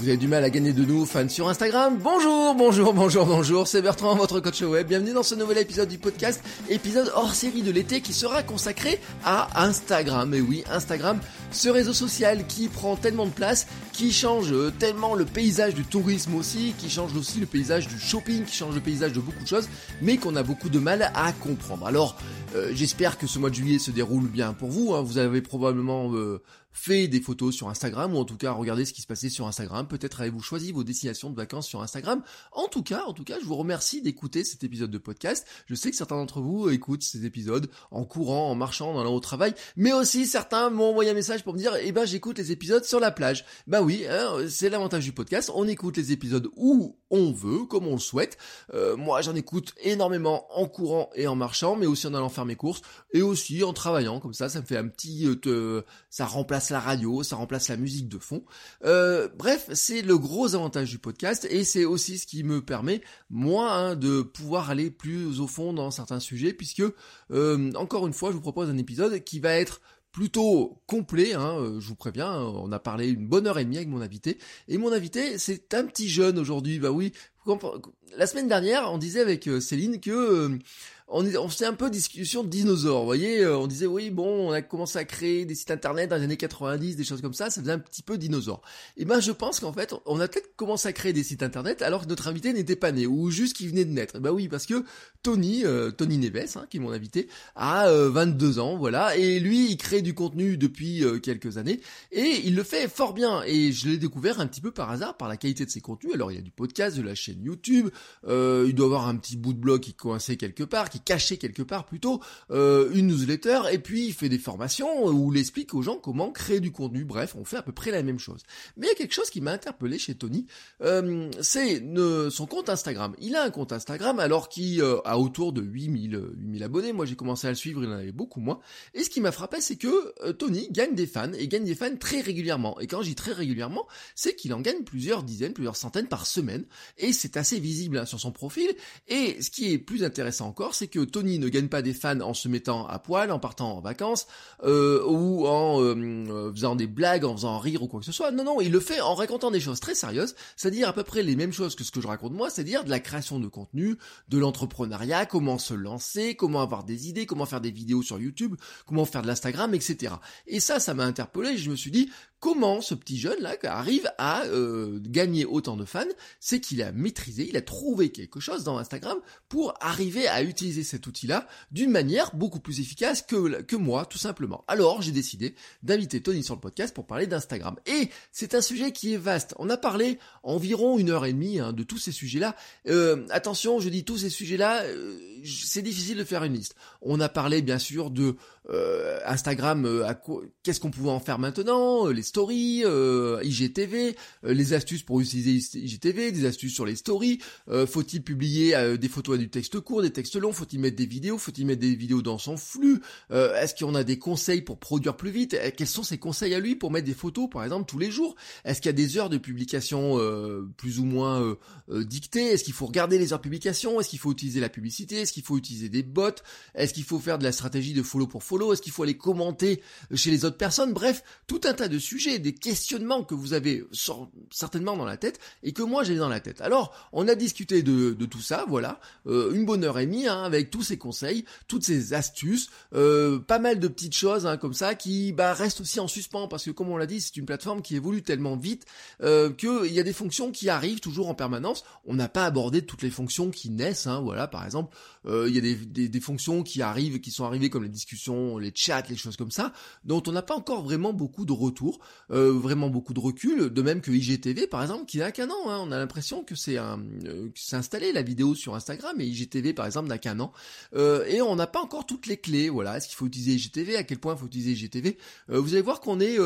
Vous avez du mal à gagner de nouveaux fans sur Instagram Bonjour, bonjour, bonjour, bonjour, c'est Bertrand, votre coach web. Bienvenue dans ce nouvel épisode du podcast, épisode hors série de l'été qui sera consacré à Instagram. Et oui, Instagram, ce réseau social qui prend tellement de place, qui change tellement le paysage du tourisme aussi, qui change aussi le paysage du shopping, qui change le paysage de beaucoup de choses, mais qu'on a beaucoup de mal à comprendre. Alors, euh, j'espère que ce mois de juillet se déroule bien pour vous. Hein. Vous avez probablement euh, fait des photos sur Instagram ou en tout cas regardé ce qui se passait sur Instagram. Peut-être avez-vous choisi vos destinations de vacances sur Instagram. En tout cas, en tout cas, je vous remercie d'écouter cet épisode de podcast. Je sais que certains d'entre vous écoutent ces épisodes en courant, en marchant, dans leur au travail, mais aussi certains m'ont envoyé un message pour me dire "Eh ben, j'écoute les épisodes sur la plage." Bah oui, hein, c'est l'avantage du podcast. On écoute les épisodes où on veut, comme on le souhaite. Euh, moi, j'en écoute énormément en courant et en marchant, mais aussi en allant faire mes courses et aussi en travaillant. Comme ça, ça me fait un petit, euh, ça remplace la radio, ça remplace la musique de fond. Euh, bref, c'est le gros avantage du podcast et c'est aussi ce qui me permet moi hein, de pouvoir aller plus au fond dans certains sujets, puisque encore une fois, je vous propose un épisode qui va être plutôt complet, hein, euh, je vous préviens, hein, on a parlé une bonne heure et demie avec mon invité, et mon invité c'est un petit jeune aujourd'hui, bah oui, la semaine dernière on disait avec euh, Céline que euh, on, on faisait un peu discussion de dinosaures, vous voyez, euh, on disait oui bon, on a commencé à créer des sites internet dans les années 90, des choses comme ça, ça faisait un petit peu dinosaure. Et ben je pense qu'en fait, on a peut-être commencé à créer des sites internet alors que notre invité n'était pas né ou juste qu'il venait de naître. Et ben oui, parce que Tony, euh, Tony Neves, hein, qui est mon invité, a 22 euh, ans, voilà, et lui il crée du contenu depuis quelques années et il le fait fort bien. Et je l'ai découvert un petit peu par hasard par la qualité de ses contenus. Alors il y a du podcast, de la chaîne YouTube, il doit avoir un petit bout de blog qui coincé quelque part, qui caché quelque part plutôt euh, une newsletter et puis il fait des formations où il explique aux gens comment créer du contenu. Bref, on fait à peu près la même chose. Mais il y a quelque chose qui m'a interpellé chez Tony, euh, c'est son compte Instagram. Il a un compte Instagram alors qu'il euh, a autour de 8000 8000 abonnés. Moi j'ai commencé à le suivre, il en avait beaucoup moins. Et ce qui m'a frappé, c'est que Tony gagne des fans et gagne des fans très régulièrement. Et quand je dis très régulièrement, c'est qu'il en gagne plusieurs dizaines, plusieurs centaines par semaine. Et c'est assez visible hein, sur son profil. Et ce qui est plus intéressant encore, c'est que Tony ne gagne pas des fans en se mettant à poil, en partant en vacances, euh, ou en euh, euh, faisant des blagues, en faisant rire ou quoi que ce soit. Non, non, il le fait en racontant des choses très sérieuses, c'est-à-dire à peu près les mêmes choses que ce que je raconte moi, c'est-à-dire de la création de contenu, de l'entrepreneuriat, comment se lancer, comment avoir des idées, comment faire des vidéos sur YouTube, comment faire de l'Instagram, etc. Et ça, ça m'a interpellé, je me suis dit, comment ce petit jeune là arrive à gagner autant de fans, c'est qu'il a maîtrisé, il a trouvé quelque chose dans Instagram pour arriver à utiliser cet outil-là d'une manière beaucoup plus efficace que, moi, tout simplement. Alors j'ai décidé d'inviter Tony sur le podcast pour parler d'Instagram. Et c'est un sujet qui est vaste. On a parlé environ une heure et demie hein, de tous ces sujets-là. Euh, attention, je dis tous ces sujets-là, euh, c'est difficile de faire une liste. On a parlé bien sûr de euh, Instagram, qu'est-ce qu'on pouvait en faire maintenant, les stories, IGTV, les astuces pour utiliser IGTV, des astuces sur les stories, faut-il publier des photos à du texte court, des textes longs, faut-il mettre des vidéos, faut-il mettre des vidéos dans son flux, est-ce qu'on a des conseils pour produire plus vite, quels sont ses conseils à lui pour mettre des photos par exemple tous les jours, est-ce qu'il y a des heures de publication plus ou moins dictées, est-ce qu'il faut regarder les heures de publication, est-ce qu'il faut utiliser la publicité, est-ce qu'il faut utiliser des bots, est-ce qu'il faut faire de la stratégie de follow pour follow, est-ce qu'il faut aller commenter chez les autres personnes Bref, tout un tas de sujets, des questionnements que vous avez certainement dans la tête et que moi j'ai dans la tête. Alors, on a discuté de, tout ça, voilà, euh, une bonne heure et demie hein, avec tous ces conseils, toutes ces astuces, euh, pas mal de petites choses hein, comme ça qui bah, restent aussi en suspens parce que comme on l'a dit, c'est une plateforme qui évolue tellement vite euh, qu'il y a des fonctions qui arrivent toujours en permanence. On n'a pas abordé toutes les fonctions qui naissent, hein, voilà, par exemple, il y a des, fonctions qui arrivent, qui sont arrivées comme les discussions les chats, les choses comme ça, dont on n'a pas encore vraiment beaucoup de retours, euh, vraiment beaucoup de recul, de même que IGTV par exemple, qui n'a qu'un an, hein. on a l'impression que c'est euh, installé la vidéo sur Instagram, et IGTV par exemple n'a qu'un euh, et on n'a pas encore toutes les clés, voilà, est-ce qu'il faut utiliser IGTV, à quel point il faut utiliser IGTV, vous allez voir qu'on est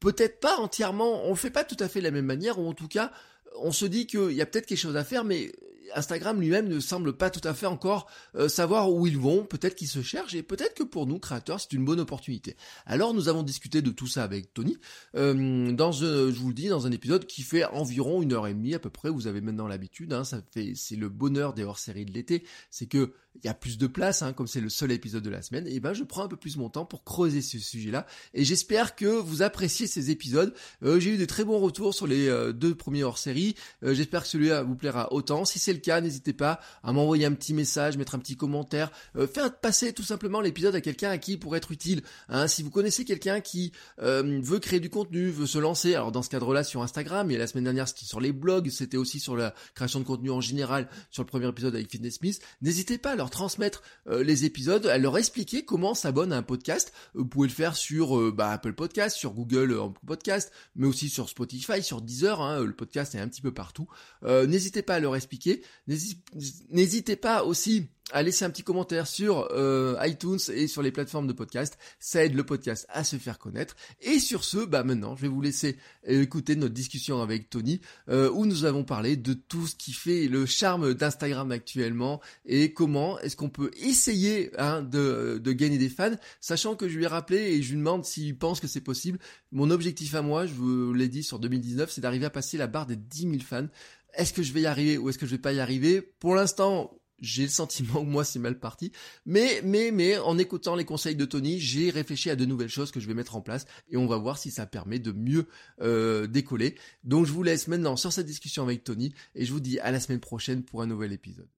peut-être pas entièrement, on le fait pas tout à fait de la même manière, ou en tout cas, on se dit qu'il y a peut-être quelque chose à faire, mais Instagram lui-même ne semble pas tout à fait encore euh, savoir où ils vont, peut-être qu'ils se cherchent, et peut-être que pour nous, créateurs, c'est une bonne opportunité. Alors nous avons discuté de tout ça avec Tony, euh, dans je vous le dis, dans un épisode qui fait environ une heure et demie à peu près, vous avez maintenant l'habitude, hein, ça fait, c'est le bonheur des hors-séries de l'été, c'est que il y a plus de place, hein, comme c'est le seul épisode de la semaine, et ben je prends un peu plus mon temps pour creuser ce sujet-là. Et j'espère que vous appréciez ces épisodes. Euh, j'ai eu de très bons retours sur les euh, deux premiers hors-série. Euh, j'espère que celui-là vous plaira autant. Si c'est le cas, n'hésitez pas à m'envoyer un petit message, mettre un petit commentaire, faire passer tout simplement l'épisode à quelqu'un à qui il pourrait être utile. Hein. si vous connaissez quelqu'un qui veut créer du contenu, veut se lancer, alors dans ce cadre-là sur Instagram, et la semaine dernière c'était sur les blogs, c'était aussi sur la création de contenu en général, sur le premier épisode avec Fitness Smith, n'hésitez pas transmettre les épisodes, à leur expliquer comment s'abonne à un podcast. Vous pouvez le faire sur bah, Apple Podcast, sur Google Podcast, mais aussi sur Spotify, sur Deezer, hein, le podcast est un petit peu partout. Euh, n'hésitez pas à leur expliquer. N'hésitez pas aussi à laisser un petit commentaire sur euh, iTunes et sur les plateformes de podcast. Ça aide le podcast à se faire connaître. Et sur ce, bah maintenant, je vais vous laisser euh, écouter notre discussion avec Tony, euh, où nous avons parlé de tout ce qui fait le charme d'Instagram actuellement et comment est-ce qu'on peut essayer hein, de, de gagner des fans, sachant que je lui ai rappelé et je lui demande s'il pense que c'est possible. Mon objectif à moi, je vous l'ai dit sur 2019, c'est d'arriver à passer la barre des 10 000 fans. Est-ce que je vais y arriver ou est-ce que je vais pas y arriver? Pour l'instant, j'ai le sentiment que moi c'est mal parti. Mais, mais, mais, en écoutant les conseils de Tony, j'ai réfléchi à de nouvelles choses que je vais mettre en place et on va voir si ça permet de mieux euh, décoller. Donc je vous laisse maintenant sur cette discussion avec Tony et je vous dis à la semaine prochaine pour un nouvel épisode.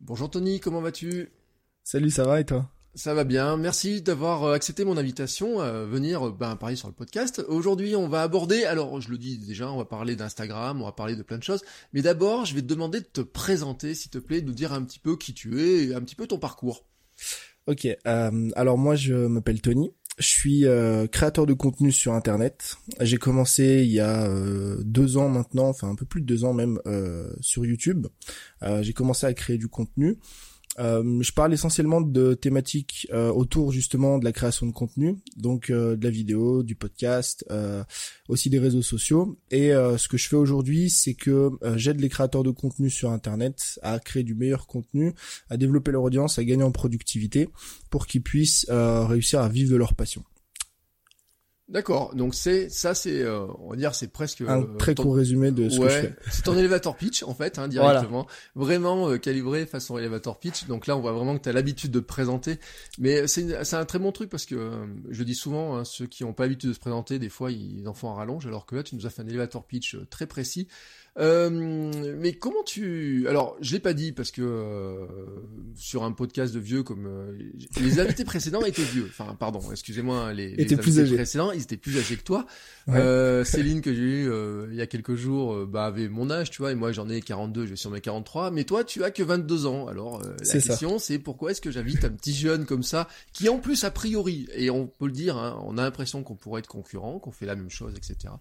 Bonjour Tony, comment vas-tu? Salut, ça va et toi? Ça va bien. Merci d'avoir euh, accepté mon invitation à venir euh, ben, parler sur le podcast. Aujourd'hui, on va aborder, alors je le dis déjà, on va parler d'Instagram, on va parler de plein de choses. Mais d'abord, je vais te demander de te présenter, s'il te plaît, de nous dire un petit peu qui tu es et un petit peu ton parcours. Ok, euh, alors moi je m'appelle Tony. Je suis créateur de contenu sur Internet. J'ai commencé il y a deux ans maintenant, enfin un peu plus de deux ans même, sur YouTube. J'ai commencé à créer du contenu. Euh, je parle essentiellement de thématiques euh, autour justement de la création de contenu, donc euh, de la vidéo, du podcast, aussi des réseaux sociaux. Et ce que je fais aujourd'hui, c'est que j'aide les créateurs de contenu sur Internet à créer du meilleur contenu, à développer leur audience, à gagner en productivité, pour qu'ils puissent réussir à vivre de leur passion. D'accord, donc c'est ça, c'est euh, on va dire c'est presque un euh, très court résumé de ce que je fais. C'est ton elevator pitch en fait, hein, directement, vraiment euh, calibré façon elevator pitch. Donc là, on voit vraiment que tu as l'habitude de te présenter, mais c'est c'est un très bon truc parce que je dis souvent, hein, ceux qui n'ont pas l'habitude de se présenter, des fois ils en font un rallonge, alors que là, tu nous as fait un elevator pitch très précis. Euh, mais comment tu... Alors, je l'ai pas dit parce que euh, sur un podcast de vieux comme... Euh, les invités précédents étaient vieux. Enfin, pardon, excusez-moi, les, les invités plus précédents, ils étaient plus âgés que toi. Euh, Céline, que j'ai eu il y a quelques jours, bah, avait mon âge, tu vois, et moi j'en ai 42, je vais sur mes 43. Mais toi, tu as que 22 ans. Alors, la question, c'est pourquoi est-ce que j'invite un petit jeune comme ça, qui en plus, a priori, et on peut le dire, hein, on a l'impression qu'on pourrait être concurrent, qu'on fait la même chose, etc.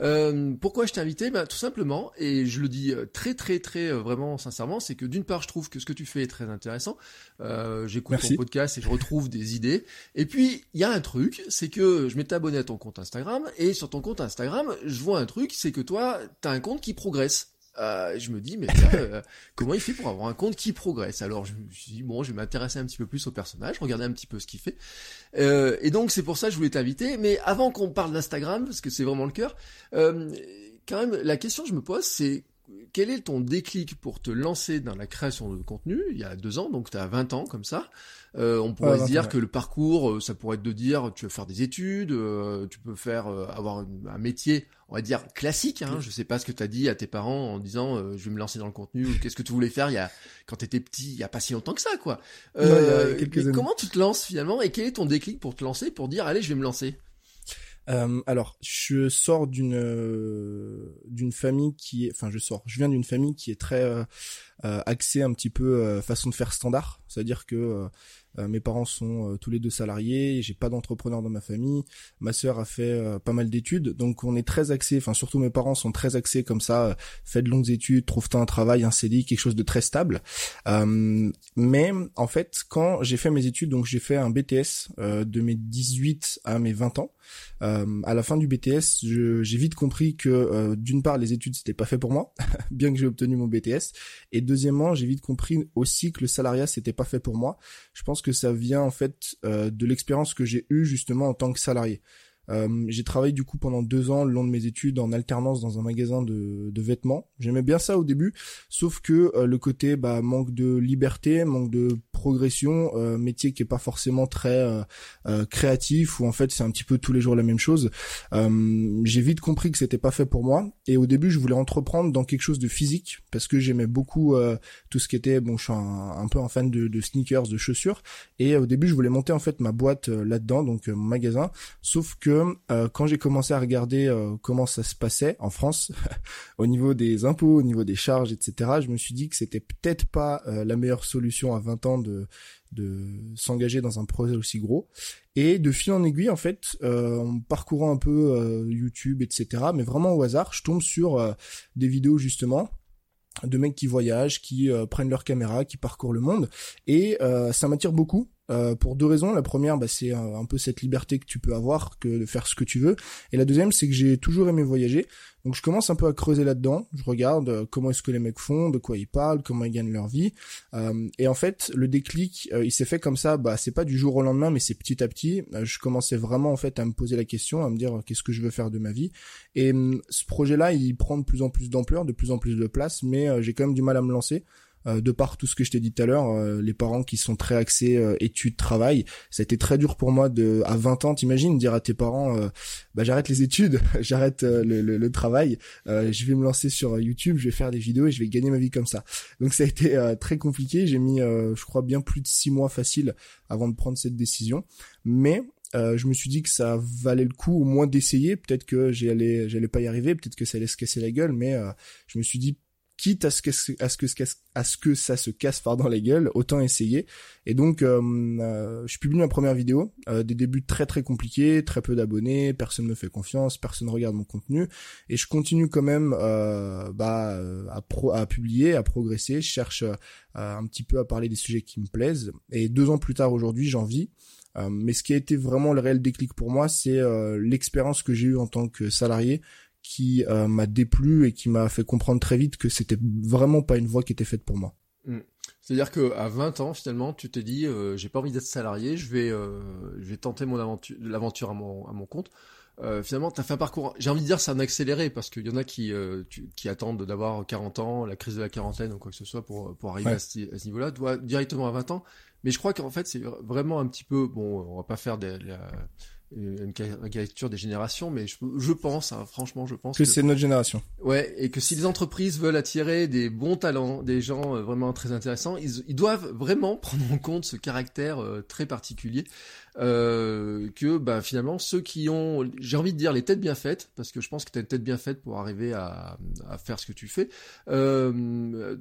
Euh, pourquoi je t'ai invité? Ben, Tout simplement, et je le dis euh, très très très euh, vraiment sincèrement, c'est que d'une part je trouve que ce que tu fais est très intéressant, euh, j'écoute ton podcast et je retrouve des idées, et puis il y a un truc, c'est que je m'étais abonné à ton compte Instagram, et sur ton compte Instagram, je vois un truc, c'est que toi, t'as un compte qui progresse. Euh, je me dis, mais euh, comment il fait pour avoir un compte qui progresse? Alors je me suis dit, bon, je vais m'intéresser un petit peu plus au personnage, regarder un petit peu ce qu'il fait. Euh, et donc c'est pour ça que je voulais t'inviter. Mais avant qu'on parle d'Instagram, parce que c'est vraiment le cœur, euh, quand même, la question que je me pose, c'est quel est ton déclic pour te lancer dans la création de contenu? Il y a deux ans, donc tu as 20 ans comme ça euh, on pourrait se dire que le parcours, euh, ça pourrait être de dire tu veux faire des études, euh, tu peux faire avoir un métier, on va dire classique. Hein, je sais pas ce que tu as dit à tes parents en disant je vais me lancer dans le contenu ou qu'est-ce que tu voulais faire il y a quand t'étais petit, il y a pas si longtemps que ça quoi. comment tu te lances finalement et quel est ton déclic pour te lancer pour dire allez je vais me lancer? Euh, alors, je sors d'une d'une famille qui est, enfin, je sors, je viens d'une famille qui est très euh, axée un petit peu façon de faire standard, c'est-à-dire que euh, mes parents sont euh, tous les deux salariés, j'ai pas d'entrepreneur dans ma famille. Ma sœur a fait euh, pas mal d'études, donc on est très axé. Enfin, surtout mes parents sont très axés comme ça. fais de longues études, trouve-toi un travail, un CDI, quelque chose de très stable. mais en fait, quand j'ai fait mes études, donc j'ai fait un BTS de mes 18 à mes 20 ans. à la fin du BTS, j'ai vite compris que d'une part les études c'était pas fait pour moi, bien que j'ai obtenu mon BTS, et deuxièmement j'ai vite compris aussi que le salariat c'était pas fait pour moi. Je pense que ça vient en fait euh, de l'expérience que j'ai eue justement en tant que salarié. Euh, j'ai travaillé du coup pendant deux ans le long de mes études en alternance dans un magasin de, de vêtements. J'aimais bien ça au début, sauf que euh, le côté bah, manque de liberté, manque de progression, euh, métier qui est pas forcément très euh, euh, créatif ou en fait c'est un petit peu tous les jours la même chose. j'ai vite compris que c'était pas fait pour moi et au début je voulais entreprendre dans quelque chose de physique parce que j'aimais beaucoup tout ce qui était bon je suis un, peu un fan de, de, sneakers, de chaussures et au début je voulais monter en fait ma boîte là-dedans donc mon magasin. Sauf que quand j'ai commencé à regarder comment ça se passait en France au niveau des impôts, au niveau des charges, etc. Je me suis dit que c'était peut-être pas la meilleure solution à 20 ans de s'engager dans un projet aussi gros. Et de fil en aiguille, en fait, euh, en parcourant un peu euh, YouTube, etc., mais vraiment au hasard, je tombe sur euh, des vidéos justement de mecs qui voyagent, qui prennent leur caméra, qui parcourent le monde, et ça m'attire beaucoup euh, pour deux raisons. La première, bah, c'est un, peu cette liberté que tu peux avoir, que de faire ce que tu veux. Et la deuxième, c'est que j'ai toujours aimé voyager. Donc je commence un peu à creuser là-dedans. Je regarde euh, comment est-ce que les mecs font, de quoi ils parlent, comment ils gagnent leur vie. Euh, et en fait, le déclic, il s'est fait comme ça. Bah, c'est pas du jour au lendemain, mais c'est petit à petit. je commençais vraiment en fait à me poser la question, à me dire qu'est-ce que je veux faire de ma vie. Et hum, ce projet-là, il prend de plus en plus d'ampleur, de plus en plus de place, mais j'ai quand même du mal à me lancer. Euh, de par tout ce que je t'ai dit tout à l'heure, euh, les parents qui sont très axés euh, études, travail, ça a été très dur pour moi de à 20 ans, t'imagines dire à tes parents bah j'arrête les études, j'arrête le, le, travail, je vais me lancer sur YouTube, je vais faire des vidéos et je vais gagner ma vie comme ça. Donc ça a été très compliqué, j'ai mis je crois bien plus de six mois facile avant de prendre cette décision, mais je me suis dit que ça valait le coup au moins d'essayer. Peut-être que j'allais, j'allais pas y arriver, peut-être que ça allait se casser la gueule, mais je me suis dit quitte à ce que à ce que à ce que ça se casse pardon les gueules, autant essayer. Et donc euh, euh, je publie ma première vidéo, euh, des débuts très très compliqués, très peu d'abonnés, personne me fait confiance, personne regarde mon contenu et je continue quand même bah à pro à publier, à progresser, je cherche un petit peu à parler des sujets qui me plaisent et deux ans plus tard aujourd'hui, j'en vis. mais ce qui a été vraiment le réel déclic pour moi, c'est l'expérience que j'ai eue en tant que salarié qui euh, m'a déplu et qui m'a fait comprendre très vite que c'était vraiment pas une voie qui était faite pour moi. Mm. C'est-à-dire que à 20 ans finalement, tu t'es dit euh, j'ai pas envie d'être salarié, je vais euh, je vais tenter mon aventure l'aventure à mon à mon compte. Euh, finalement, tu as fait un parcours, j'ai envie de dire c'est un accéléré parce qu'il y en a qui qui attendent d'avoir 40 ans, la crise de la quarantaine ou quoi que ce soit pour pour arriver à ce, niveau-là, toi directement à 20 ans. Mais je crois qu'en fait, c'est vraiment un petit peu bon, on va pas faire des une caricature des générations, mais je, je pense, hein, franchement, je pense que, c'est notre génération. Ouais, et que si les entreprises veulent attirer des bons talents, des gens euh, vraiment très intéressants, ils, ils, doivent vraiment prendre en compte ce caractère euh, très particulier euh, que bah, finalement ceux qui ont, j'ai envie de dire les têtes bien faites, parce que je pense que tu as une tête bien faite pour arriver à, à faire ce que tu fais, euh,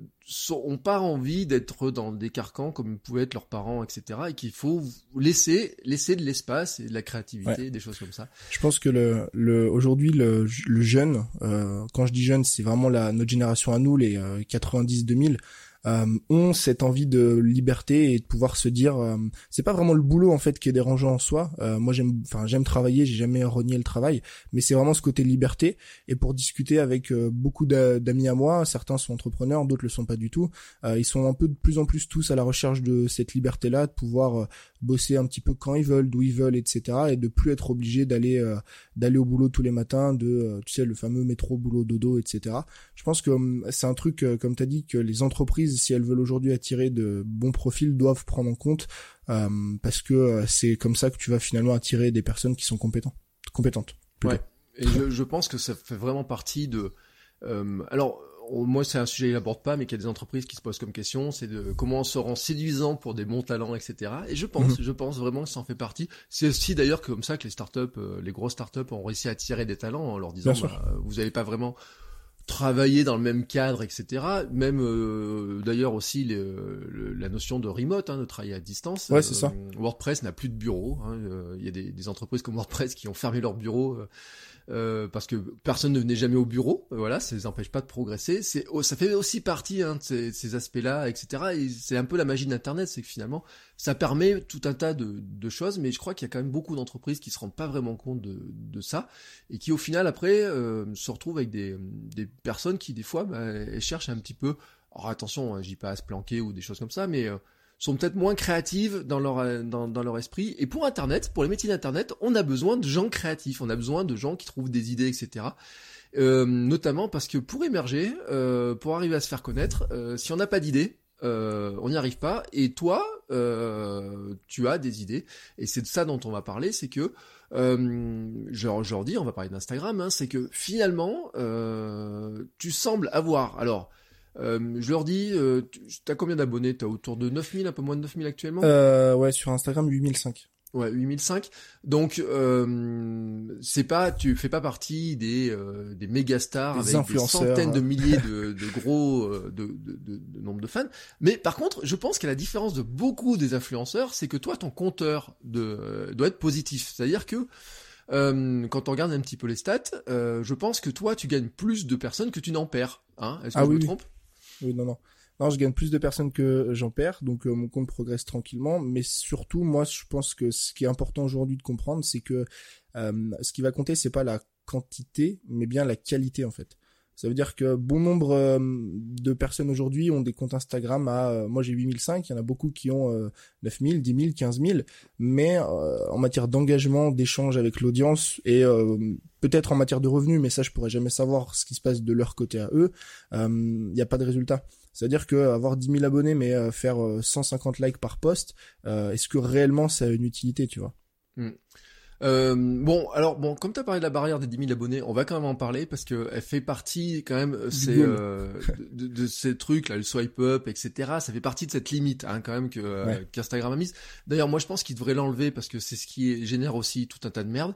ont pas envie d'être dans des carcans comme pouvaient être leurs parents, etc. Et qu'il faut laisser laisser de l'espace et de la créativité, des choses comme ça. Je pense que le, le aujourd'hui le, le jeune, euh, quand je dis jeune, c'est vraiment la notre génération à nous, les 90-2000 euh, ont cette envie de liberté et de pouvoir se dire euh, c'est pas vraiment le boulot en fait qui est dérangeant en soi euh, moi j'aime enfin j'aime travailler j'ai jamais renié le travail mais c'est vraiment ce côté liberté et pour discuter avec beaucoup d'amis à moi certains sont entrepreneurs d'autres le sont pas du tout ils sont un peu de plus en plus tous à la recherche de cette liberté là de pouvoir bosser un petit peu quand ils veulent, d'où ils veulent, etc. Et de plus être obligé d'aller euh, d'aller au boulot tous les matins, de euh, tu sais le fameux métro boulot dodo, etc. Je pense que c'est un truc euh, comme tu as dit que les entreprises, si elles veulent aujourd'hui attirer de bons profils, doivent prendre en compte parce que c'est comme ça que tu vas finalement attirer des personnes qui sont compétentes, compétentes. Ouais. Et je, je, pense que ça fait vraiment partie de alors moi c'est un sujet qu'il n'aborde pas, mais qu'il y a des entreprises qui se posent comme question, c'est de comment on se rend séduisant pour des bons talents, etc. Et je pense, mhm. je pense vraiment que ça en fait partie. C'est aussi d'ailleurs comme ça que les startups, euh, les grosses startups ont réussi à attirer des talents en leur disant, bah, vous n'allez pas vraiment travailler dans le même cadre, etc. Même euh, d'ailleurs aussi la notion de remote, hein, de travailler à distance. Ouais, c'est ça. Euh, WordPress n'a plus de bureau. Hein, il y a des, des, entreprises comme WordPress qui ont fermé leur bureau euh, parce que personne ne venait jamais au bureau. Voilà, ça les empêche pas de progresser. C'est, ça fait aussi partie hein, de ces, ces aspects-là, etc. Et c'est un peu la magie d'Internet, c'est que finalement, ça permet tout un tas de, de choses, mais je crois qu'il y a quand même beaucoup d'entreprises qui se rendent pas vraiment compte de, de ça et qui au final après euh, se retrouvent avec des, des personnes qui des fois bah, elles cherchent un petit peu. Alors attention, hein, j'y pas à se planquer ou des choses comme ça, mais euh, sont peut-être moins créatives dans leur dans, dans leur esprit. Et pour Internet, pour les métiers d'Internet, on a besoin de gens créatifs, on a besoin de gens qui trouvent des idées, etc. Euh, notamment parce que pour émerger, euh, pour arriver à se faire connaître, euh, si on n'a pas d'idées, on n'y arrive pas. Et toi, tu as des idées. Et c'est de ça dont on va parler, c'est que dis, on va parler d'Instagram, hein, c'est que finalement, tu sembles avoir, alors, je leur dis, tu as combien d'abonnés? T'as autour de 9000, un peu moins de 9000 actuellement? Euh, Ouais, sur Instagram, 8005. Ouais, 8005. Donc euh, c'est pas, tu fais pas partie des euh, des méga stars avec des centaines de milliers de, de gros euh, de, de, de, nombre de fans. Mais par contre, je pense qu'à la différence de beaucoup des influenceurs, c'est que toi, ton compteur de doit être positif. C'est-à-dire que euh, quand on regarde un petit peu les stats, euh, je pense que toi, tu gagnes plus de personnes que tu n'en perds. Hein Est-ce que ah je me trompe? Oui, non, non. Non, je gagne plus de personnes que j'en perds, donc euh, mon compte progresse tranquillement. Mais surtout, moi, je pense que ce qui est important aujourd'hui de comprendre, c'est que euh, ce qui va compter, c'est pas la quantité, mais bien la qualité en fait. Ça veut dire que bon nombre euh, de personnes aujourd'hui ont des comptes Instagram à, moi j'ai 8005, il y en a beaucoup qui ont 9000, 10 000, 15 000, mais en matière d'engagement, d'échange avec l'audience et peut-être en matière de revenus, mais ça je pourrais jamais savoir ce qui se passe de leur côté à eux, il n'y a pas de résultat. C'est-à-dire que avoir 10 000 abonnés mais euh, faire 150 euh, likes par post, euh, est-ce que réellement ça a une utilité, tu vois? Hmm. bon, alors bon, comme tu as parlé de la barrière des 10 000 abonnés, on va quand même en parler parce que elle fait partie quand même de, ces trucs là, le swipe up, etc. Ça fait partie de cette limite hein, quand même que qu'Instagram a mise. D'ailleurs, moi je pense qu'il devrait l'enlever parce que c'est ce qui génère aussi tout un tas de merde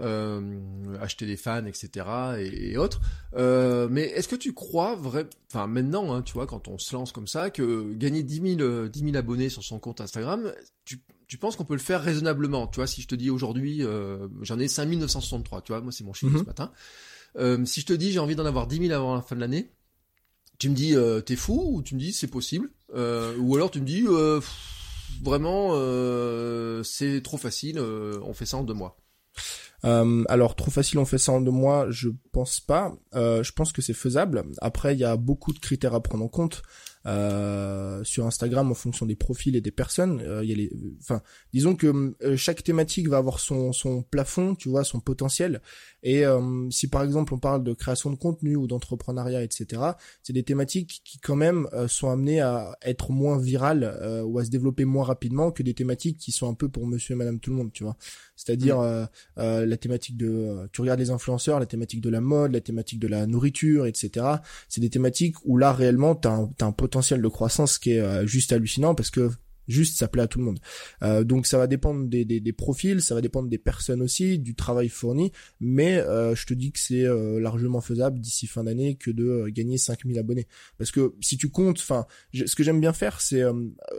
euh, acheter des fans, etc. et, autres. Euh, mais est-ce que tu crois vrai, enfin maintenant, hein, tu vois, quand on se lance comme ça, que gagner 10 000, 10 000 abonnés sur son compte Instagram, tu, tu penses qu'on peut le faire raisonnablement Tu vois, si je te dis aujourd'hui, euh, j'en ai 5 963, tu vois, moi c'est mon chiffre mm ce matin. Euh, si je te dis j'ai envie d'en avoir 10 000 avant la fin de l'année, tu me dis euh, t'es fou ou tu me dis c'est possible ou alors tu me dis vraiment c'est trop facile, on fait ça en deux mois. Euh, alors trop facile, on fait ça en deux mois, je pense pas. Euh, je pense que c'est faisable. Après, il y a beaucoup de critères à prendre en compte. Euh, sur Instagram en fonction des profils et des personnes. Euh, il y a les, enfin, disons que euh, chaque thématique va avoir son son plafond, tu vois, son potentiel. Et si par exemple on parle de création de contenu ou d'entrepreneuriat, etc., c'est des thématiques qui quand même sont amenées à être moins virales ou à se développer moins rapidement que des thématiques qui sont un peu pour Monsieur et Madame tout le monde, tu vois. C'est-à-dire mm. la thématique de, tu regardes les influenceurs, la thématique de la mode, la thématique de la nourriture, etc. C'est des thématiques où là réellement t'as un, as un potentiel potentiel de croissance qui est euh, juste hallucinant parce que juste ça plaît à tout le monde. Euh, donc ça va dépendre des, des, profils, ça va dépendre des personnes aussi, du travail fourni, mais euh, je te dis que c'est euh, largement faisable d'ici fin d'année que de gagner 5000 abonnés. Parce que si tu comptes, enfin, ce que j'aime bien faire, c'est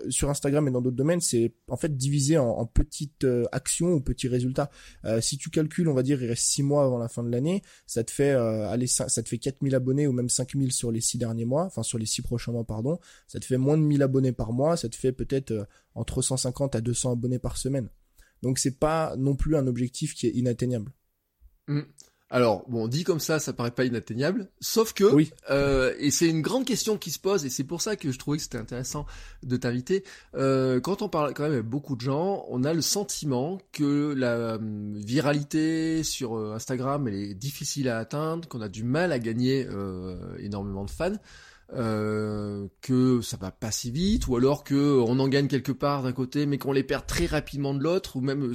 sur Instagram et dans d'autres domaines, c'est en fait diviser en, en petites actions ou petits résultats. si tu calcules, on va dire, il reste 6 mois avant la fin de l'année, ça te fait aller ça, te fait 4000 abonnés ou même 5000 sur les 6 derniers mois, enfin sur les 6 prochains mois, pardon. Ça te fait moins de 1000 abonnés par mois, ça te fait peut-être entre 150 à 200 abonnés par semaine. Donc c'est pas non plus un objectif qui est inatteignable. Hmm. Alors bon, dit comme ça, ça paraît pas inatteignable, sauf que oui. euh, et c'est une grande question qui se pose et c'est pour ça que je trouvais que c'était intéressant de t'inviter. Euh, quand on parle quand même avec beaucoup de gens, on a le sentiment que la hum, viralité sur Instagram elle est difficile à atteindre, qu'on a du mal à gagner énormément de fans. Euh, que ça va pas si vite, ou alors que on en gagne quelque part d'un côté, mais qu'on les perd très rapidement de l'autre, ou même,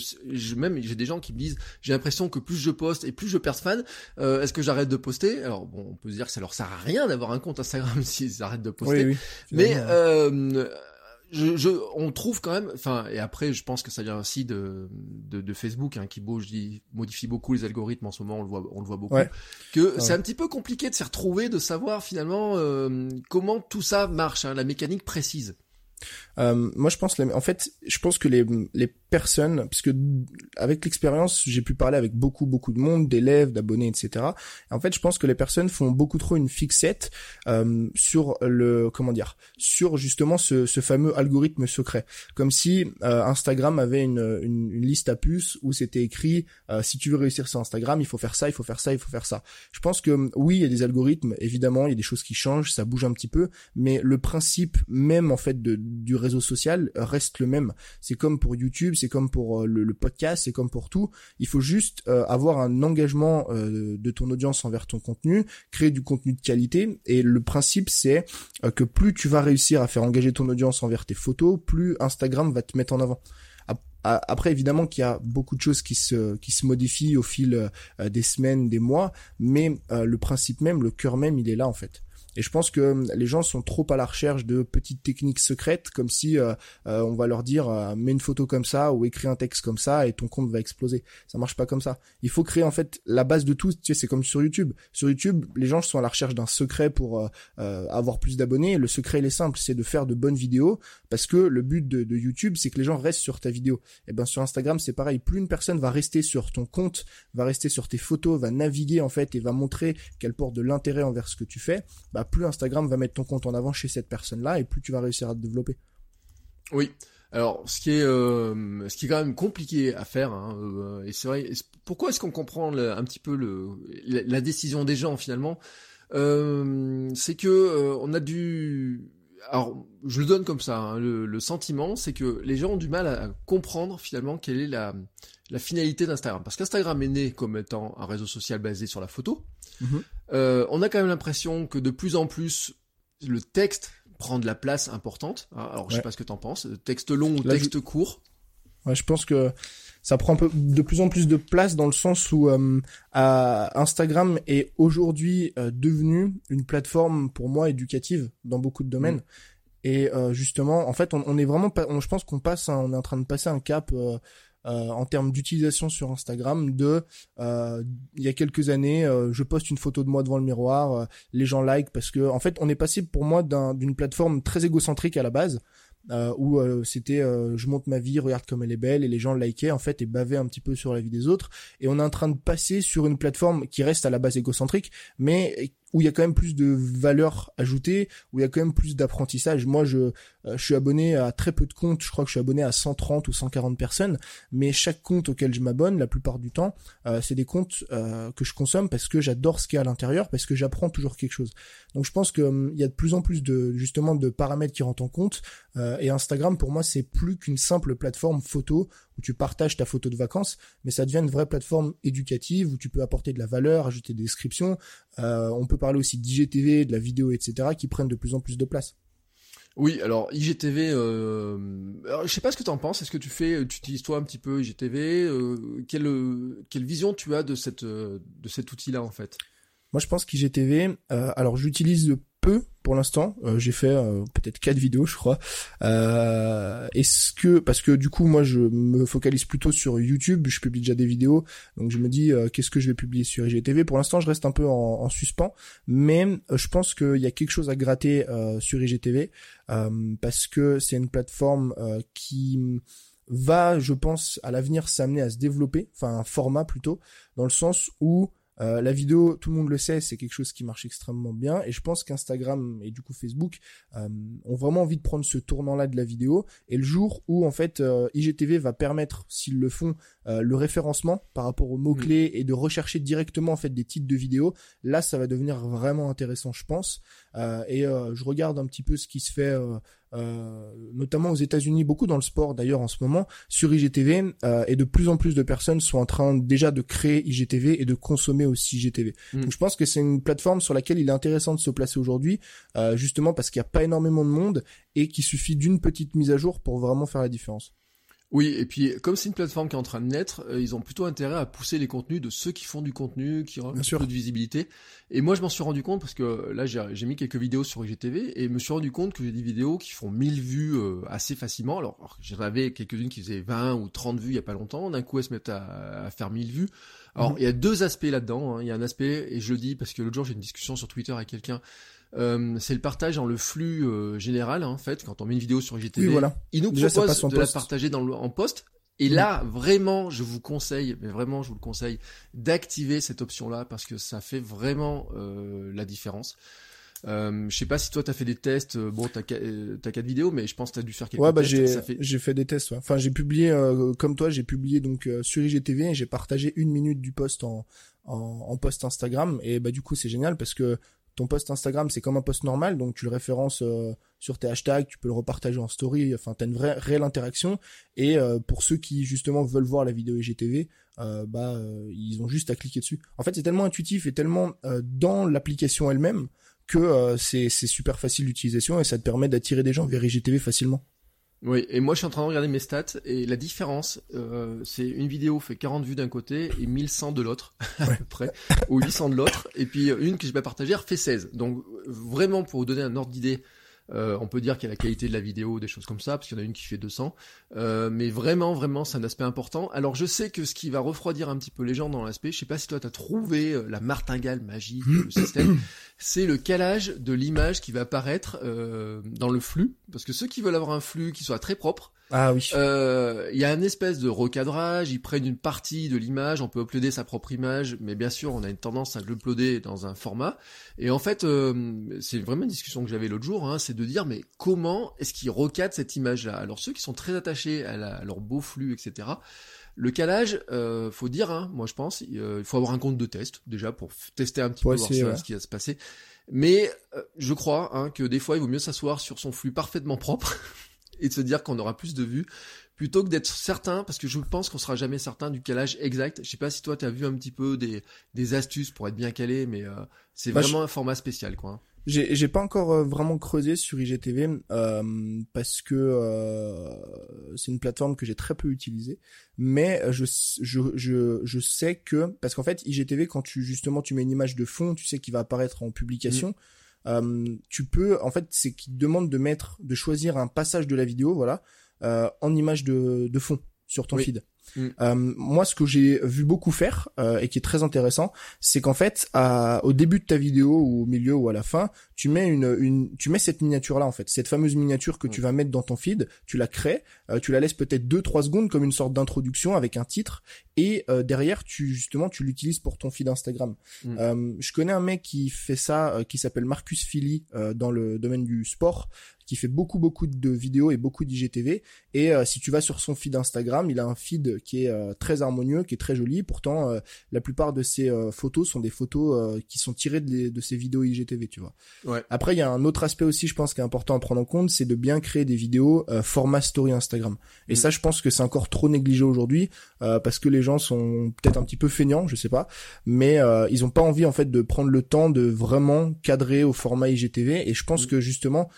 même j'ai des gens qui me disent, j'ai l'impression que plus je poste et plus je perds de fans, euh, est-ce que j'arrête de poster? Alors bon, on peut se dire que ça leur sert à rien d'avoir un compte Instagram s'ils arrêtent de poster, mais euh, je, je, on trouve quand même, enfin, et après, je pense que ça vient aussi de, de, de Facebook, hein, qui bouge, modifie beaucoup les algorithmes en ce moment, on le voit, on le voit beaucoup, que c'est un petit peu compliqué de s'y retrouver, de savoir finalement euh, comment tout ça marche, hein, la mécanique précise. Euh, moi, je pense, en fait, je pense que les, les personnes, puisque avec l'expérience, j'ai pu parler avec beaucoup, beaucoup de monde, d'élèves, d'abonnés, etc. en fait, je pense que les personnes font beaucoup trop une fixette euh, sur le, comment dire, sur justement ce, ce fameux algorithme secret, comme si euh, Instagram avait une, une, une, liste à puces où c'était écrit euh, si tu veux réussir sur Instagram, il faut faire ça, il faut faire ça, il faut faire ça. Je pense que oui, il y a des algorithmes, évidemment, il y a des choses qui changent, ça bouge un petit peu, mais le principe même en fait de du réseau social reste le même. C'est comme pour YouTube, c'est comme pour le, le, podcast, c'est comme pour tout. Il faut juste avoir un engagement de ton audience envers ton contenu, créer du contenu de qualité. Et le principe, c'est que plus tu vas réussir à faire engager ton audience envers tes photos, plus Instagram va te mettre en avant. Après, évidemment qu'il y a beaucoup de choses qui se qui se modifient au fil euh, des semaines, des mois, mais euh, le principe même, le cœur même, il est là en fait. Et je pense que hum, les gens sont trop à la recherche de petites techniques secrètes, comme si euh, euh, on va leur dire euh, mets une photo comme ça ou écris un texte comme ça et ton compte va exploser. Ça marche pas comme ça. Il faut créer en fait la base de tout. Tu sais, c'est comme sur YouTube. Sur YouTube, les gens sont à la recherche d'un secret pour avoir plus d'abonnés. Le secret il est simple, c'est de faire de bonnes vidéos parce que le but de, YouTube c'est que les gens restent sur ta vidéo. Et ben sur Instagram c'est pareil. Plus une personne va rester sur ton compte, va rester sur tes photos, va naviguer en fait et va montrer qu'elle porte de l'intérêt envers ce que tu fais, bah plus Instagram va mettre ton compte en avant chez cette personne-là et plus tu vas réussir à te développer. Oui. Alors, ce qui est, euh, ce qui est quand même compliqué à faire, hein, euh, et c'est vrai. Pourquoi est-ce qu'on comprend un petit peu le, la, décision des gens finalement euh, C'est que on a dû alors, je le donne comme ça, hein, le, sentiment, c'est que les gens ont du mal à comprendre finalement quelle est la, la finalité d'Instagram. Parce qu'Instagram est né comme étant un réseau social basé sur la photo. Mhm. Euh, on a quand même l'impression que de plus en plus, le texte prend de la place importante. Hein, alors, je sais pas ce que t'en penses. Texte long ou texte court. Ouais, je pense que ça prend un peu, de plus en plus de place dans le sens où euh, Instagram est aujourd'hui euh, devenu une plateforme pour moi éducative dans beaucoup de domaines. Mm. Et euh, justement, en fait, on, on est vraiment, je pense qu'on passe, on est en train de passer un cap en termes d'utilisation sur Instagram de euh, il y a quelques années euh, je poste une photo de moi devant le miroir les gens like parce que en fait on est passé pour moi d'une plateforme très égocentrique à la base euh, où euh, c'était euh, je monte ma vie, regarde comme elle est belle et les gens likaient en fait et bavaient un petit peu sur la vie des autres et on est en train de passer sur une plateforme qui reste à la base égocentrique mais où il y a quand même plus de valeur ajoutée, où il y a quand même plus d'apprentissage. Moi, je, je suis abonné à très peu de comptes. Je crois que je suis abonné à 130 ou 140 personnes. Mais chaque compte auquel je m'abonne, la plupart du temps, c'est des comptes que je consomme parce que j'adore ce qu'il y a à l'intérieur, parce que j'apprends toujours quelque chose. Donc, je pense qu'il hum, y a de plus en plus de justement de paramètres qui rentrent en compte. Euh, et Instagram, pour moi, c'est plus qu'une simple plateforme photo où tu partages ta photo de vacances, mais ça devient une vraie plateforme éducative où tu peux apporter de la valeur, ajouter des descriptions. Euh, on peut parler aussi d'IGTV, de la vidéo, etc., qui prennent de plus en plus de place. Oui, alors IGTV, euh, alors, je sais pas ce que tu en penses. Est-ce que tu fais, tu utilises toi un petit peu IGTV euh, quelle, quelle vision tu as de cette de cet outil-là en fait? Moi, je pense qu'IGTV, euh, alors j'utilise peu pour l'instant. Euh, j'ai fait euh, peut-être quatre vidéos, je crois. Euh, Est-ce que parce que du coup moi je me focalise plutôt sur YouTube, je publie déjà des vidéos, donc je me dis euh, qu'est-ce que je vais publier sur IGTV. Pour l'instant, je reste un peu en, en suspens, mais je pense qu'il y a quelque chose à gratter sur IGTV parce que c'est une plateforme qui va, je pense, à l'avenir s'amener à se développer, enfin un format plutôt, dans le sens où euh, la vidéo, tout le monde le sait, c'est quelque chose qui marche extrêmement bien. Et je pense qu'Instagram et du coup Facebook euh, ont vraiment envie de prendre ce tournant-là de la vidéo. Et le jour où en fait euh, IGTV va permettre, s'ils le font, le référencement par rapport aux mots-clés mm. et de rechercher directement en fait des titres de vidéos, là ça va devenir vraiment intéressant je pense. Et je regarde un petit peu ce qui se fait euh, notamment aux États-Unis, beaucoup dans le sport d'ailleurs en ce moment, sur IGTV, euh, et de plus en plus de personnes sont en train déjà de créer IGTV et de consommer aussi IGTV. Mm. Donc je pense que c'est une plateforme sur laquelle il est intéressant de se placer aujourd'hui, euh, justement parce qu'il n'y a pas énormément de monde et qu'il suffit d'une petite mise à jour pour vraiment faire la différence. Oui, et puis comme c'est une plateforme qui est en train de naître, euh, ils ont plutôt intérêt à pousser les contenus de ceux qui font du contenu, qui ont un peu de visibilité. Et moi, je m'en suis rendu compte parce que là, j'ai mis quelques vidéos sur IGTV et me suis rendu compte que j'ai des vidéos qui font 1000 vues euh, assez facilement. Alors, j'en avais quelques-unes qui faisaient 20 ou 30 vues il y a pas longtemps. D'un coup, elles se mettent à, faire 1000 vues. Alors, mhm. il y a deux aspects là-dedans. Hein. Il y a un aspect, et je le dis parce que l'autre jour, j'ai une discussion sur Twitter avec quelqu'un euh, c'est le partage dans le flux euh, général en fait quand on met une vidéo sur IGTV. voilà. Il nous propose de la partager dans le, en poste. Et là, vraiment, je vous conseille, mais vraiment, je vous le conseille, d'activer cette option-là parce que ça fait vraiment euh, la différence. Euh, je sais pas si toi t'as fait des tests. Bon, t'as as quatre vidéos, mais je pense que t'as dû faire quelques ouais, bah, tests. J'ai fait des tests. Ouais. Enfin, j'ai publié comme toi, j'ai publié donc sur IGTV et j'ai partagé une minute du post en, en, en post Instagram et bah du coup c'est génial parce que ton post Instagram c'est comme un post normal, donc tu le références euh, sur tes hashtags, tu peux le repartager en story, enfin t'as une vraie réelle interaction. Et euh, pour ceux qui justement veulent voir la vidéo IGTV, euh, bah ils ont juste à cliquer dessus. En fait c'est tellement intuitif et tellement dans l'application elle-même que c'est c'est super facile d'utilisation et ça te permet d'attirer des gens vers IGTV facilement. Oui, et moi je suis en train de regarder mes stats et la différence, euh, c'est une vidéo fait 40 vues d'un côté et 1100 de l'autre, à peu près, ou 800 de l'autre, et puis une que je vais partager fait 16. Donc vraiment pour vous donner un ordre d'idée euh, on peut dire qu'il y a la qualité de la vidéo, des choses comme ça, parce qu'il y en a une qui fait 200. Euh, mais vraiment, vraiment, c'est un aspect important. Alors je sais que ce qui va refroidir un petit peu les gens dans l'aspect, je sais pas si toi t'as trouvé euh, la martingale magique, le système, c'est le calage de l'image qui va apparaître dans le flux, parce que ceux qui veulent avoir un flux qui soit très propre, ah oui. Euh, il y a une espèce de recadrage, ils prennent une partie de l'image, on peut uploader sa propre image, mais bien sûr on a une tendance à l'uploader dans un format. Et en fait, euh, c'est vraiment une discussion que j'avais l'autre jour, hein, c'est de dire mais comment est-ce qu'ils recadrent cette image-là? Alors ceux qui sont très attachés à, leur beau flux, etc. Le calage, euh, faut dire, hein, moi je pense, euh, il faut avoir un compte de test déjà pour tester un petit peu voir ce qui va se passer. Mais je crois hein, que des fois il vaut mieux s'asseoir sur son flux parfaitement propre et de se dire qu'on aura plus de vues plutôt que d'être certain parce que je pense qu'on sera jamais certain du calage exact. Je sais pas si toi tu as vu un petit peu des, des astuces pour être bien calé mais euh, c'est bah, vraiment un format spécial quoi. J'ai j'ai pas encore euh, vraiment creusé sur IGTV euh, parce que euh, c'est une plateforme que j'ai très peu utilisée mais je je je je sais que parce qu'en fait IGTV quand tu justement tu mets une image de fond, tu sais qu'il va apparaître en publication. Mm. Euh, tu peux, en fait, c'est qu'il demande de mettre, de choisir un passage de la vidéo, voilà, euh, en image de, de fond sur ton feed. Mm. Euh, moi, ce que j'ai vu beaucoup faire euh, et qui est très intéressant, c'est qu'en fait, à, au début de ta vidéo ou au milieu ou à la fin, tu mets une, une tu mets cette miniature là en fait, cette fameuse miniature que tu vas mettre dans ton feed, tu la crées, euh, tu la laisses peut-être 2-3 secondes comme une sorte d'introduction avec un titre et euh, derrière tu justement tu l'utilises pour ton feed Instagram. Mm. Euh, je connais un mec qui fait ça, qui s'appelle Marcus Philly dans le domaine du sport qui fait beaucoup beaucoup de vidéos et beaucoup d'IGTV. Et euh, si tu vas sur son feed Instagram, il a un feed qui est euh, très harmonieux, qui est très joli. Pourtant, euh, la plupart de ses photos sont des photos qui sont tirées de, de ses vidéos IGTV, tu vois. Ouais. Après, il y a un autre aspect aussi, je pense, qui est important à prendre en compte, c'est de bien créer des vidéos format story Instagram. Et mm. ça, je pense que c'est encore trop négligé aujourd'hui parce que les gens sont peut-être un petit peu feignants, je sais pas, mais ils ont pas envie en fait de prendre le temps de vraiment cadrer au format IGTV. Et je pense mm. que justement,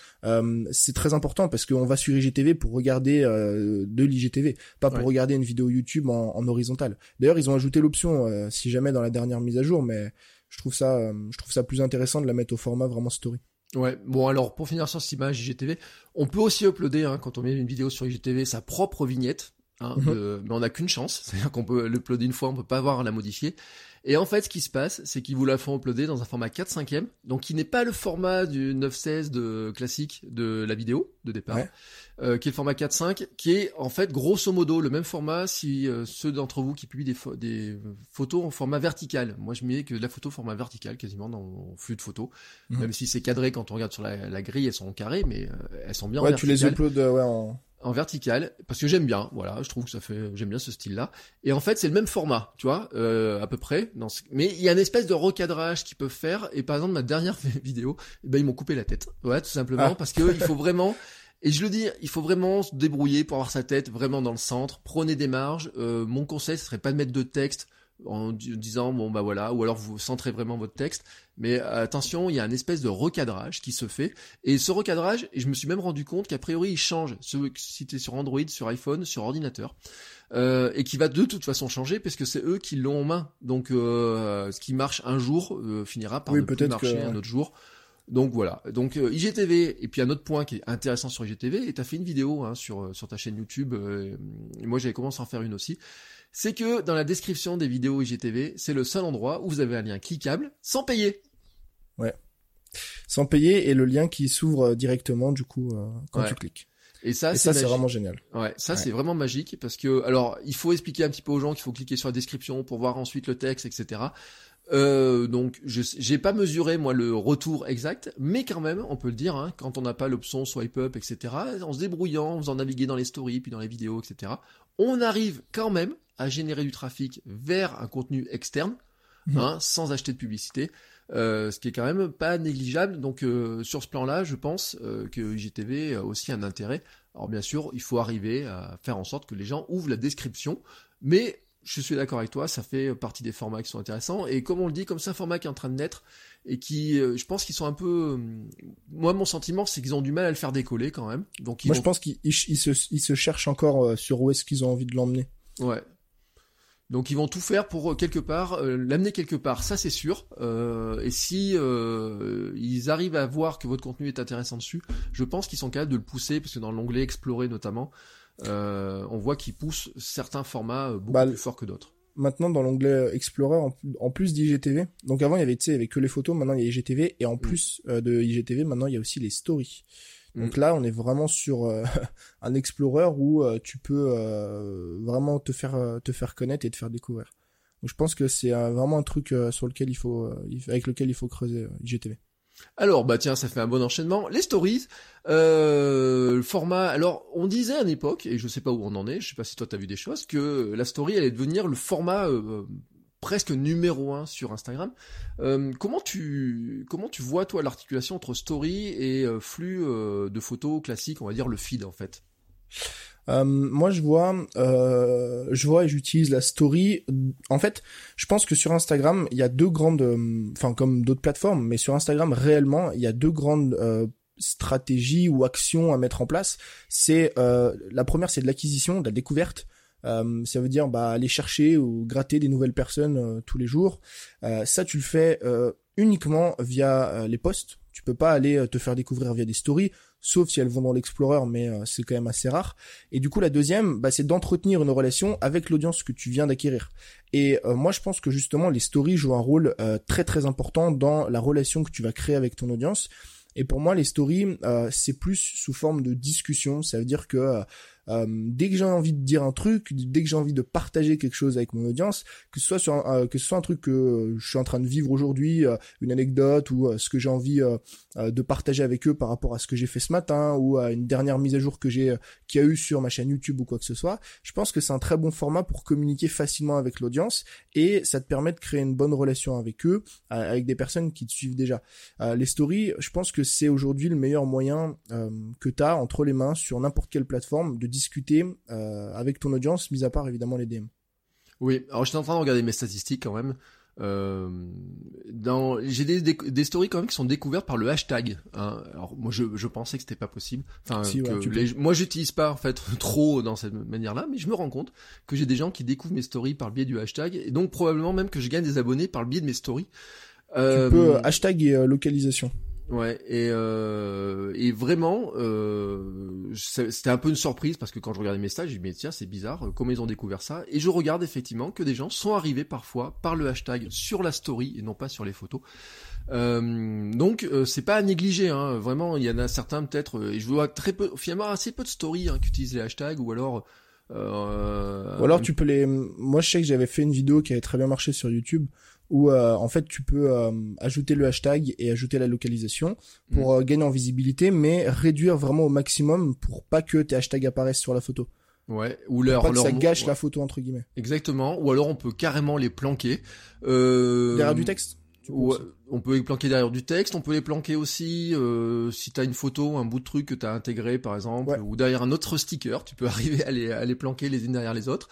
c'est très important parce qu'on va sur IGTV pour regarder euh, de l'IGTV, pas pour regarder une vidéo YouTube en, en horizontale. D'ailleurs, ils ont ajouté l'option, euh, si jamais dans la dernière mise à jour, mais je trouve ça, euh, je trouve ça plus intéressant de la mettre au format vraiment story. Ouais, bon alors pour finir sur cette image IGTV, on peut aussi uploader hein, quand on met une vidéo sur IGTV sa propre vignette, hein, mhm. mais on n'a qu'une chance, c'est-à-dire qu'on peut l'uploader une fois, on peut pas avoir à la modifier. Et en fait, ce qui se passe, c'est qu'ils vous la font uploader dans un format 4 5 e donc qui n'est pas le format du 9-16 de classique de la vidéo de départ, euh, qui est le format 4.5, qui est en fait grosso modo le même format si euh, ceux d'entre vous qui publient des, des photos en format vertical. Moi, je mets que la photo format vertical quasiment dans mon flux de photos, mhm. même si c'est cadré quand on regarde sur la, grille, elles sont en carré, mais euh, elles sont bien. Ouais, tu les uploads ouais, en en vertical parce que j'aime bien voilà je trouve que ça fait j'aime bien ce style là et en fait c'est le même format tu vois euh, à peu près dans mais il y a une espèce de recadrage qu'ils peuvent faire et par exemple ma dernière vidéo eh ben ils m'ont coupé la tête ouais tout simplement ah. parce que il faut vraiment et je le dis, il faut vraiment se débrouiller pour avoir sa tête vraiment dans le centre. Prenez des marges. Euh, mon conseil, ce serait pas de mettre de texte en disant bon bah voilà ou alors vous centrez vraiment votre texte. Mais attention il y a une espèce de recadrage qui se fait. Et ce recadrage et je me suis même rendu compte qu'a priori il change. Si tu es sur Android sur iPhone sur ordinateur euh, et qui va de toute façon changer parce que c'est eux qui l'ont en main. Donc euh, ce qui marche un jour euh, finira par ne plus marcher un autre jour. Donc voilà. Donc IGTV et puis un autre point qui est intéressant sur IGTV et t'as fait une vidéo hein, sur sur ta chaîne YouTube. et moi j'avais commencé à en faire une aussi c'est que dans la description des vidéos IGTV, c'est le seul endroit où vous avez un lien cliquable sans payer. Ouais. Sans payer et le lien qui s'ouvre euh, directement du coup euh, quand tu cliques. Et ça, c'est vraiment génial. Ouais, ça c'est vraiment magique parce que alors il faut expliquer un petit peu aux gens qu'il faut cliquer sur la description pour voir ensuite le texte, etc. Euh, donc je j'ai pas mesuré moi le retour exact, mais quand même on peut le dire hein, quand on n'a pas l'option swipe up, etc. En se débrouillant, en faisant naviguer dans les stories puis dans les vidéos, etc. On arrive quand même à générer du trafic vers un contenu externe. Mhm. hein, sans acheter de publicité. Euh, ce qui est quand même pas négligeable. Donc euh, sur ce plan-là, je pense euh, que IGTV a aussi un intérêt. Alors bien sûr, il faut arriver à faire en sorte que les gens ouvrent la description, mais je suis d'accord avec toi, ça fait partie des formats qui sont intéressants. Et comme on le dit, comme c'est un format qui est en train de naître et qui, euh, je pense qu'ils sont un peu, euh, moi mon sentiment c'est qu'ils ont du mal à le faire décoller quand même. Donc ils Moi, vont- je pense qu'ils ils, ils se, ils se cherchent encore euh, sur où est-ce qu'ils ont envie de l'emmener. Ouais. Donc ils vont tout faire pour quelque part euh, l'amener quelque part, ça c'est sûr. Euh, et si euh, ils arrivent à voir que votre contenu est intéressant dessus, je pense qu'ils sont capables de le pousser parce que dans l'onglet explorer notamment, on voit qu'ils poussent certains formats beaucoup Bah, plus forts que d'autres. Maintenant, dans l'onglet Explorer, en, en plus d'IGTV, donc avant, il y avait, tu sais, il y avait que les photos, maintenant, il y a IGTV, et en plus euh, de IGTV, maintenant, il y a aussi les stories. Donc Mm. là, on est vraiment sur euh, un Explorer où euh, tu peux euh, vraiment te faire, euh, te faire connaître et te faire découvrir. Donc je pense que c'est euh, vraiment un truc euh, sur lequel il faut, euh, avec lequel il faut creuser euh, IGTV. Alors bah tiens, ça fait un bon enchaînement. Les stories, euh, le format. Alors on disait à une époque, et je sais pas où on en est, je sais pas si toi t'as vu des choses, que la story allait devenir le format euh, presque numéro un sur Instagram. Euh, comment tu comment tu vois toi l'articulation entre story et flux de photos classiques, on va dire le feed en fait? Euh, moi, je vois, euh, je vois et j'utilise la story. En fait, je pense que sur Instagram, il y a deux grandes, euh, enfin comme d'autres plateformes, mais sur Instagram réellement, il y a deux grandes euh, stratégies ou actions à mettre en place. C'est euh, la première, c'est de l'acquisition, de la découverte. Euh, ça veut dire bah, aller chercher ou gratter des nouvelles personnes euh, tous les jours. Euh, ça, tu le fais uniquement via les posts. Tu peux pas aller te faire découvrir via des stories, sauf si elles vont dans l'Explorer, mais euh, c'est quand même assez rare. Et du coup, la deuxième, bah, c'est d'entretenir une relation avec l'audience que tu viens d'acquérir. Et euh, moi, je pense que justement, les stories jouent un rôle euh, très très important dans la relation que tu vas créer avec ton audience. Et pour moi, les stories, euh, c'est plus sous forme de discussion. Ça veut dire que euh, dès que j'ai envie de dire un truc, dès que j'ai envie de partager quelque chose avec mon audience, que ce soit sur un, euh, que ce soit un truc que euh, je suis en train de vivre aujourd'hui, euh, une anecdote ou ce que j'ai envie de partager avec eux par rapport à ce que j'ai fait ce matin ou à une dernière mise à jour que j'ai qui a eu sur ma chaîne YouTube ou quoi que ce soit, je pense que c'est un très bon format pour communiquer facilement avec l'audience et ça te permet de créer une bonne relation avec eux, avec des personnes qui te suivent déjà. Les stories, je pense que c'est aujourd'hui le meilleur moyen que tu as entre les mains sur n'importe quelle plateforme de discuter euh, avec ton audience, mis à part évidemment les DM. Oui, alors j'étais en train de regarder mes statistiques quand même. Euh, dans, j'ai des, des, des stories quand même qui sont découvertes par le hashtag. Hein. Alors moi je, je pensais que c'était pas possible. Enfin, Si, que les- moi j'utilise pas en fait trop dans cette manière-là, mais je me rends compte que j'ai des gens qui découvrent mes stories par le biais du hashtag, et donc probablement même que je gagne des abonnés par le biais de mes stories. Euh, Tu peux euh, hashtag et localisation. Ouais, et, euh, et vraiment, euh, c'était un peu une surprise parce que quand je regardais mes stages, je me disais, tiens, c'est bizarre, euh, comment ils ont découvert ça Et je regarde effectivement que des gens sont arrivés parfois par le hashtag sur la story et non pas sur les photos. Euh, donc euh, c'est pas à négliger, hein. vraiment, il y en a certains peut-être, euh, et je vois très peu, finalement assez peu de stories hein, qui utilisent les hashtags ou alors... Euh, Ou alors tu peux les. Moi je sais que j'avais fait une vidéo qui avait très bien marché sur YouTube où euh, en fait tu peux euh, ajouter le hashtag et ajouter la localisation pour euh, gagner en visibilité, mais réduire vraiment au maximum pour pas que tes hashtags apparaissent sur la photo. Ouais, ou leur, Pas que leur- ça gâche ouais, la photo entre guillemets. Exactement, ou alors on peut carrément les planquer. Euh, Derrière du texte. Ouais, on peut les planquer derrière du texte, on peut les planquer aussi euh, si t'as une photo, un bout de truc que t'as intégré par exemple, Ouais. ou derrière un autre sticker, tu peux arriver à les, à les planquer les unes derrière les autres.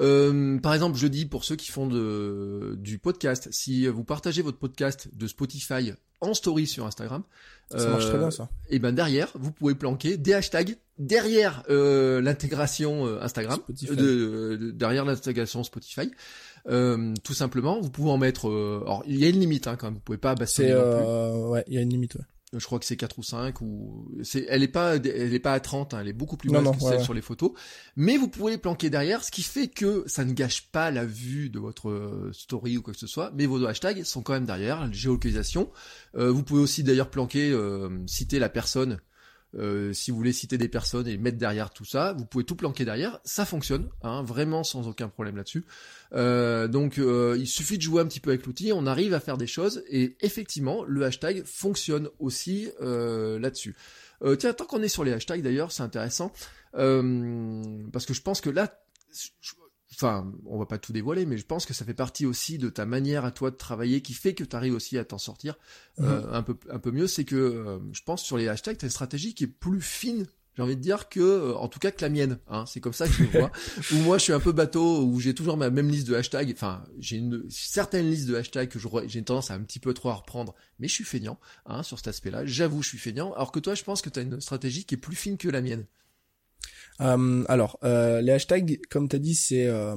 Euh, par exemple, je dis pour ceux qui font de, du podcast, si vous partagez votre podcast de Spotify en story sur Instagram, Ça marche très euh, bien ça. et ben derrière, vous pouvez planquer des hashtags derrière euh, l'intégration euh, Instagram, Spotify. euh, de, de- derrière l'intégration Spotify. Euh, tout simplement, vous pouvez en mettre. euh, alors, il y a une limite hein, quand même. Vous pouvez pas bastonner euh, ouais, il y a une limite. Ouais. Je crois que c'est 4 ou 5 ou c'est elle est pas elle est pas à 30 hein, elle est beaucoup plus basse que celle ouais. sur les photos mais vous pouvez les planquer derrière ce qui fait que ça ne gâche pas la vue de votre euh, story ou quoi que ce soit mais vos hashtags sont quand même derrière la géolocalisation Euh, vous pouvez aussi d'ailleurs planquer euh, citer la personne euh, si vous voulez citer des personnes et mettre derrière tout ça, vous pouvez tout planquer derrière, ça fonctionne, hein, vraiment sans aucun problème là-dessus. Euh, donc euh, il suffit de jouer un petit peu avec l'outil, on arrive à faire des choses et effectivement le hashtag fonctionne aussi là-dessus. Tiens, tant qu'on est sur les hashtags d'ailleurs, c'est intéressant parce que je pense que là, enfin, on va pas tout dévoiler, mais je pense que ça fait partie aussi de ta manière à toi de travailler qui fait que tu arrives aussi à t'en sortir euh, un peu un peu mieux. C'est que euh, je pense sur les hashtags, t'as une stratégie qui est plus fine j'ai envie de dire que, euh, en tout cas, que la mienne. Hein, c'est comme ça que je le vois. Ou moi, je suis un peu bateau, où j'ai toujours ma même liste de hashtags. Enfin, j'ai une certaine liste de hashtags que j'ai une tendance à un petit peu trop à reprendre, mais je suis feignant hein, sur cet aspect-là. J'avoue, je suis feignant. Alors que toi, je pense que tu as une stratégie qui est plus fine que la mienne. Euh, alors, euh, les hashtags, comme tu dit, c'est euh,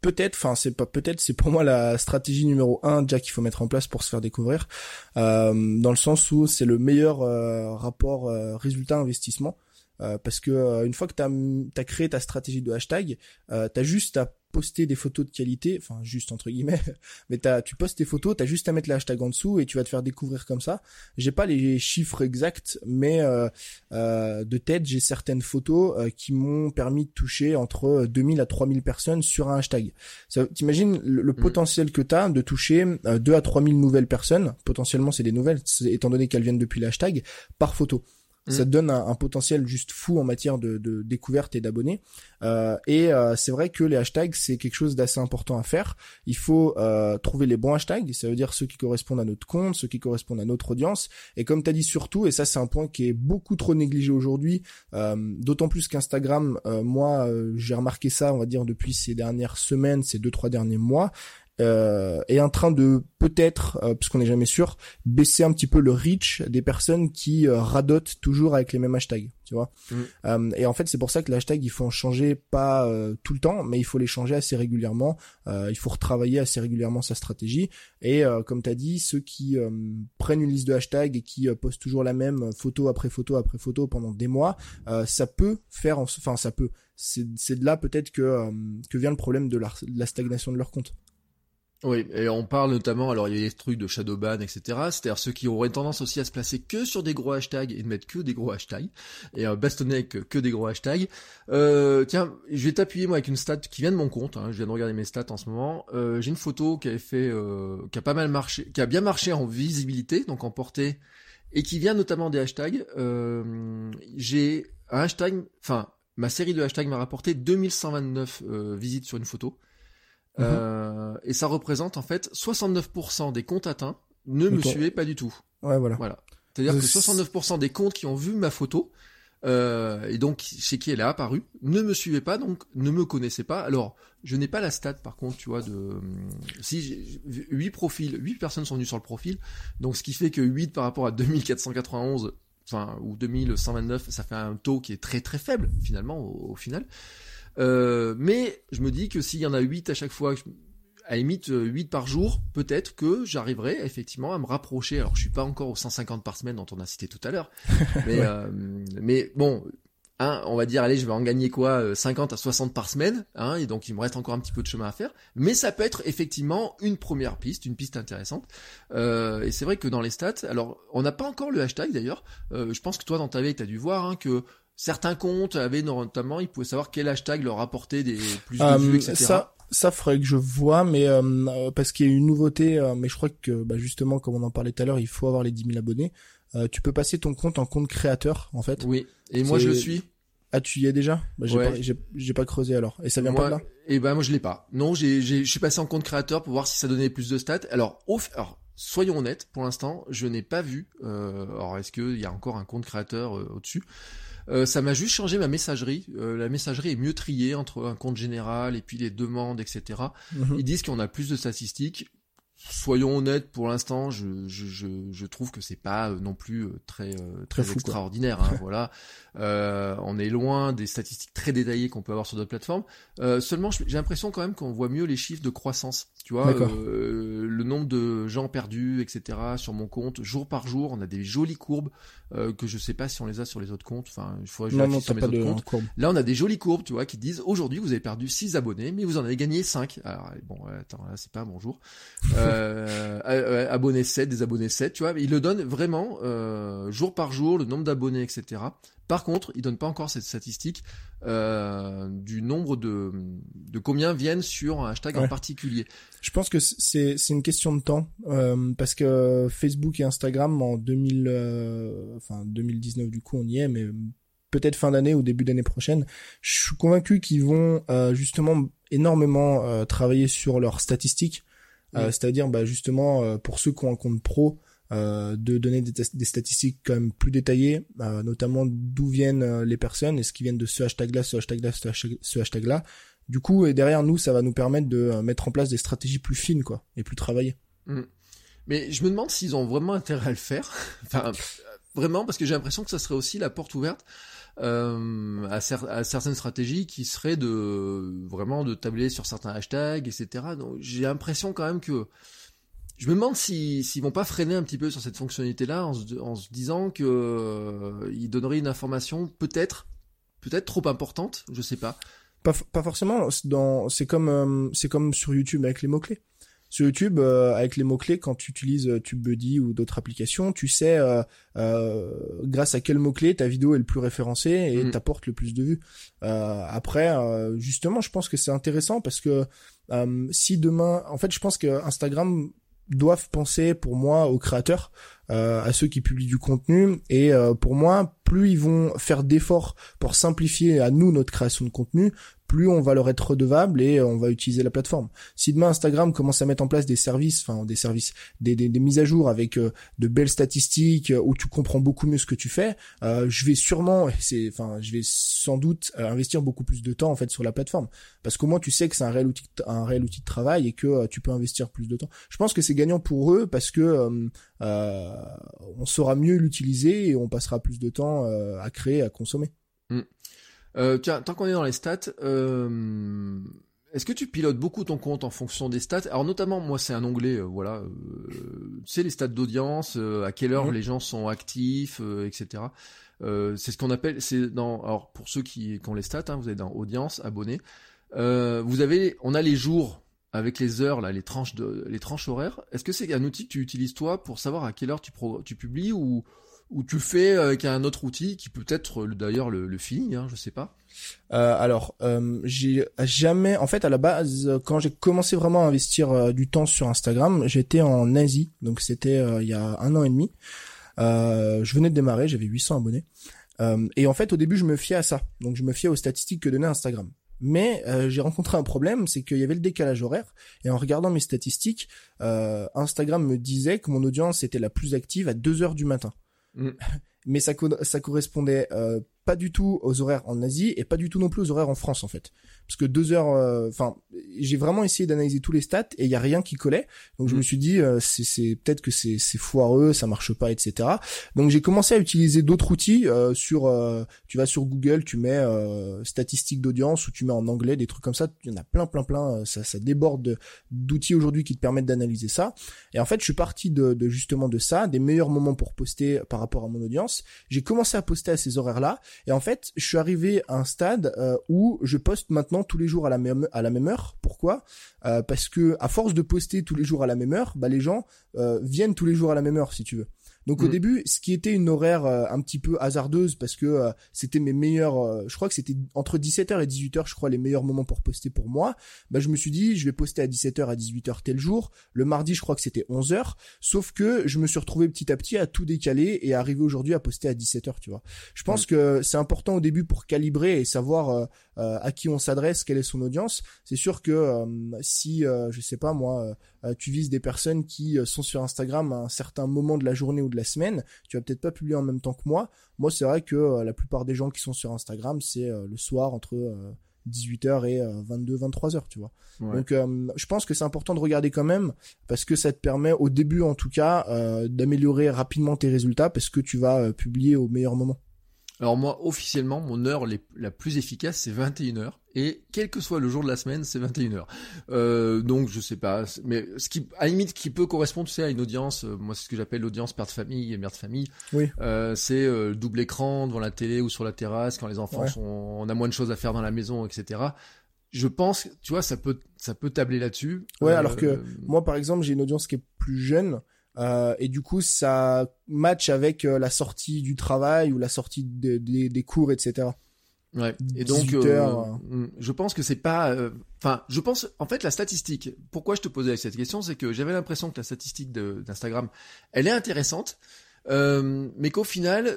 peut-être, enfin c'est pas peut-être, c'est pour moi la stratégie numéro un déjà qu'il faut mettre en place pour se faire découvrir, dans le sens où c'est le meilleur rapport résultat investissement. Parce que une fois que tu as, as, créé ta stratégie de hashtag, euh, tu as juste à poster des photos de qualité, enfin juste entre guillemets, mais t'as, tu postes tes photos, t'as juste à mettre le hashtag en dessous et tu vas te faire découvrir comme ça. J'ai pas les chiffres exacts, mais euh, euh, de tête, j'ai certaines photos euh, qui m'ont permis de toucher entre 2000 à 3000 personnes sur un hashtag. T'imagines le, le mm. potentiel que t'as de toucher 2 à 3000 nouvelles personnes, potentiellement c'est des nouvelles, étant donné qu'elles viennent depuis le hashtag, par photo. Ça te mm. donne un, potentiel juste fou en matière de, de découverte et d'abonnés. Euh, et euh, c'est vrai que les hashtags, c'est quelque chose d'assez important à faire. Il faut euh, trouver les bons hashtags, ça veut dire ceux qui correspondent à notre compte, ceux qui correspondent à notre audience. Et comme tu as dit surtout, et ça c'est un point qui est beaucoup trop négligé aujourd'hui, euh, d'autant plus qu'Instagram, euh, moi j'ai remarqué ça, on va dire depuis ces dernières semaines, ces deux trois derniers mois, euh, est en train de peut-être, euh, puisqu'on n'est jamais sûr, baisser un petit peu le reach des personnes qui euh, radotent toujours avec les mêmes hashtags, tu vois. Mm. Euh, et en fait, c'est pour ça que les hashtags, il faut en changer pas tout le temps, mais il faut les changer assez régulièrement. il faut retravailler assez régulièrement sa stratégie. Et comme tu as dit, ceux qui prennent une liste de hashtags et qui postent toujours la même photo après photo après photo pendant des mois, ça peut faire, enfin ça peut. C'est de là peut-être que que vient le problème de de la stagnation de leur compte. Oui, et on parle notamment, alors il y a des trucs de shadowban, etc. C'est-à-dire ceux qui auraient tendance aussi à se placer que sur des gros hashtags et de mettre que des gros hashtags, et euh, bastonner avec que des gros hashtags. Euh, tiens, je vais t'appuyer moi avec une stat qui vient de mon compte, hein, je viens de regarder mes stats en ce moment. Euh, j'ai une photo qui avait fait, euh, qui a pas mal marché, qui a bien marché en visibilité, donc en portée, et qui vient notamment des hashtags. Euh, j'ai un hashtag, enfin, ma série de hashtags m'a rapporté 2129 visites sur une photo. Mhm. Euh, et ça représente en fait 69% des comptes atteints ne me suivaient pas du tout. Ouais, voilà. Voilà. C'est-à-dire que 69% des comptes qui ont vu ma photo euh, et donc chez qui elle est apparue ne me suivaient pas, donc ne me connaissaient pas. Alors, je n'ai pas la stat par contre, tu vois, de si 8 profils, 8 personnes sont venues sur le profil, donc ce qui fait que 8 par rapport à 2491 enfin ou 2129, ça fait un taux qui est très très faible finalement au final. Euh, mais je me dis que s'il y en a 8 à chaque fois, à limite 8 euh, par jour, peut-être que j'arriverai effectivement à me rapprocher. Alors je suis pas encore aux 150 par semaine dont on a cité tout à l'heure, mais, euh, mais bon, hein, on va dire allez, je vais en gagner quoi, 50 à 60 par semaine, hein, et donc il me reste encore un petit peu de chemin à faire. Mais ça peut être effectivement une première piste, une piste intéressante. Euh, et c'est vrai que dans les stats, alors on n'a pas encore le hashtag d'ailleurs. je pense que toi dans ta veille, tu as dû voir hein, que certains comptes avaient notamment, ils pouvaient savoir quel hashtag leur apportait des plus de vues, etc. Ça, ça ferait que je vois, mais euh, parce qu'il y a une nouveauté, euh, mais je crois que bah, justement, comme on en parlait tout à l'heure, il faut avoir les 10 000 abonnés. Euh, tu peux passer ton compte en compte créateur, en fait. Oui. Et moi, je le suis. Ah, tu y es déjà? Bah, J'ai pas, creusé alors. Et ça vient pas de là? Et eh ben moi, je l'ai pas. Non, j'ai, je suis passé en compte créateur pour voir si ça donnait plus de stats. Alors, alors soyons honnêtes, pour l'instant, je n'ai pas vu. alors, est-ce qu'il y a encore un compte créateur au-dessus? Euh, ça m'a juste changé ma messagerie. Euh, la messagerie est mieux triée entre un compte général et puis les demandes, etc. Mhm. Ils disent qu'on a plus de statistiques. Soyons honnêtes, pour l'instant, je, je, je, je, trouve que c'est pas euh, non plus très très, extraordinaire. Hein, voilà, on est loin des statistiques très détaillées qu'on peut avoir sur d'autres plateformes. seulement, j'ai l'impression quand même qu'on voit mieux les chiffres de croissance. Tu vois, euh, le nombre de gens perdus, etc. sur mon compte, jour par jour, on a des jolies courbes euh, que je sais pas si on les a sur les autres comptes. Enfin, il faudrait que je non, non, sur mes autres comptes. Là, on a des jolies courbes, tu vois, qui disent aujourd'hui vous avez perdu 6 abonnés, mais vous en avez gagné 5. Alors bon, attends, là c'est pas un bonjour. Euh, euh abonnés 7, des abonnés 7, tu vois. Il le donne vraiment euh, jour par jour, le nombre d'abonnés, etc. Par contre, il donne pas encore cette statistique euh, du nombre de, de combien viennent sur un hashtag en particulier. Je pense que c'est c'est une question de temps euh, parce que Facebook et Instagram en 2000 euh, enfin 2019 du coup on y est mais peut-être fin d'année ou début d'année prochaine. Je suis convaincu qu'ils vont justement énormément travailler sur leurs statistiques, c'est-à-dire bah, justement pour ceux qui ont un compte pro. De donner des, statistiques quand même plus détaillées, notamment d'où viennent les personnes, est-ce qu'ils viennent de ce hashtag-là, ce hashtag-là, ce hashtag-là, du coup, et derrière nous, ça va nous permettre de euh, mettre en place des stratégies plus fines, quoi, et plus travaillées. Mm. Mais je me demande s'ils ont vraiment intérêt à le faire. enfin, vraiment, parce que j'ai l'impression que ça serait aussi la porte ouverte euh, à, à, certaines stratégies qui seraient de vraiment de tabler sur certains hashtags, etc. Donc j'ai l'impression quand même que je me demande s'ils vont pas freiner un petit peu sur cette fonctionnalité-là en, en, se disant que euh, donneraient une information peut-être peut-être trop importante, je sais pas, pas, pas forcément. Dans, c'est comme, euh, c'est comme sur YouTube avec les mots clés. Sur YouTube, euh, avec les mots clés, quand tu utilises euh, TubeBuddy ou d'autres applications, tu sais grâce à quel mot clé ta vidéo est le plus référencée et mm. t'apporte le plus de vues. après, justement, je pense que c'est intéressant parce que si demain, en fait, je pense que Instagram doivent penser pour moi aux créateurs, euh, à ceux qui publient du contenu. Et euh, pour moi plus ils vont faire d'efforts pour simplifier à nous notre création de contenu, plus on va leur être redevable et on va utiliser la plateforme. Si demain Instagram commence à mettre en place des services, enfin des services, des, des, mises à jour avec euh, de belles statistiques euh, où tu comprends beaucoup mieux ce que tu fais, euh, je vais sûrement, c'est, enfin, je vais sans doute investir beaucoup plus de temps en fait sur la plateforme parce qu'au moins tu sais que c'est un réel outil, un réel outil de travail et que tu peux investir plus de temps. Je pense que c'est gagnant pour eux parce que on saura mieux l'utiliser et on passera plus de temps à créer, à consommer. Mm. Euh, tiens, tant qu'on est dans les stats, euh, est-ce que tu pilotes beaucoup ton compte en fonction des stats? Alors notamment, moi, c'est un onglet, euh, voilà, tu sais les stats d'audience, à quelle heure mhm. les gens sont actifs, etc. c'est ce qu'on appelle, c'est dans, alors pour ceux qui, qui ont les stats, hein, vous êtes dans audience, abonnés. vous avez, on a les jours avec les heures là, les tranches de, les tranches horaires. Est-ce que c'est un outil que tu utilises toi pour savoir à quelle heure tu, pro, tu publies ou ou tu fais avec un autre outil qui peut être d'ailleurs le, le feeling, hein, je sais pas. Euh, alors, euh, j'ai jamais, en fait, à la base, quand j'ai commencé vraiment à investir euh, du temps sur Instagram, j'étais en Asie, donc c'était euh, il y a un an et demi. je venais de démarrer, j'avais 800 abonnés, et en fait, au début, je me fiais à ça, donc je me fiais aux statistiques que donnait Instagram. Mais j'ai rencontré un problème, c'est qu'il y avait le décalage horaire. Et en regardant mes statistiques, Instagram me disait que mon audience était la plus active à 2 heures du matin. Mm. Mais ça, ça correspondait euh, pas du tout aux horaires en Asie et pas du tout non plus aux horaires en France en fait. Parce que deux heures euh, enfin j'ai vraiment essayé d'analyser tous les stats et il y a rien qui collait. Donc je mm. me suis dit euh, c'est c'est peut-être que c'est c'est foireux ça marche pas etc donc j'ai commencé à utiliser d'autres outils euh, sur tu vas sur Google tu mets statistiques d'audience ou tu mets en anglais des trucs comme ça. Il y en a plein plein plein ça ça déborde d'outils aujourd'hui qui te permettent d'analyser ça. Et en fait je suis parti de, de justement de ça des meilleurs moments pour poster par rapport à mon audience. J'ai commencé à poster à ces horaires là et en fait, je suis arrivé à un stade euh, où je poste maintenant tous les jours à la même heure. Pourquoi? Euh, Parce que à force de poster tous les jours à la même heure, bah les gens euh, viennent tous les jours à la même heure, si tu veux. Donc au mm. début, ce qui était une horaire euh, un petit peu hasardeuse parce que euh, c'était mes meilleurs, euh, je crois que c'était entre 17h et 18h, je crois les meilleurs moments pour poster pour moi. Bah je me suis dit, je vais poster à 17h à 18h tel jour. Le mardi, je crois que c'était 11h. Sauf que je me suis retrouvé petit à petit à tout décaler et arriver aujourd'hui à poster à 17h, tu vois. Je pense mm. que c'est important au début pour calibrer et savoir à qui on s'adresse, quelle est son audience. C'est sûr que si, je sais pas moi, tu vises des personnes qui sont sur Instagram à un certain moment de la journée ou de la semaine, tu vas peut-être pas publier en même temps que moi. Moi, c'est vrai que euh, la plupart des gens qui sont sur Instagram, c'est euh, le soir entre 18h euh, et 22 23h, tu vois. Donc je pense que c'est important de regarder quand même parce que ça te permet au début en tout cas d'améliorer rapidement tes résultats parce que tu vas publier au meilleur moment. Alors moi, officiellement, mon heure la plus efficace, c'est 21h. Et quel que soit le jour de la semaine, c'est 21h. Euh, donc je sais pas. Mais ce qui, à la limite, qui peut correspondre, tu sais, à une audience, euh, moi c'est ce que j'appelle l'audience père de famille et mère de famille. Oui. Euh, c'est euh, double écran devant la télé ou sur la terrasse quand les enfants sont, on a moins de choses à faire dans la maison, etc je pense, tu vois, ça peut, ça peut tabler là-dessus. Ouais, alors que moi, par exemple, j'ai une audience qui est plus jeune. Euh, et du coup, ça match avec euh, la sortie du travail ou la sortie des cours, etc. Ouais. Et donc, euh, mm, je pense que c'est pas. Enfin, je pense. En fait, la statistique. Pourquoi je te posais cette question, c'est que j'avais l'impression que la statistique d'Instagram, elle est intéressante. euh, mais qu'au final,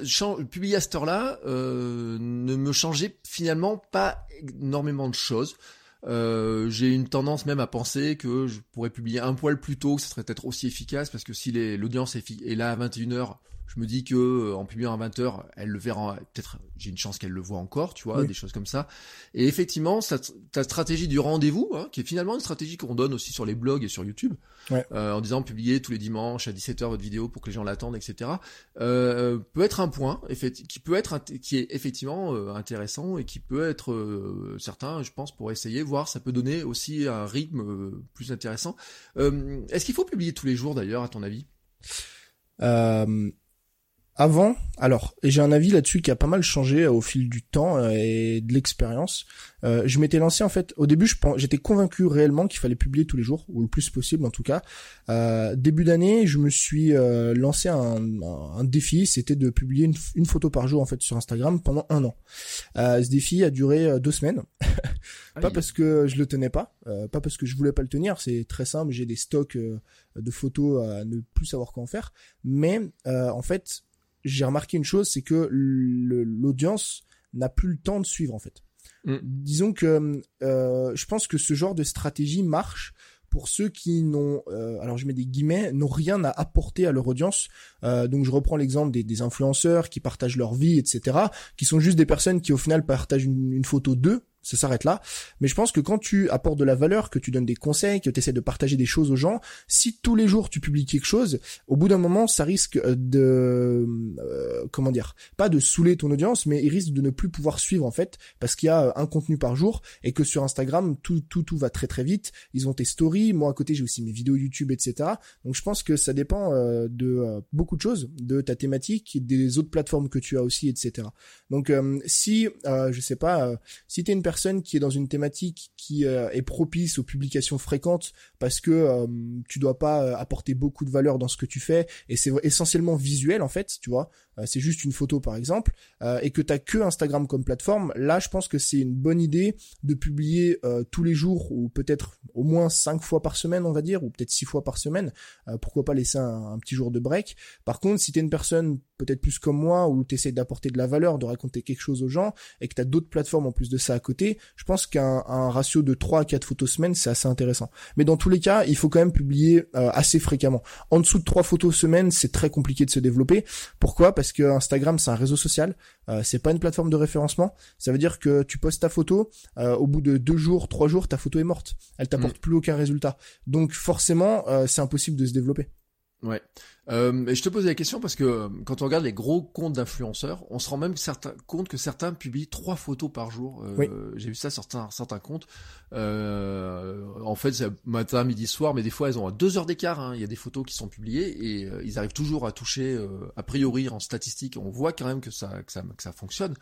publier à cette heure-là euh, ne me changeait finalement pas énormément de choses. Euh, j'ai une tendance même à penser que je pourrais publier un poil plus tôt, que ce serait peut-être aussi efficace, parce que si l'audience est, est, là à 21h, je me dis que euh, en publiant à 20h, elle le verra peut-être j'ai une chance qu'elle le voit encore, tu vois, des choses comme ça. Et effectivement, ta stratégie du rendez-vous, hein, qui est finalement une stratégie qu'on donne aussi sur les blogs et sur YouTube, euh, en disant publier tous les dimanches à 17h votre vidéo pour que les gens l'attendent, etc. Euh, peut être un point qui peut être qui est effectivement euh, intéressant et qui peut être euh, certain, je pense, pour essayer, voir ça peut donner aussi un rythme plus intéressant. Est-ce qu'il faut publier tous les jours d'ailleurs, à ton avis? Avant, alors, et j'ai un avis là-dessus qui a pas mal changé euh, au fil du temps euh, et de l'expérience. Euh, je m'étais lancé en fait, au début, j'étais convaincu réellement qu'il fallait publier tous les jours, ou le plus possible en tout cas. début d'année, je me suis lancé un, un, défi, c'était de publier une, une, photo par jour en fait sur Instagram pendant un an. ce défi a duré deux semaines, pas parce que je le tenais pas, pas parce que je voulais pas le tenir, c'est très simple, j'ai des stocks de photos à ne plus savoir quoi en faire, mais en fait j'ai remarqué une chose, c'est que l'audience n'a plus le temps de suivre en fait. Mm. Disons que euh, je pense que ce genre de stratégie marche pour ceux qui n'ont, euh, alors je mets des guillemets, n'ont rien à apporter à leur audience. Euh, donc je reprends l'exemple des, des, influenceurs qui partagent leur vie, etc., qui sont juste des personnes qui au final partagent une, une photo d'eux ça s'arrête là. Mais je pense que quand tu apportes de la valeur, que tu donnes des conseils, que tu essaies de partager des choses aux gens, si tous les jours tu publies quelque chose, au bout d'un moment, ça risque euh, de, euh, comment dire, pas de saouler ton audience, mais il risque de ne plus pouvoir suivre en fait, parce qu'il y a euh, un contenu par jour et que sur Instagram, tout, tout, tout va très très vite. Ils ont tes stories, moi à côté j'ai aussi mes vidéos YouTube, etc. Donc je pense que ça dépend de beaucoup de choses, de ta thématique, des autres plateformes que tu as aussi, etc. Donc si, je sais pas, si t'es une personne qui est dans une thématique qui euh, est propice aux publications fréquentes parce que euh, tu dois pas euh, apporter beaucoup de valeur dans ce que tu fais et c'est essentiellement visuel en fait, tu vois. C'est juste une photo par exemple et que t'as que Instagram comme plateforme, là je pense que c'est une bonne idée de publier tous les jours ou peut-être au moins cinq fois par semaine on va dire ou peut-être six fois par semaine. pourquoi pas laisser un, un, petit jour de break. Par contre, si t'es une personne peut-être plus comme moi où t'essaies d'apporter de la valeur, de raconter quelque chose aux gens et que t'as d'autres plateformes en plus de ça à côté je pense qu'un ratio de 3 à 4 photos semaine, c'est assez intéressant. Mais dans tous les cas, il faut quand même publier euh, assez fréquemment. En dessous de 3 photos semaine, c'est très compliqué de se développer. Pourquoi? Parce que Instagram, c'est un réseau social, euh, c'est pas une plateforme de référencement. Ça veut dire que tu postes ta photo, euh, au bout de 2 jours, 3 jours, ta photo est morte. Elle t'apporte mm. plus aucun résultat. Donc forcément, c'est impossible de se développer. Ouais. Euh, et je te posais la question parce que euh, quand on regarde les gros comptes d'influenceurs, on se rend même certains, compte que certains publient trois photos par jour. Euh, J'ai vu ça sur certains, certains comptes. Euh, en fait, c'est matin, midi, soir, mais des fois, elles ont à deux heures d'écart. Hein. Il y a des photos qui sont publiées et ils arrivent toujours à toucher, a priori, en statistique. On voit quand même que ça, que ça, que ça fonctionne.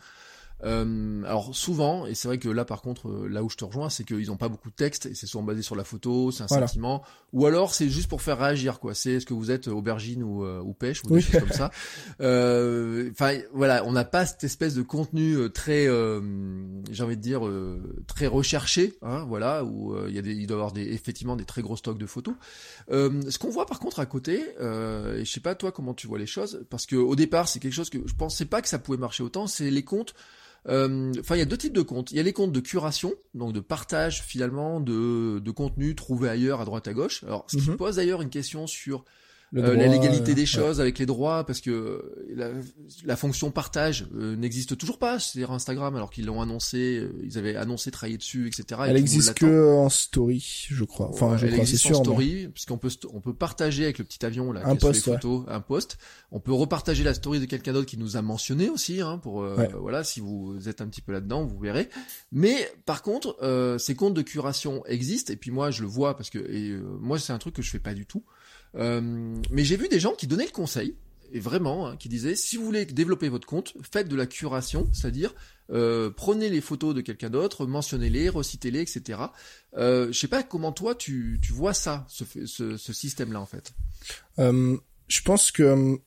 Euh, alors souvent, et c'est vrai que là par contre, euh, là où je te rejoins, c'est qu'ils ont pas beaucoup de texte et c'est souvent basé sur la photo, c'est un sentiment, ou alors c'est juste pour faire réagir quoi. C'est est-ce que vous êtes aubergine ou, euh, ou pêche ou des choses comme ça. Euh, enfin voilà, on n'a pas cette espèce de contenu très, j'ai envie de dire très recherché, hein, voilà, où il y a des, il doit y avoir des effectivement des très gros stocks de photos. ce qu'on voit par contre à côté, et je sais pas toi comment tu vois les choses, parce que au départ c'est quelque chose que je pensais pas que ça pouvait marcher autant, c'est les comptes euh, enfin, il y a deux types de comptes. Il y a les comptes de curation, donc de partage finalement de, de contenu trouvé ailleurs à droite à gauche. Alors, ce qui mhm. pose d'ailleurs une question sur euh, la légalité des choses avec les droits parce que la, la fonction partage euh, n'existe toujours pas c'est Instagram alors qu'ils l'ont annoncé euh, ils avaient annoncé travailler dessus etc elle existe que en story je crois. Enfin je elle crois sûr en story puisqu'on peut on peut partager avec le petit avion là un post, photos un post on peut repartager la story de quelqu'un d'autre qui nous a mentionné aussi hein, pour voilà si vous êtes un petit peu là dedans vous verrez. Mais par contre ces comptes de curation existent et puis moi je le vois parce que et, moi c'est un truc que je fais pas du tout. euh, mais j'ai vu des gens qui donnaient le conseil, et vraiment, hein, qui disaient, si vous voulez développer votre compte, faites de la curation, c'est-à-dire euh, prenez les photos de quelqu'un d'autre, mentionnez-les, recitez-les, etc. Euh, je sais pas comment toi tu, tu vois ça, ce système-là en fait. Euh, je pense que,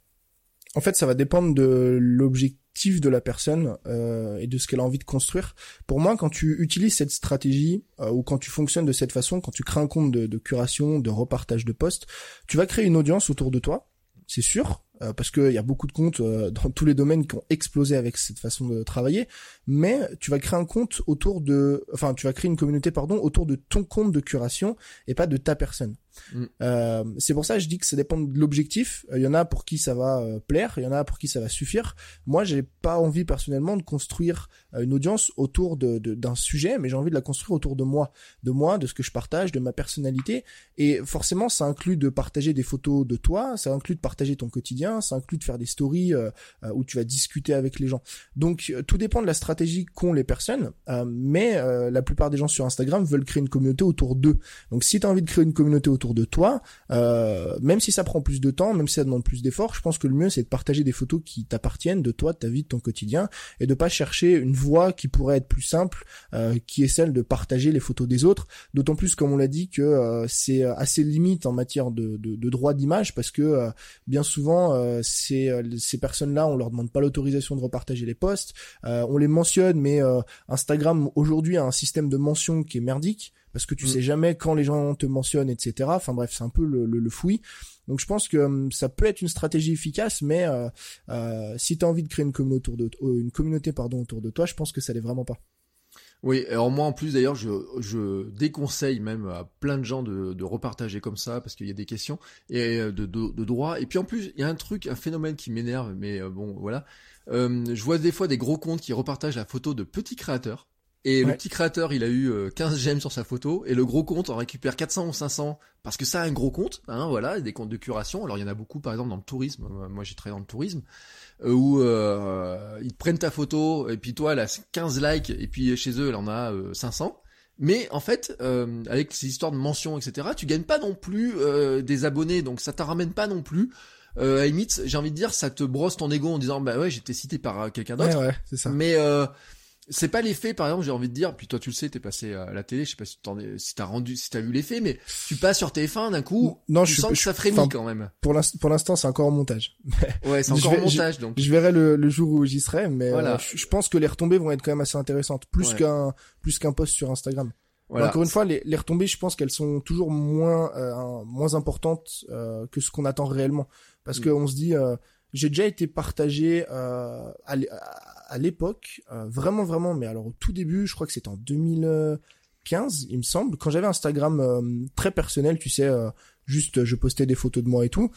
en fait, ça va dépendre de l'objectif de la personne euh, et de ce qu'elle a envie de construire. Pour moi, quand tu utilises cette stratégie euh, ou quand tu fonctionnes de cette façon, quand tu crées un compte de, de curation, de repartage de posts, tu vas créer une audience autour de toi, c'est sûr. Euh, parce qu'il y a beaucoup de comptes euh, dans tous les domaines qui ont explosé avec cette façon de travailler, mais tu vas créer un compte autour de, enfin, tu vas créer une communauté, pardon, autour de ton compte de curation et pas de ta personne. Mm. Euh, c'est pour ça que je dis que ça dépend de l'objectif. Il y en a pour qui ça va plaire, il y en a pour qui ça va suffire. Moi, j'ai pas envie personnellement de construire une audience autour de d'un sujet, mais j'ai envie de la construire autour de moi, de moi, de ce que je partage, de ma personnalité. Et forcément, ça inclut de partager des photos de toi, ça inclut de partager ton quotidien, ça inclut de faire des stories euh, euh, où tu vas discuter avec les gens. Donc euh, tout dépend de la stratégie qu'ont les personnes, mais la plupart des gens sur Instagram veulent créer une communauté autour d'eux. Donc si tu as envie de créer une communauté autour de toi, même si ça prend plus de temps, même si ça demande plus d'efforts, je pense que le mieux c'est de partager des photos qui t'appartiennent de toi, de ta vie, de ton quotidien, et de pas chercher une voie qui pourrait être plus simple, qui est celle de partager les photos des autres. D'autant plus, comme on l'a dit, que c'est assez limite en matière de, de, de droit d'image parce que bien souvent euh, ces, euh, ces personnes-là, on leur demande pas l'autorisation de repartager les posts, euh, on les mentionne, mais Instagram aujourd'hui a un système de mention qui est merdique parce que tu mm. sais jamais quand les gens te mentionnent, etc. Enfin bref, c'est un peu le, le, fouillis. Donc je pense que hum, ça peut être une stratégie efficace, mais euh, si tu as envie de créer une communauté, autour de, une communauté pardon, autour de toi, je pense que ça l'est vraiment pas. Oui, alors moi en plus d'ailleurs, je, je déconseille même à plein de gens de, repartager comme ça parce qu'il y a des questions et euh, de, de, de, droit. Et puis en plus, il y a un truc, un phénomène qui m'énerve, mais euh, bon voilà. Euh, je vois des fois des gros comptes qui repartagent la photo de petits créateurs. Et le petit créateur, il a eu 15 j'aime sur sa photo, et le gros compte en récupère 400 ou 500, parce que ça a un gros compte, hein, voilà, des comptes de curation. Alors il y en a beaucoup, par exemple, dans le tourisme. Moi, j'ai travaillé dans le tourisme. Euh, où euh, ils prennent ta photo et puis toi elle a 15 likes et puis chez eux elle en a 500 euh, mais en fait, euh, avec ces histoires de mentions, etc., tu gagnes pas non plus des abonnés, donc ça t'en ramène pas non plus. Euh, à limite, j'ai envie de dire, ça te brosse ton ego en disant, bah ouais, j'étais cité par quelqu'un d'autre. Ouais, ouais, c'est ça. Mais c'est pas l'effet par exemple j'ai envie de dire puis toi tu le sais t'es passé à la télé je sais pas si t'as si t'as rendu si t'as vu l'effet mais tu passes sur TF1 d'un coup non tu je sens que ça frémit quand même pour l'instant c'est encore en montage ouais c'est encore en montage donc je verrai le, jour où j'y serai mais voilà. Euh, je, pense que les retombées vont être quand même assez intéressantes plus qu'un plus qu'un post sur Instagram voilà. Encore une fois, les, les retombées, je pense qu'elles sont toujours moins euh, moins importantes euh, que ce qu'on attend réellement, parce mm. qu'on se dit, j'ai déjà été partagé à, à l'époque, euh, vraiment vraiment, mais alors au tout début, je crois que c'était en 2015, il me semble, quand j'avais Instagram euh, très personnel, tu sais, euh, juste je postais des photos de moi et tout.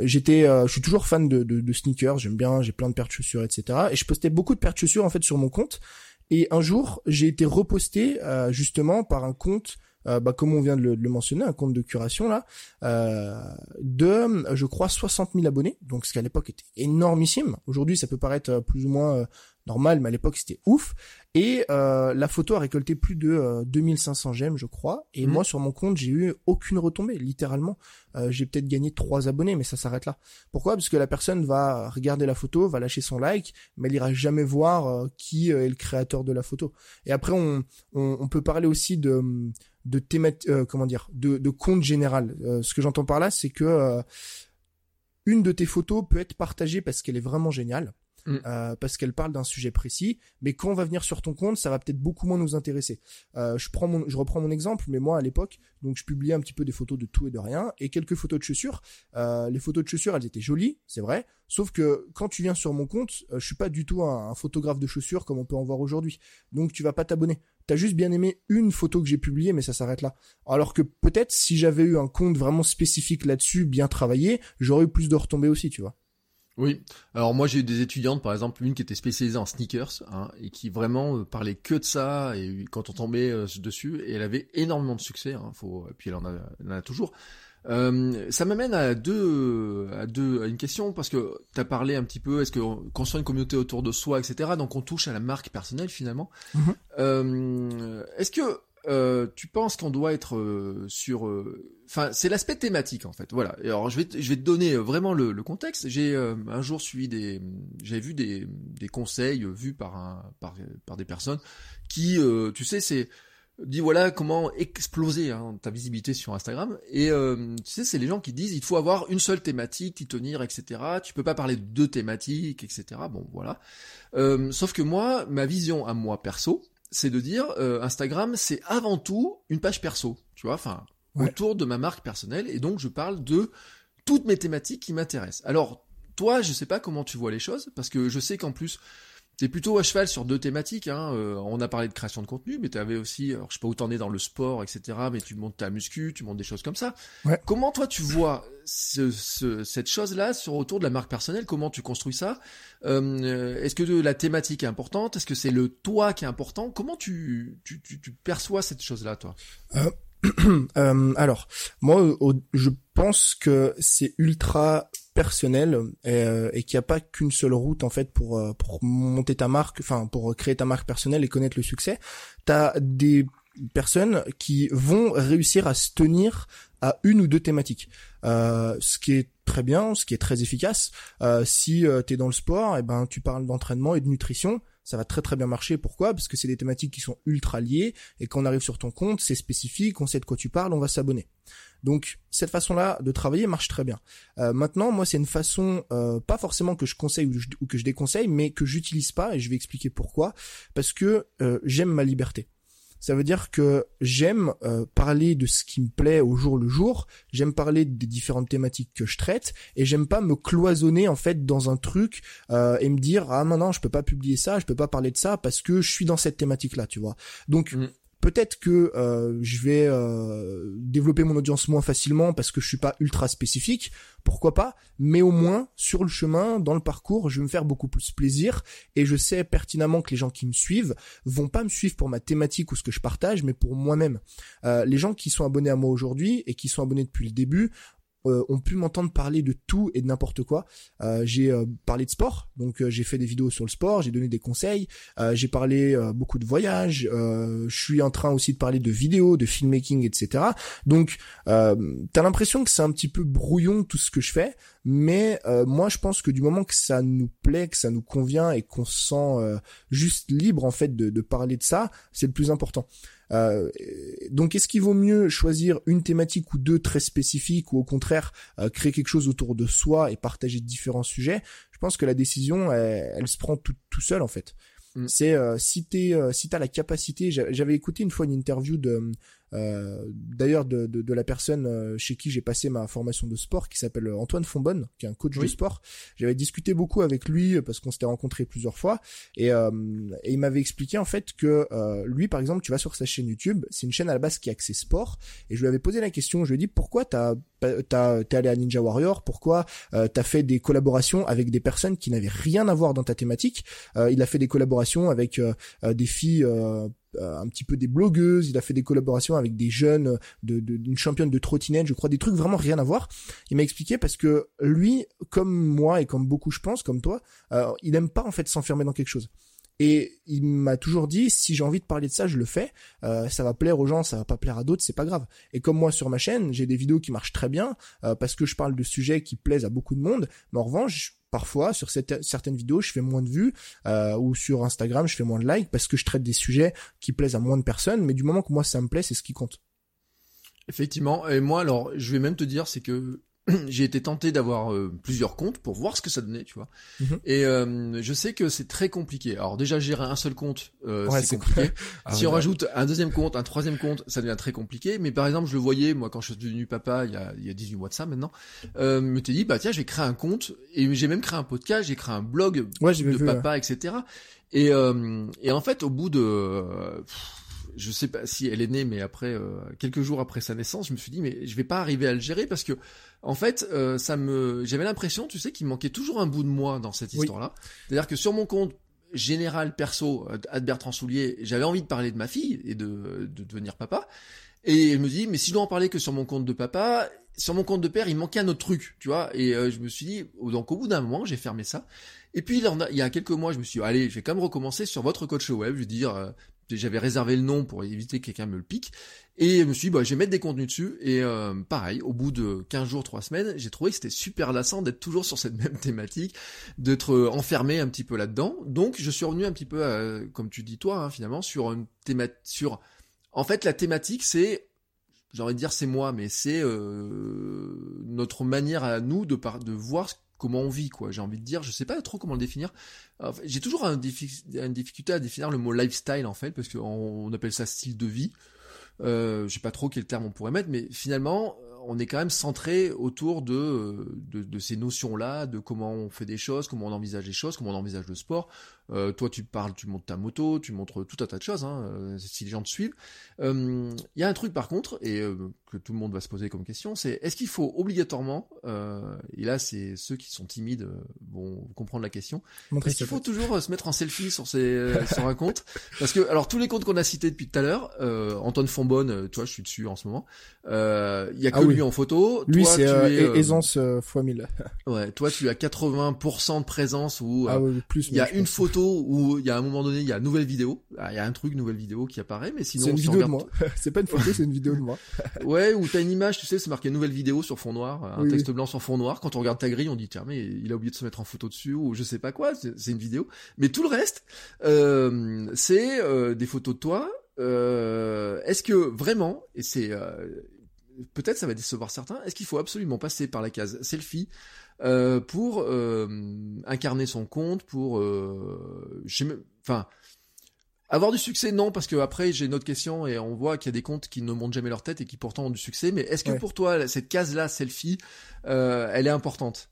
j'étais, je suis toujours fan de, de, de sneakers, j'aime bien, j'ai plein de paires de chaussures, etc. Et je postais beaucoup de paires de chaussures en fait sur mon compte. Et un jour, j'ai été reposté justement par un compte euh, bah, comme on vient de le, mentionner, un compte de curation là, euh, de, je crois, 60 000 abonnés, donc ce qui à l'époque était énormissime. Aujourd'hui, ça peut paraître euh, plus ou moins normal, mais à l'époque c'était ouf. Et euh, la photo a récolté plus de 2500 j'aime, je crois. Et mhm. moi, sur mon compte, j'ai eu aucune retombée, littéralement. j'ai peut-être gagné trois abonnés, mais ça s'arrête là. Pourquoi? Parce que la personne va regarder la photo, va lâcher son like, mais elle ira jamais voir qui est le créateur de la photo. Et après, on, on, on peut parler aussi de de thématique, euh, comment dire, de, de compte général. Euh, ce que j'entends par là, c'est que euh, une de tes photos peut être partagée parce qu'elle est vraiment géniale. Mm. parce qu'elle parle d'un sujet précis, mais quand on va venir sur ton compte, ça va peut-être beaucoup moins nous intéresser. je prends mon, je reprends mon exemple, mais moi à l'époque, donc je publiais un petit peu des photos de tout et de rien et quelques photos de chaussures. les photos de chaussures, elles étaient jolies, c'est vrai, sauf que quand tu viens sur mon compte, je suis pas du tout un, un, photographe de chaussures comme on peut en voir aujourd'hui, donc tu vas pas t'abonner t'as juste bien aimé une photo que j'ai publiée, mais ça s'arrête là. Alors que peut-être si j'avais eu un compte vraiment spécifique là-dessus, bien travaillé, j'aurais eu plus de retombées aussi, tu vois. Oui. Alors moi j'ai eu des étudiantes, par exemple une qui était spécialisée en sneakers hein, et qui vraiment euh, parlait que de ça et quand on tombait euh, dessus et elle avait énormément de succès. Hein, faut, et puis elle en a, elle en a toujours. Euh, ça m'amène à deux, à deux, à une question parce que tu as parlé un petit peu, est-ce que construire une communauté autour de soi, etc. Donc on touche à la marque personnelle finalement. Mhm. Euh, est-ce que euh, tu penses qu'on doit être euh, sur, euh, enfin c'est l'aspect thématique en fait. Voilà. alors je vais, je vais te donner vraiment le, le contexte. J'ai un jour suivi des, j'ai vu des, des conseils vus par un, par, par des personnes qui, tu sais, c'est dit voilà comment exploser hein, ta visibilité sur Instagram. Et euh, tu sais, c'est les gens qui disent il faut avoir une seule thématique, t'y tenir, etc. Tu peux pas parler de deux thématiques, etc. Bon, voilà. Euh, sauf que moi, ma vision à moi perso, c'est de dire euh, Instagram, c'est avant tout une page perso, tu vois, enfin autour de ma marque personnelle. Et donc je parle de toutes mes thématiques qui m'intéressent. Alors toi, je sais pas comment tu vois les choses, parce que je sais qu'en plus, T'es plutôt à cheval sur deux thématiques. Hein. Euh, on a parlé de création de contenu, mais tu avais aussi, alors, je sais pas où t'en es dans le sport, etc. Mais tu montes ta muscu, tu montes des choses comme ça. Ouais. Comment toi tu vois ce, ce, cette chose-là sur autour de la marque personnelle? Comment tu construis ça? Euh, Est-ce que la thématique est importante? Est-ce que c'est le toi qui est important? Comment tu, tu, tu, tu perçois cette chose-là, toi? Euh, euh, alors, moi, je pense que c'est ultra personnel et, euh, et qu'il n'y a pas qu'une seule route en fait pour euh, pour monter ta marque, enfin pour créer ta marque personnelle et connaître le succès. T'as des personnes qui vont réussir à se tenir à une ou deux thématiques, euh, ce qui est très bien, ce qui est très efficace. Euh, si euh, tu es dans le sport, et eh ben tu parles d'entraînement et de nutrition, ça va très très bien marcher. Pourquoi? Parce que c'est des thématiques qui sont ultra liées et quand on arrive sur ton compte, c'est spécifique, on sait de quoi tu parles, on va s'abonner. Donc cette façon-là de travailler marche très bien. Euh, maintenant, moi, c'est une façon euh, pas forcément que je conseille ou, que je déconseille, mais que j'utilise pas et je vais expliquer pourquoi. Parce que euh, j'aime ma liberté. Ça veut dire que j'aime euh, parler de ce qui me plaît au jour le jour, j'aime parler des différentes thématiques que je traite et j'aime pas me cloisonner en fait dans un truc euh, et me dire ah maintenant je peux pas publier ça, je peux pas parler de ça parce que je suis dans cette thématique là, tu vois. Donc mm peut-être que euh, je vais euh, développer mon audience moins facilement parce que je suis pas ultra spécifique, pourquoi pas, mais au moins sur le chemin, dans le parcours, je vais me faire beaucoup plus plaisir et je sais pertinemment que les gens qui me suivent vont pas me suivre pour ma thématique ou ce que je partage, mais pour moi-même. Euh, les gens qui sont abonnés à moi aujourd'hui et qui sont abonnés depuis le début euh, ont pu m'entendre parler de tout et de n'importe quoi. Euh, j'ai euh, parlé de sport, donc j'ai fait des vidéos sur le sport, j'ai donné des conseils, j'ai parlé beaucoup de voyages, je suis en train aussi de parler de vidéos, de filmmaking, etc. Donc t'as l'impression que c'est un petit peu brouillon tout ce que je fais, mais moi je pense que du moment que ça nous plaît, que ça nous convient et qu'on se sent juste libre en fait de, de parler de ça, c'est le plus important. Euh, donc est-ce qu'il vaut mieux choisir une thématique ou deux très spécifiques ou au contraire euh, créer quelque chose autour de soi et partager différents sujets? Je pense que la décision, elle, se prend tout, tout seul en fait. Mm. C'est euh, si t'es euh, si t'as la capacité. J'avais écouté une fois une interview de d'ailleurs de, de, de, la personne euh, chez qui j'ai passé ma formation de sport qui s'appelle Antoine Fonbonne qui est un coach de sport j'avais discuté beaucoup avec lui parce qu'on s'était rencontrés plusieurs fois et, euh, et il m'avait expliqué en fait que lui par exemple tu vas sur sa chaîne YouTube c'est une chaîne à la base qui est axée sport et je lui avais posé la question je lui ai dit pourquoi t'as t'es allé à Ninja Warrior pourquoi euh, t'as fait des collaborations avec des personnes qui n'avaient rien à voir dans ta thématique il a fait des collaborations avec des filles euh, un petit peu des blogueuses, il a fait des collaborations avec des jeunes, d'une de, championne de trottinette, je crois, des trucs vraiment rien à voir. Il m'a expliqué parce que lui, comme moi et comme beaucoup je pense, comme toi, euh, il aime pas en fait s'enfermer dans quelque chose. Et il m'a toujours dit si j'ai envie de parler de ça, je le fais. Euh, ça va plaire aux gens, ça va pas plaire à d'autres, c'est pas grave. Et comme moi sur ma chaîne, j'ai des vidéos qui marchent très bien parce que je parle de sujets qui plaisent à beaucoup de monde. Mais en revanche, parfois sur certaines vidéos je fais moins de vues euh, ou sur Instagram je fais moins de likes parce que je traite des sujets qui plaisent à moins de personnes mais du moment que moi ça me plaît c'est ce qui compte effectivement et moi alors je vais même te dire c'est que j'ai été tenté d'avoir euh, plusieurs comptes pour voir ce que ça donnait, tu vois. Mhm. Et euh, je sais que c'est très compliqué. Alors déjà gérer un seul compte, euh, c'est compliqué. Ah si on rajoute un deuxième compte, un troisième compte, ça devient très compliqué. Mais par exemple, je le voyais moi quand je suis devenu papa il y a, il y a 18 mois de ça maintenant. Euh, me t'ai dit bah tiens, je vais créer un compte et j'ai même créé un podcast, j'ai créé un blog de papa, etc. Et, et en fait, au bout de je sais pas si elle est née, mais après euh, quelques jours après sa naissance, je me suis dit mais je vais pas arriver à le gérer parce que en fait euh, ça me j'avais l'impression, tu sais, qu'il manquait toujours un bout de moi dans cette histoire-là. C'est-à-dire que sur mon compte général perso, Ad Bertrand Soulier, j'avais envie de parler de ma fille et de, de devenir papa. Et je me dis, mais si je dois en parler que sur mon compte de papa, sur mon compte de père, il manquait un autre truc, tu vois. Et euh, je me suis dit, donc au bout d'un moment, j'ai fermé ça. Et puis il y a quelques mois, je me suis dit, allez, je vais quand même recommencer sur votre coach web, je veux dire, j'avais réservé le nom pour éviter que quelqu'un me le pique. Et je me suis dit, bah, je vais mettre des contenus dessus. Et euh, pareil, au bout de 15 jours, 3 semaines, j'ai trouvé que c'était super lassant d'être toujours sur cette même thématique, d'être euh, enfermé un petit peu là-dedans. Donc, je suis revenu un petit peu, comme tu dis toi, hein, finalement, sur une thématique... Sur... En fait, la thématique, c'est... J'ai envie de dire c'est moi, mais c'est euh, notre manière à nous de, par... de voir comment on vit, quoi. J'ai envie de dire, je sais pas trop comment le définir. j'ai toujours un une difficulté à définir le mot lifestyle en fait, parce qu'on appelle ça style de vie. Euh, je sais pas trop quel terme on pourrait mettre, mais finalement, on est quand même centré autour de, de, de ces notions-là, de comment on fait des choses, comment on envisage les choses, comment on envisage le sport. Euh, toi, tu parles, tu montes ta moto, tu montres tout un tas de choses, hein, euh, si les gens te suivent. Il y a un truc par contre, et que tout le monde va se poser comme question, c'est est-ce qu'il faut obligatoirement, et là c'est ceux qui sont timides vont comprendre la question, est-ce qu'il faut toujours se mettre en selfie sur, ses, sur un compte? Parce que, alors tous les comptes qu'on a cités depuis tout à l'heure, Antoine Fonbonne, toi je suis dessus en ce moment, il y a que ah lui en photo. Lui c'est aisance fois 1000. ouais, toi tu as 80% de présence ou ah, plus, il y a une photo où il y a un moment donné, il y a une nouvelle vidéo, ah, il y a un truc, nouvelle vidéo qui apparaît, mais sinon c'est une vidéo de moi. c'est pas une photo, c'est une vidéo de moi. ouais, ou t'as une image, tu sais, c'est marqué nouvelle vidéo sur fond noir, un texte blanc sur fond noir. Quand on regarde ta grille, on dit tiens mais il a oublié de se mettre en photo dessus ou je sais pas quoi. C'est une vidéo, mais tout le reste, euh, c'est euh, des photos de toi. Euh, Est-ce que vraiment, et c'est euh, peut-être ça va décevoir certains, est-ce qu'il faut absolument passer par la case selfie euh, pour euh, incarner son compte, pour, euh, enfin, avoir du succès, non, parce que après j'ai une autre question et on voit qu'il y a des comptes qui ne montent jamais leur tête et qui pourtant ont du succès. Mais est-ce que pour toi cette case-là, selfie, elle est importante?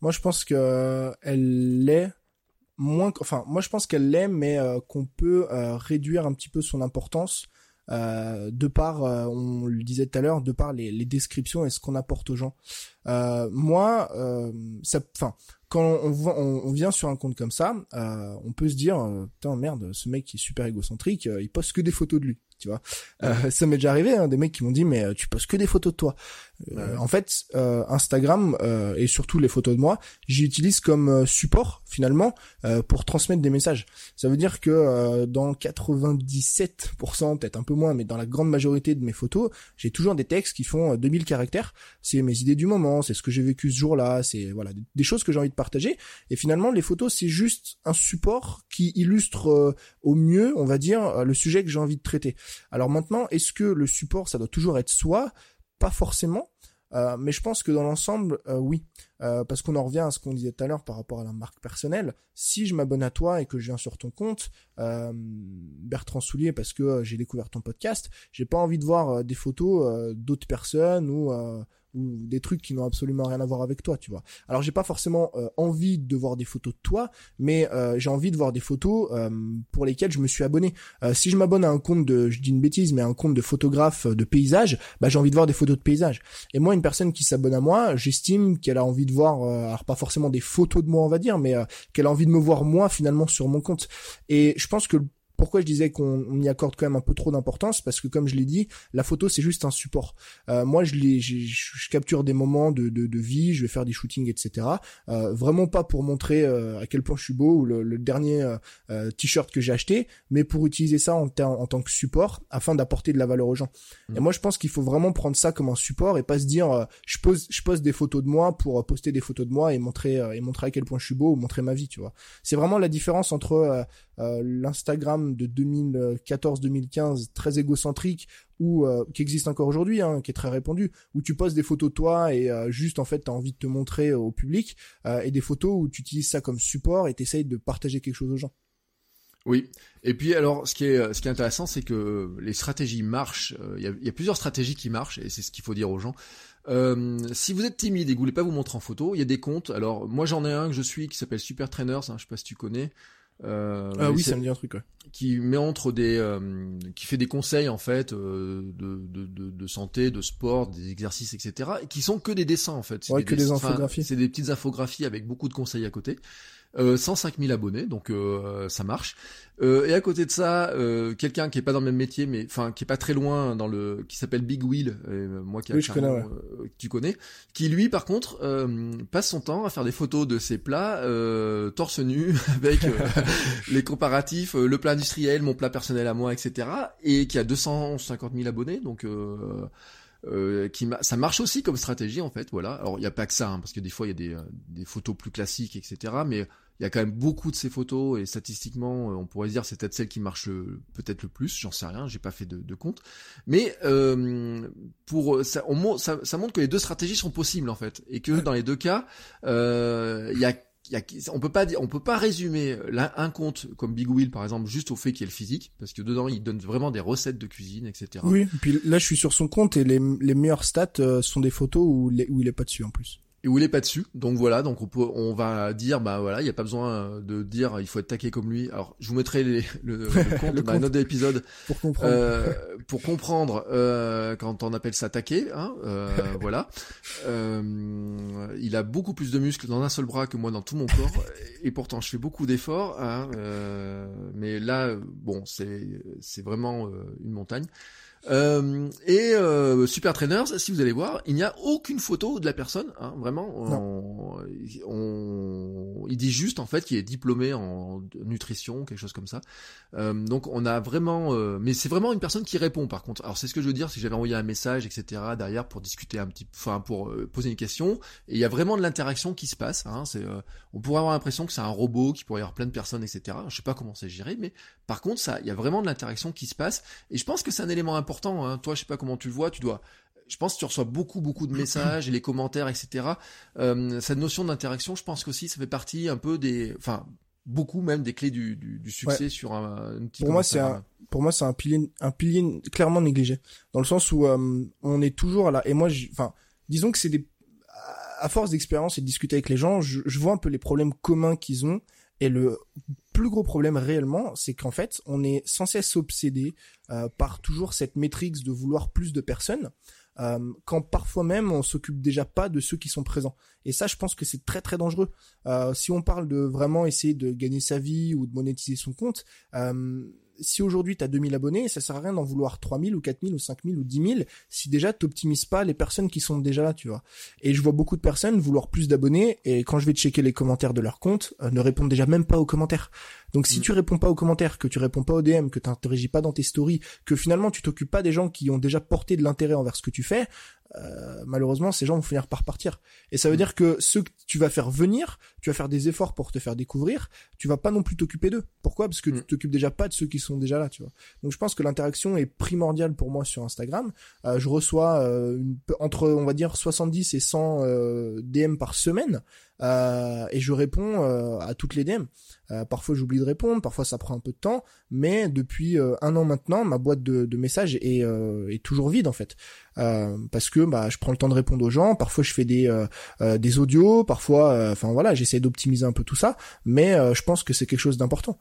Moi, je pense que elle l'est moins. Enfin, moi, je pense qu'elle l'est, mais qu'on peut réduire un petit peu son importance euh, de par, euh, on le disait tout à l'heure, de par les, les, descriptions et ce qu'on apporte aux gens. Euh, moi, euh, ça, enfin, quand on, on, on, vient sur un compte comme ça, on peut se dire, putain merde, ce mec qui est super égocentrique, il poste que des photos de lui tu vois. Euh, ça m'est déjà arrivé, hein, des mecs qui m'ont dit mais euh, tu postes que des photos de toi. Euh, en fait, Instagram et surtout les photos de moi, j'utilise comme support finalement pour transmettre des messages. Ça veut dire que dans 97%, peut-être un peu moins, mais dans la grande majorité de mes photos, j'ai toujours des textes qui font 2000 caractères. C'est mes idées du moment, c'est ce que j'ai vécu ce jour-là, c'est voilà des choses que j'ai envie de partager. Et finalement, les photos, c'est juste un support qui illustre au mieux, on va dire, le sujet que j'ai envie de traiter. Alors maintenant, est-ce que le support, ça doit toujours être soi? Pas forcément. Euh, mais je pense que dans l'ensemble, euh, oui. Euh, parce qu'on en revient à ce qu'on disait tout à l'heure par rapport à la marque personnelle. Si je m'abonne à toi et que je viens sur ton compte, Bertrand Soulier, parce que j'ai découvert ton podcast, j'ai pas envie de voir des photos d'autres personnes ou ou des trucs qui n'ont absolument rien à voir avec toi, tu vois. Alors j'ai pas forcément euh, envie de voir des photos de toi, mais euh, j'ai envie de voir des photos euh, pour lesquelles je me suis abonné. si je m'abonne à un compte de, je dis une bêtise, mais un compte de photographe de paysage, bah j'ai envie de voir des photos de paysage. Et moi, une personne qui s'abonne à moi, j'estime qu'elle a envie de voir, alors pas forcément des photos de moi, on va dire, mais qu'elle a envie de me voir moi finalement sur mon compte. Et je pense que pourquoi je disais qu'on y accorde quand même un peu trop d'importance Parce que comme je l'ai dit, la photo c'est juste un support. Euh, moi je, les, je, capture des moments de, de, de, vie, je vais faire des shootings, etc. Euh, vraiment pas pour montrer euh, à quel point je suis beau ou le, le dernier euh, t-shirt que j'ai acheté, mais pour utiliser ça en, en tant que support afin d'apporter de la valeur aux gens. Mmh. Et moi je pense qu'il faut vraiment prendre ça comme un support et pas se dire je pose je pose des photos de moi pour poster des photos de moi et montrer et montrer à quel point je suis beau ou montrer ma vie, tu vois. C'est vraiment la différence entre l'Instagram de 2014-2015 très égocentrique ou euh, qui existe encore aujourd'hui, hein, qui est très répandu, où tu poses des photos de toi et euh, juste en fait tu as envie de te montrer au public, euh, et des photos où tu utilises ça comme support et t'essayes de partager quelque chose aux gens. Oui. Et puis alors, ce qui est ce qui est intéressant, c'est que les stratégies marchent. Il y, a, plusieurs stratégies qui marchent, et c'est ce qu'il faut dire aux gens. si vous êtes timide et que vous voulez pas vous montrer en photo, il y a des comptes. Alors moi j'en ai un que je suis qui s'appelle Super Trainers. Hein, je sais pas si tu connais. Euh, ah oui, ça me dit un truc. Ouais. Qui met entre des, euh, qui fait des conseils en fait euh, de, de, de, de, santé, de sport, des exercices, etc. Et qui sont que des dessins en fait. Ouais, que des infographies. C'est des petites infographies avec beaucoup de conseils à côté. Euh, 105 000 abonnés, donc euh, ça marche. Euh, et à côté de ça, euh, quelqu'un qui est pas dans le même métier, mais enfin qui est pas très loin dans le, qui s'appelle Big Wheel, moi qui oui, je connais, ouais. tu connais, qui lui par contre passe son temps à faire des photos de ses plats torse nu avec les comparatifs, le plat industriel, mon plat personnel à moi, etc. Et qui a 250 000 abonnés, donc. Euh, qui ça marche aussi comme stratégie en fait voilà. Alors il y a pas que ça hein, parce que des fois il y a des, euh, des photos plus classiques etc mais il y a quand même beaucoup de ces photos et statistiquement euh, on pourrait dire c'est peut-être celle qui marche peut-être le plus j'en sais rien j'ai pas fait de, de compte. Mais euh, pour ça, ça, ça montre que les deux stratégies sont possibles en fait et que dans les deux cas il y a on peut pas peut pas résumer un compte comme Big Wheel par exemple juste au fait qu'il y ait le physique, parce que dedans il donne vraiment des recettes de cuisine, etc. Oui, et puis là je suis sur son compte et les, les meilleures stats euh, sont des photos où, où il est pas dessus en plus et où il est pas dessus. Donc voilà, donc on, peut, on va dire bah voilà, il y a pas besoin euh, de dire il faut être taqué comme lui. Alors je vous mettrai les, le, le, compte dans la note d'épisode pour comprendre. Euh, pour comprendre euh, quand on appelle ça taqué, hein, euh, voilà. Euh, il a beaucoup plus de muscles dans un seul bras que moi dans tout mon corps, et pourtant je fais beaucoup d'efforts. Hein, mais là, bon, c'est c'est vraiment une montagne. Euh, et euh, Super Trainers, si vous allez voir, il n'y a aucune photo de la personne, hein, vraiment. On, on, il dit juste en fait qu'il est diplômé en nutrition, quelque chose comme ça. Euh, donc on a vraiment, euh, mais c'est vraiment une personne qui répond par contre. Alors c'est ce que je veux dire si j'avais envoyé un message, etc. derrière pour discuter un petit, enfin pour poser une question. Et il y a vraiment de l'interaction qui se passe. Hein, c'est, on pourrait avoir l'impression que c'est un robot qui pourrait y avoir plein de personnes, etc. Je sais pas comment c'est géré, mais par contre ça, il y a vraiment de l'interaction qui se passe. Et je pense que c'est un élément important important. Hein. Toi, je sais pas comment tu le vois, tu dois. Je pense que tu reçois beaucoup, beaucoup de messages, et les commentaires, etc. Euh, cette notion d'interaction, je pense qu'aussi, ça fait partie un peu des, enfin, beaucoup même des clés du, du, succès sur un, petit pour moi c'est un pour moi c'est un pilier un pilier clairement négligé dans le sens où euh, on est toujours là et moi enfin disons que c'est des à force d'expérience et de discuter avec les gens je, je vois un peu les problèmes communs qu'ils ont et le plus gros problème réellement, c'est qu'en fait, on est sans cesse obsédé euh, par toujours cette métrique de vouloir plus de personnes, euh, quand parfois même on s'occupe déjà pas de ceux qui sont présents. Et ça, je pense que c'est très très dangereux. Euh, si on parle de vraiment essayer de gagner sa vie ou de monétiser son compte, si aujourd'hui tu as 2000 abonnés, ça sert à rien d'en vouloir 3000 ou 4000 ou 5000 ou 10 000 si déjà t'optimises pas les personnes qui sont déjà là, tu vois. Et je vois beaucoup de personnes vouloir plus d'abonnés et quand je vais checker les commentaires de leur compte, euh, ne répondent déjà même pas aux commentaires. Donc si mm. tu réponds pas aux commentaires, que tu réponds pas aux DM, que tu n'interagis pas dans tes stories, que finalement tu t'occupes pas des gens qui ont déjà porté de l'intérêt envers ce que tu fais, euh, malheureusement ces gens vont finir par partir. Et ça veut mm. dire que ceux que tu vas faire venir, tu vas faire des efforts pour te faire découvrir, tu vas pas non plus t'occuper d'eux. Pourquoi? Parce que tu mm. t'occupes déjà pas de ceux qui sont déjà là, tu vois. Donc je pense que l'interaction est primordiale pour moi sur Instagram. Euh, je reçois euh, une, entre on va dire 70 et 100 DM par semaine. Euh, et je réponds euh, à toutes les DM. Euh, parfois j'oublie de répondre, parfois ça prend un peu de temps, mais depuis un an maintenant, ma boîte de, de messages est, est toujours vide en fait, parce que bah je prends le temps de répondre aux gens. Parfois je fais des des audios, parfois, enfin voilà, j'essaie d'optimiser un peu tout ça, mais je pense que c'est quelque chose d'important.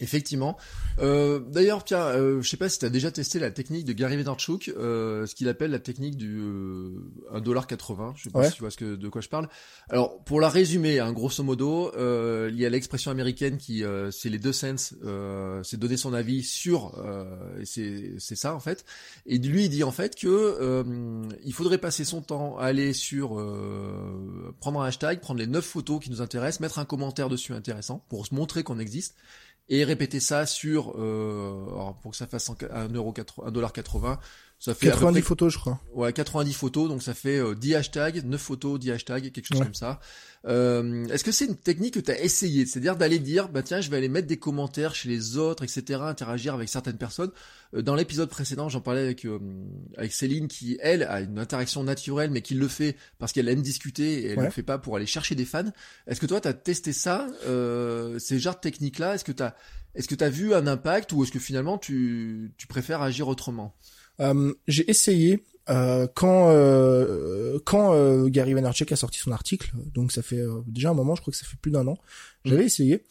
Effectivement. Euh, D'ailleurs, tiens, euh, je sais pas si tu as déjà testé la technique de Gary Vaynerchuk, euh, ce qu'il appelle la technique du euh, 1,80$. Je sais pas si tu vois ce que, de quoi je parle. Alors, pour la résumer, hein, grosso modo, euh, il y a l'expression américaine qui, euh, c'est les deux cents, euh, c'est donner son avis sur, c'est ça en fait. Et lui, il dit en fait que il faudrait passer son temps à aller sur, prendre un hashtag, prendre les neuf photos qui nous intéressent, mettre un commentaire dessus intéressant pour se montrer qu'on existe et répéter ça sur euh, pour que ça fasse 1,80$, ça fait 90 photos, je crois. Ouais, 90 photos, donc ça fait 10 euh, hashtags, 9 photos, 10 hashtags, quelque chose comme ça. Euh, Est-ce que c'est une technique que tu as essayé? C'est-à-dire d'aller dire, bah tiens, je vais aller mettre des commentaires chez les autres, etc., interagir avec certaines personnes. Euh, dans l'épisode précédent, j'en parlais avec euh, avec Céline qui, elle, a une interaction naturelle, mais qui le fait parce qu'elle aime discuter et elle ne le fait pas pour aller chercher des fans. Est-ce que toi, tu as testé ça, euh, ces genres de techniques-là? Est-ce que tu as est-ce que tu as vu un impact ou est-ce que finalement tu, tu préfères agir autrement? Euh, j'ai essayé euh, quand euh, quand euh, Gary Vaynerchuk a sorti son article, donc ça fait déjà un moment, je crois que ça fait plus d'un an. J'avais mm. essayé.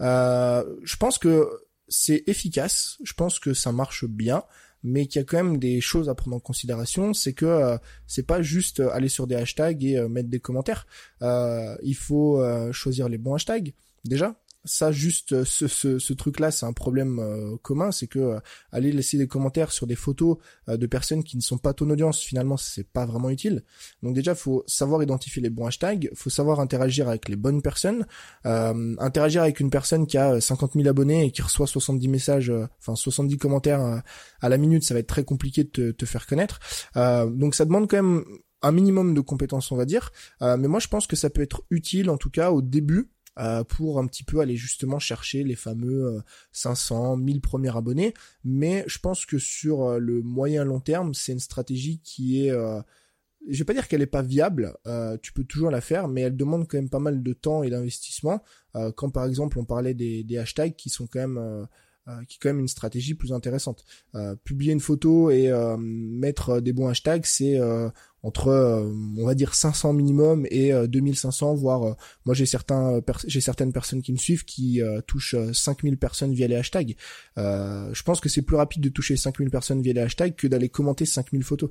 je pense que c'est efficace. Je pense que ça marche bien mais qu'il y a quand même des choses à prendre en considération, c'est que c'est pas juste aller sur des hashtags et mettre des commentaires. il faut choisir les bons hashtags déjà ça juste euh, ce, truc là c'est un problème euh, commun c'est que euh, aller laisser des commentaires sur des photos de personnes qui ne sont pas ton audience finalement c'est pas vraiment utile. Donc déjà faut savoir identifier les bons hashtags faut savoir interagir avec les bonnes personnes. Interagir avec une personne qui a 50 000 abonnés et qui reçoit 70 messages enfin 70 commentaires à la minute ça va être très compliqué de te, te faire connaître. Donc ça demande quand même un minimum de compétences on va dire. Mais moi je pense que ça peut être utile en tout cas au début euh, pour un petit peu aller justement chercher les fameux 500, euh, 1000 premiers abonnés. Mais je pense que sur euh, le moyen long terme, c'est une stratégie qui est je vais pas dire qu'elle est pas viable. Euh, tu peux toujours la faire, mais elle demande quand même pas mal de temps et d'investissement. Euh, quand par exemple on parlait des, hashtags qui sont quand même euh, euh, qui est quand même une stratégie plus intéressante. Euh, publier une photo et euh, mettre des bons hashtags, c'est entre on va dire 500 minimum et 2500 voire moi j'ai certains j'ai certaines personnes qui me suivent qui touchent 5000 personnes via les hashtags. je pense que c'est plus rapide de toucher 5000 personnes via les hashtags que d'aller commenter 5000 photos.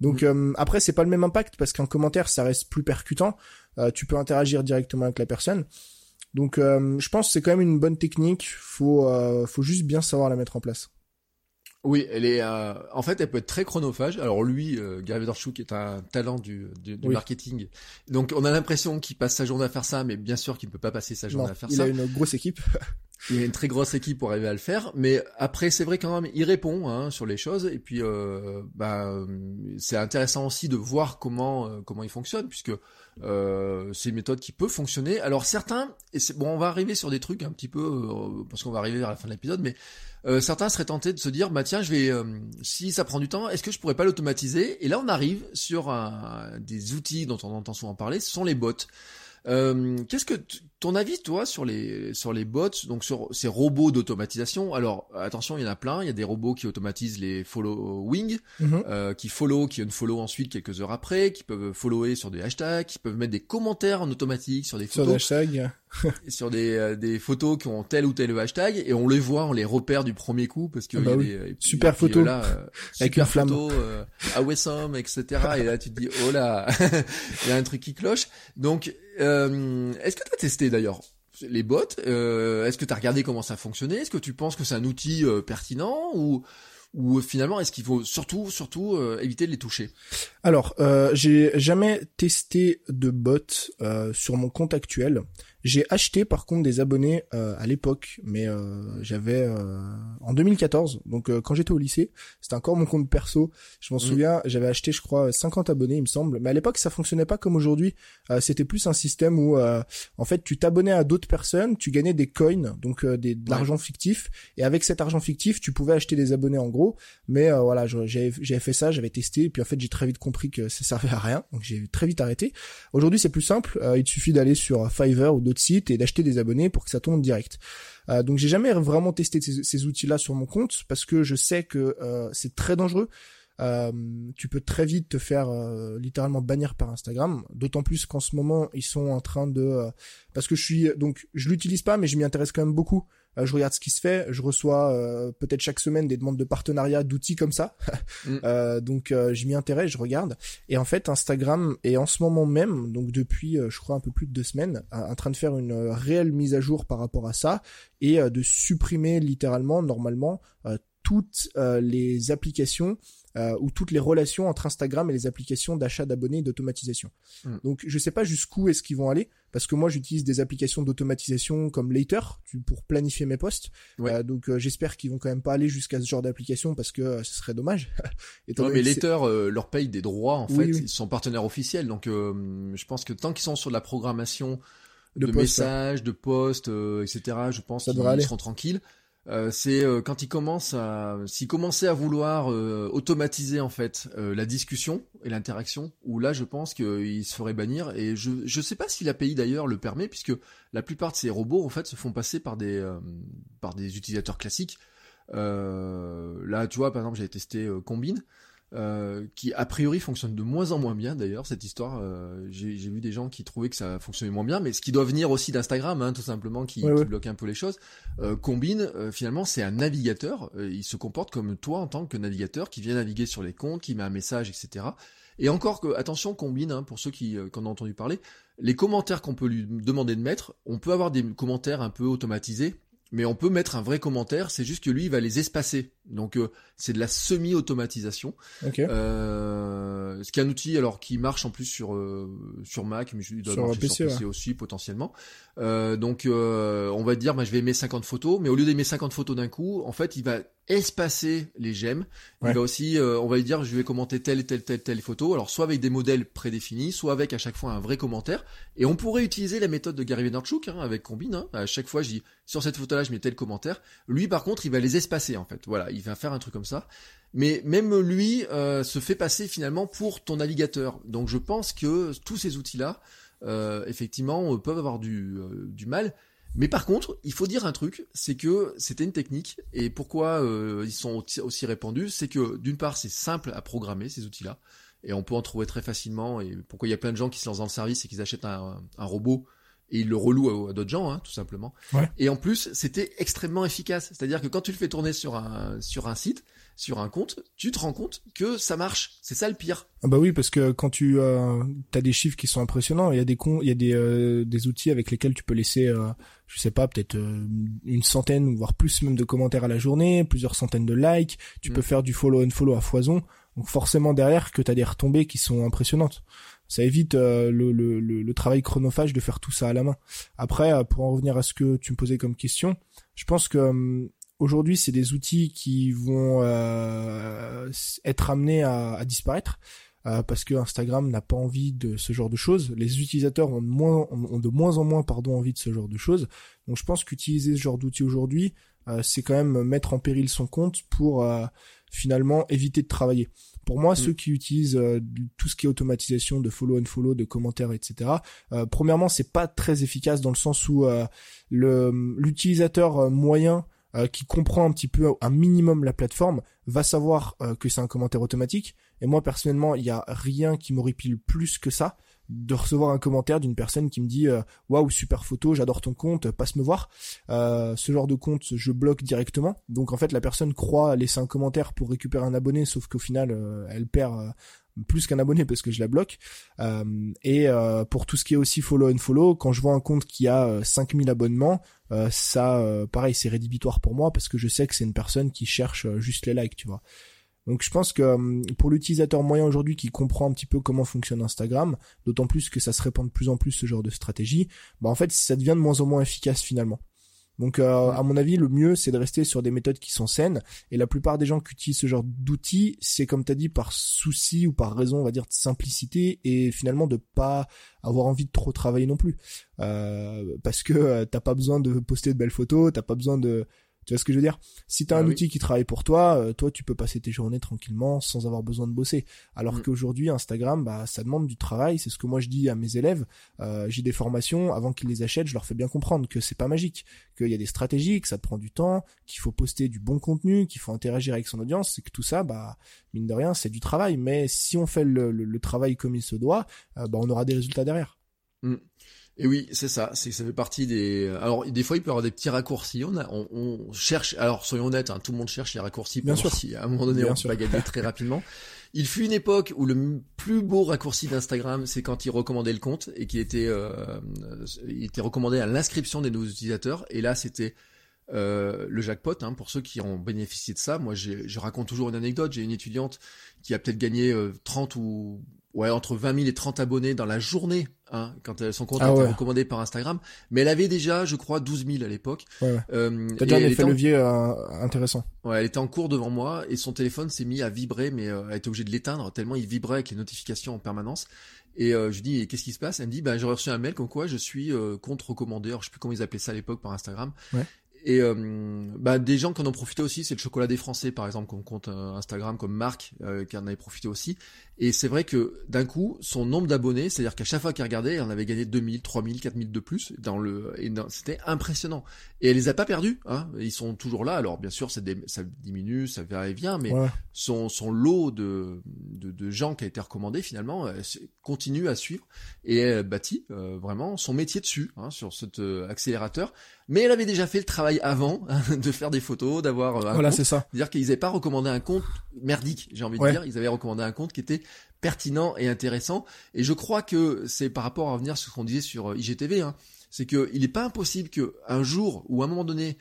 Donc mmh. après c'est pas le même impact parce qu'un commentaire ça reste plus percutant, tu peux interagir directement avec la personne. Donc euh, je pense que c'est quand même une bonne technique, faut euh, faut juste bien savoir la mettre en place. Oui, elle est. Euh, en fait, elle peut être très chronophage. Alors lui, euh, Gary Vaynerchuk est un talent du, du, marketing. Donc on a l'impression qu'il passe sa journée à faire ça, mais bien sûr qu'il ne peut pas passer sa journée à faire ça. Il a une grosse équipe. il a une très grosse équipe pour arriver à le faire. Mais après, c'est vrai quand même, il répond hein, sur les choses. Et puis, euh, bah, c'est intéressant aussi de voir comment euh, comment il fonctionne, puisque euh, c'est une méthode qui peut fonctionner. Alors certains, et c'est bon, on va arriver sur des trucs un petit peu euh, parce qu'on va arriver vers la fin de l'épisode, mais euh, certains seraient tentés de se dire bah tiens je vais euh, si ça prend du temps est-ce que je pourrais pas l'automatiser? Et là on arrive sur des outils dont on entend souvent parler ce sont les bots. Euh, qu'est-ce que ton avis, toi, sur les sur les bots, donc sur ces robots d'automatisation? Alors attention, il y en a plein. Il y a des robots qui automatisent les following, mhm. euh, qui follow, qui unfollow ensuite quelques heures après, qui peuvent follower sur des hashtags, qui peuvent mettre des commentaires en automatique sur des photos. Sur des hashtags. sur des, euh, des photos qui ont tel ou tel hashtag et on les voit, on les repère du premier coup parce que ah bah y a des, super photo là, euh, avec une flamme, photo, euh, etc. et là tu te dis oh là, il y a un truc qui cloche. Donc euh, est-ce que tu as testé d'ailleurs les bots. Euh, Est-ce que tu as regardé comment ça fonctionnait? Est-ce que tu penses que c'est un outil euh, pertinent ou ou finalement est-ce qu'il faut surtout surtout euh, éviter de les toucher? Alors, j'ai jamais testé de bots sur mon compte actuel. J'ai acheté par contre des abonnés euh, à l'époque, mais euh, j'avais euh, en 2014, donc quand j'étais au lycée, c'était encore mon compte perso. Je m'en mmh. souviens, j'avais acheté je crois 50 abonnés, il me semble. Mais à l'époque, ça fonctionnait pas comme aujourd'hui. c'était plus un système où en fait tu t'abonnais à d'autres personnes, tu gagnais des coins, donc des, de l'argent fictif, et avec cet argent fictif, tu pouvais acheter des abonnés en gros. Mais voilà, j'avais fait ça, j'avais testé, et puis en fait j'ai très vite compris que ça servait à rien, donc j'ai très vite arrêté. Aujourd'hui, c'est plus simple. il suffit d'aller sur Fiverr ou d'autres site et d'acheter des abonnés pour que ça tombe direct. Euh, donc j'ai jamais vraiment testé ces, outils-là sur mon compte parce que je sais que euh, c'est très dangereux. Euh, tu peux très vite te faire littéralement bannir par Instagram, d'autant plus qu'en ce moment ils sont en train de parce que je suis donc je l'utilise pas mais je m'y intéresse quand même beaucoup je regarde ce qui se fait, je reçois euh, peut-être chaque semaine des demandes de partenariat d'outils comme ça. Mm. Euh, donc je m'y intéresse, je regarde. Et en fait, Instagram est en ce moment même, donc depuis je crois un peu plus de deux semaines, en train de faire une réelle mise à jour par rapport à ça et de supprimer littéralement, normalement, toutes les applications euh, ou toutes les relations entre Instagram et les applications d'achat d'abonnés et d'automatisation. Hmm. Donc je sais pas jusqu'où est-ce qu'ils vont aller parce que moi j'utilise des applications d'automatisation comme Later pour planifier mes posts. Euh, donc euh, j'espère qu'ils vont quand même pas aller jusqu'à ce genre d'application parce que ce serait dommage. non mais Later leur paye des droits en fait, ils sont partenaires officiels donc je pense que tant qu'ils sont sur de la programmation de, messages, de posts, etc. Je pense qu'ils seront tranquilles. Euh, c'est euh, quand il commence à s'il commençait à vouloir euh, automatiser en fait la discussion et l'interaction où là je pense qu'il se ferait bannir. Et je je sais pas si l'API d'ailleurs le permet puisque la plupart de ces robots en fait se font passer par des par des utilisateurs classiques. Là tu vois par exemple j'avais testé Combine euh, qui a priori fonctionne de moins en moins bien d'ailleurs cette histoire. Euh, j'ai vu des gens qui trouvaient que ça fonctionnait moins bien, mais ce qui doit venir aussi d'Instagram, hein, tout simplement, qui, bloque un peu les choses. Euh, Combine, finalement, c'est un navigateur. il se comporte comme toi en tant que navigateur, qui vient naviguer sur les comptes, qui met un message, etc. Et encore que, attention, Combine, hein, pour ceux qui, qui en ont entendu parler, les commentaires qu'on peut lui demander de mettre, on peut avoir des commentaires un peu automatisés mais on peut mettre un vrai commentaire, c'est juste que lui il va les espacer. Donc euh, c'est de la semi-automatisation. Euh, ce qui est un outil alors qui marche en plus sur euh, sur Mac, mais il doit sur marcher PC, sur PC aussi potentiellement. Euh, donc on va dire, bah, je vais aimer 50 photos, mais au lieu d'aimer 50 photos d'un coup, en fait il va espacer les j'aime. Il va aussi, euh, on va lui dire, je vais commenter telle, telle, telle, telle photo. Alors, soit avec des modèles prédéfinis, soit avec à chaque fois un vrai commentaire. Et on pourrait utiliser la méthode de Gary Vaynerchuk, hein, avec Combine. Hein. À chaque fois, je dis, sur cette photo-là, je mets tel commentaire. Lui, par contre, il va les espacer, en fait. Voilà, il va faire un truc comme ça. Mais même lui euh, se fait passer finalement pour ton navigateur. Donc, je pense que tous ces outils-là, euh, effectivement, peuvent avoir du, du mal. Mais par contre, il faut dire un truc, c'est que c'était une technique, et pourquoi euh, ils sont aussi répandus, c'est que d'une part c'est simple à programmer ces outils-là, et on peut en trouver très facilement, et pourquoi il y a plein de gens qui se lancent dans le service et qu'ils achètent un, robot et ils le relouent à, d'autres gens, hein, tout simplement. Et en plus, c'était extrêmement efficace. C'est-à-dire que quand tu le fais tourner sur un sur un site, sur un compte, tu te rends compte que ça marche. C'est ça le pire. Ah bah oui, parce que quand tu euh, as des chiffres qui sont impressionnants, il y a des il y a des, euh, des outils avec lesquels tu peux laisser, euh, je sais pas, peut-être euh, une centaine voire plus même de commentaires à la journée, plusieurs centaines de likes. Tu peux mm. faire du follow and follow à foison. Donc forcément derrière que tu as des retombées qui sont impressionnantes. Ça évite le, le, le, le, travail chronophage de faire tout ça à la main. Après, pour en revenir à ce que tu me posais comme question, je pense que hum, aujourd'hui, c'est des outils qui vont euh, être amenés à, disparaître euh, parce que Instagram n'a pas envie de ce genre de choses. Les utilisateurs ont de moins, ont de moins en moins pardon envie de ce genre de choses. Donc, je pense qu'utiliser ce genre d'outils aujourd'hui, euh, c'est quand même mettre en péril son compte pour finalement éviter de travailler. Pour moi, mm. ceux qui utilisent tout ce qui est automatisation de follow and follow, de commentaires, etc. premièrement, c'est pas très efficace dans le sens où le l'utilisateur moyen euh, qui comprend un petit peu un minimum la plateforme va savoir euh, que c'est un commentaire automatique. Et moi personnellement, il y a rien qui m'horripile plus que ça de recevoir un commentaire d'une personne qui me dit euh, waouh super photo j'adore ton compte passe me voir ce genre de compte je bloque directement donc en fait la personne croit laisser un commentaire pour récupérer un abonné sauf qu'au final elle perd plus qu'un abonné parce que je la bloque. Euh, et euh, pour tout ce qui est aussi follow and follow, quand je vois un compte qui a 5000 euh, abonnements, ça, pareil, c'est rédhibitoire pour moi parce que je sais que c'est une personne qui cherche juste les likes, tu vois. Donc je pense que pour l'utilisateur moyen aujourd'hui qui comprend un petit peu comment fonctionne Instagram, d'autant plus que ça se répand de plus en plus ce genre de stratégie, bah en fait ça devient de moins en moins efficace finalement. Donc euh, à mon avis, le mieux c'est de rester sur des méthodes qui sont saines. Et la plupart des gens qui utilisent ce genre d'outils, c'est comme tu as dit par souci ou par raison, on va dire, de simplicité et finalement de pas avoir envie de trop travailler non plus. Euh, parce que euh, t'as pas besoin de poster de belles photos, t'as pas besoin de tu vois ce que je veux dire? Si tu as un ah outil qui travaille pour toi, euh, toi tu peux passer tes journées tranquillement sans avoir besoin de bosser. Alors mm. qu'aujourd'hui Instagram, bah ça demande du travail. C'est ce que moi je dis à mes élèves. Euh, j'ai des formations avant qu'ils les achètent, je leur fais bien comprendre que c'est pas magique, qu'il y a des stratégies, que ça te prend du temps, qu'il faut poster du bon contenu, qu'il faut interagir avec son audience. C'est que tout ça, bah mine de rien, c'est du travail. Mais si on fait le, travail comme il se doit, euh, bah on aura des résultats derrière. Mm. Et oui, c'est ça, c'est ça fait partie des. Alors des fois, il peut y avoir des petits raccourcis. On, a, on, cherche. Alors soyons honnêtes, hein, tout le monde cherche les raccourcis. Bien sûr. Si à un moment donné, on va gagner très rapidement. Il fut une époque où le plus beau raccourci d'Instagram, c'est quand il recommandait le compte et qui était, euh, il était recommandé à l'inscription des nouveaux utilisateurs. Et là, c'était euh, le jackpot hein, pour ceux qui ont bénéficié de ça. Moi, je raconte toujours une anecdote. J'ai une étudiante qui a peut-être gagné 30 euh, ou ouais, entre 20 000 et 30 abonnés dans la journée, hein, quand son compte a ah été recommandé par Instagram. Mais elle avait déjà, je crois, 12 000 à l'époque. Ouais, Euh, T'as déjà un effet levier euh, intéressant. Ouais, elle était en cours devant moi et son téléphone s'est mis à vibrer, mais euh, elle était obligée de l'éteindre tellement il vibrait avec les notifications en permanence. Et euh, je lui dis, qu'est-ce qui se passe? Elle me dit, bah, j'aurais reçu un mail comme quoi je suis compte recommandé. Alors, je sais plus comment ils appelaient ça à l'époque par Instagram. Ouais. Et euh, bah, des gens qui en ont profité aussi, c'est le chocolat des Français, par exemple, qu'on compte euh, Instagram comme marque, euh, qui en avait profité aussi. Et c'est vrai que d'un coup, son nombre d'abonnés, c'est-à-dire qu'à chaque fois qu'elle regardait, elle en avait gagné 2000, 3000, 4000 de plus. Dans le, et c'était impressionnant. Et elle les a pas perdus. Hein. Ils sont toujours là. Alors bien sûr, ça, ça diminue, ça va et vient, mais son, son lot de, de, de, gens qui a été recommandé finalement continue à suivre et elle bâtit vraiment son métier dessus, hein, sur cet accélérateur mais elle avait déjà fait le travail avant de faire des photos, d'avoir euh, un voilà, c'est ça. Dire qu'ils n'avaient pas recommandé un compte merdique, j'ai envie de dire. Ils avaient recommandé un compte qui était pertinent et intéressant. Et je crois que c'est par rapport à revenir sur ce qu'on disait sur euh, IGTV, hein, c'est que il n'est pas impossible que un jour ou à un moment donné,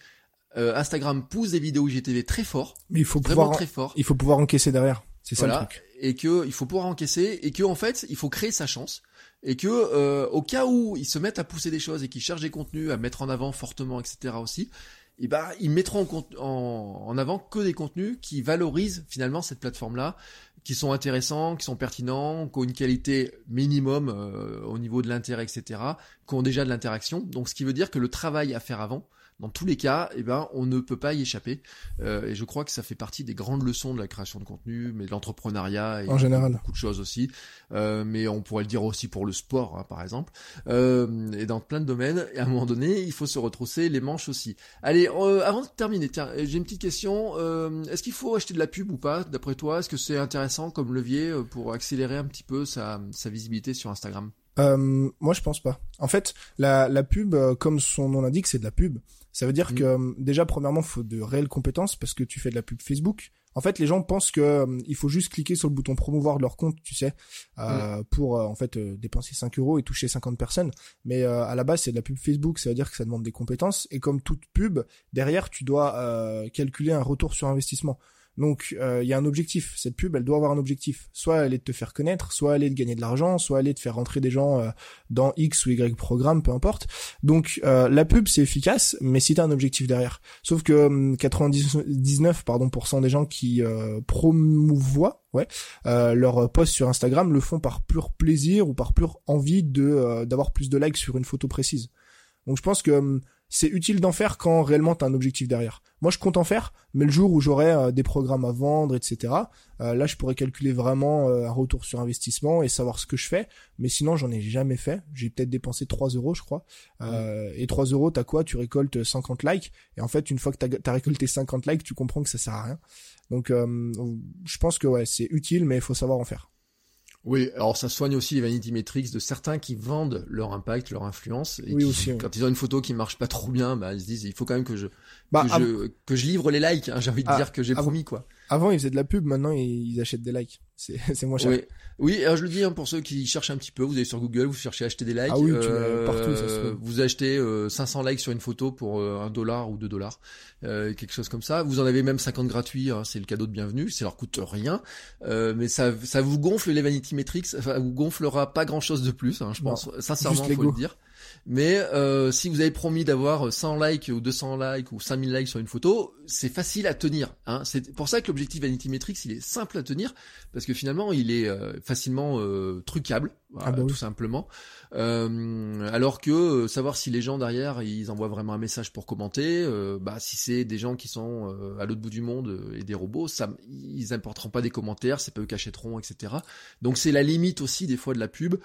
euh, Instagram pousse des vidéos IGTV très fort, mais il faut pouvoir très fort. Il faut pouvoir encaisser derrière. C'est ça le truc. Et que il faut pouvoir encaisser et que en fait, il faut créer sa chance et que euh, au cas où ils se mettent à pousser des choses et qu'ils cherchent des contenus à mettre en avant fortement, etc. aussi, et ben ils mettront en, en, avant que des contenus qui valorisent finalement cette plateforme-là, qui sont intéressants, qui sont pertinents, qui ont une qualité minimum euh, au niveau de l'intérêt, etc., qui ont déjà de l'interaction. Donc ce qui veut dire que le travail à faire avant, dans tous les cas, eh ben, on ne peut pas y échapper. Euh, et je crois que ça fait partie des grandes leçons de la création de contenu, mais de l'entrepreneuriat et en général. beaucoup de choses aussi. Euh, mais on pourrait le dire aussi pour le sport, hein, par exemple, euh, et dans plein de domaines. Et à un moment donné, il faut se retrousser les manches aussi. Allez, avant de terminer, tiens, j'ai une petite question. Est-ce qu'il faut acheter de la pub ou pas, d'après toi? Est-ce que c'est intéressant comme levier pour accélérer un petit peu sa, sa visibilité sur Instagram? Euh, moi, je pense pas. En fait, la, la pub, comme son nom l'indique, c'est de la pub. Ça veut dire Mm. que euh, déjà premièrement, faut de réelles compétences parce que tu fais de la pub Facebook. En fait, les gens pensent que euh, il faut juste cliquer sur le bouton promouvoir de leur compte, tu sais, euh, pour euh, en fait dépenser 5 euros et toucher 50 personnes. Mais euh, à la base, c'est de la pub Facebook, ça veut dire que ça demande des compétences. Et comme toute pub, derrière, tu dois euh, calculer un retour sur investissement. Donc euh, il y a un objectif. Cette pub, elle doit avoir un objectif. Soit elle est de te faire connaître, soit elle est de gagner de l'argent, soit elle est de faire rentrer des gens euh, dans X ou Y programme, peu importe. Donc euh, la pub c'est efficace, mais si t'as un objectif derrière. Sauf que hum, 99 pardon pourcent des gens qui promouvoient ouais euh, leur post sur Instagram le font par pur plaisir ou par pure envie de euh, d'avoir plus de likes sur une photo précise. Donc je pense que hum, c'est utile d'en faire quand réellement t'as un objectif derrière. Moi, je compte en faire, mais le jour où j'aurai euh, des programmes à vendre, etc., euh, là, je pourrais calculer vraiment euh, un retour sur investissement et savoir ce que je fais. Mais sinon, j'en ai jamais fait. J'ai peut-être dépensé 3 euros, je crois. Euh, Et 3 euros, t'as quoi? Tu récoltes 50 likes. Et en fait, une fois que t'as as récolté 50 likes, tu comprends que ça sert à rien. Donc, euh, je pense que ouais, c'est utile, mais il faut savoir en faire. Oui, alors ça soigne aussi les vanity metrics de certains qui vendent leur impact, leur influence. Et Oui, qui, aussi, oui. Quand ils ont une photo qui marche pas trop bien, bah, ils se disent il faut quand même que je, Bah, que, je que je livre les likes. hein, J'ai envie de Ah, dire que j'ai avant- promis quoi. avant, ils faisaient de la pub, maintenant, ils achètent des likes. C'est c'est moins cher. Oui, oui. Alors je le dis hein, pour ceux qui cherchent un petit peu, vous allez sur Google, vous cherchez à acheter des likes. Ah oui, tu mets partout, ça se. Vous achetez euh, 500 likes sur une photo pour euh, un dollar ou deux dollars, euh, quelque chose comme ça. Vous en avez même 50 gratuits, hein, c'est le cadeau de bienvenue. Ça leur coûte rien, euh, mais ça, ça vous gonfle les vanity metrics. Ça vous gonflera pas grand chose de plus, hein, je Non, pense. Sincèrement, juste faut le dire. Mais euh, si vous avez promis d'avoir 100 likes ou 200 likes ou 5000 likes sur une photo, c'est facile à tenir. Hein. C'est pour ça que l'objectif Vanity Metrics, il est simple à tenir, parce que finalement, il est euh, facilement euh, trucable, voilà, Ah bah oui. tout simplement. Euh, alors que euh, savoir si les gens derrière, ils envoient vraiment un message pour commenter, euh, bah si c'est des gens qui sont euh, à l'autre bout du monde euh, et des robots, ça, ils importeront pas des commentaires, c'est pas eux qui achèteront, etc. Donc c'est la limite aussi des fois de la pub.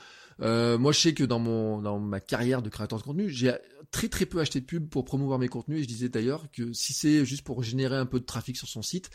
Euh, moi, je sais que dans mon dans ma carrière de créateur de contenu, j'ai très très peu acheté de pub pour promouvoir mes contenus. Et je disais d'ailleurs que si c'est juste pour générer un peu de trafic sur son site,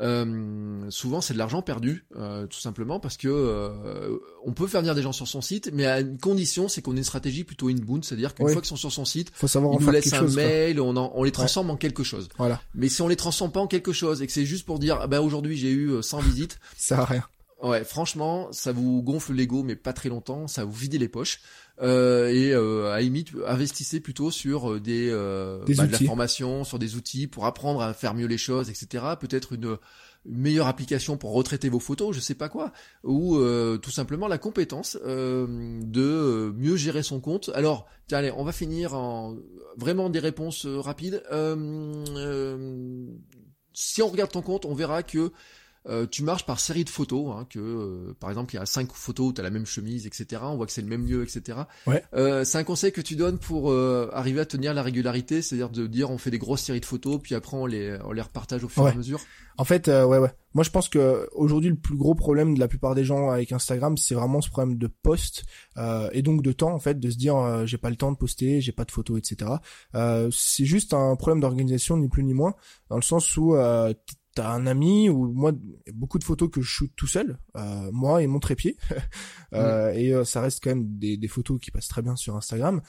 euh, souvent c'est de l'argent perdu, euh, tout simplement parce que euh, on peut faire venir des gens sur son site, mais à une condition, c'est qu'on ait une stratégie plutôt inbound, c'est-à-dire qu'une Oui. fois qu'ils sont sur son site, Faut savoir ils nous laissent un chose. mail, on, en- on les transforme en quelque chose. Voilà, Mais si on les transforme pas en quelque chose et que c'est juste pour dire, ah ben aujourd'hui j'ai eu euh, 100 visites, ça sert à rien. Ouais, franchement, ça vous gonfle l'ego, mais pas très longtemps, ça vous vide les poches. Euh, et euh, à limite, investissez plutôt sur euh, des, euh, Des bah, de la formation, sur des outils pour apprendre à faire mieux les choses, etc. Peut-être une, une meilleure application pour retraiter vos photos, je sais pas quoi, ou euh, tout simplement la compétence euh, de mieux gérer son compte. Alors, tiens, allez, on va finir en vraiment des réponses rapides. Si on regarde ton compte, on verra que euh, tu marches par série de photos, hein, que euh, par exemple il y a cinq photos où tu as la même chemise, etc. On voit que c'est le même lieu, etc. Ouais. Euh, c'est un conseil que tu donnes pour euh, arriver à tenir la régularité, c'est-à-dire de dire on fait des grosses séries de photos, puis après on les, on les repartage au fur et à mesure. En fait, euh, ouais, ouais. Moi, je pense que aujourd'hui, le plus gros problème de la plupart des gens avec Instagram, c'est vraiment ce problème de post euh, et donc de temps, en fait, de se dire euh, j'ai pas le temps de poster, j'ai pas de photos, etc. Euh, c'est juste un problème d'organisation, ni plus ni moins, dans le sens où euh, t'as un ami ou moi beaucoup de photos que je shoot tout seul, euh, moi et mon trépied, Euh, et euh, ça reste quand même des, des photos qui passent très bien sur Instagram.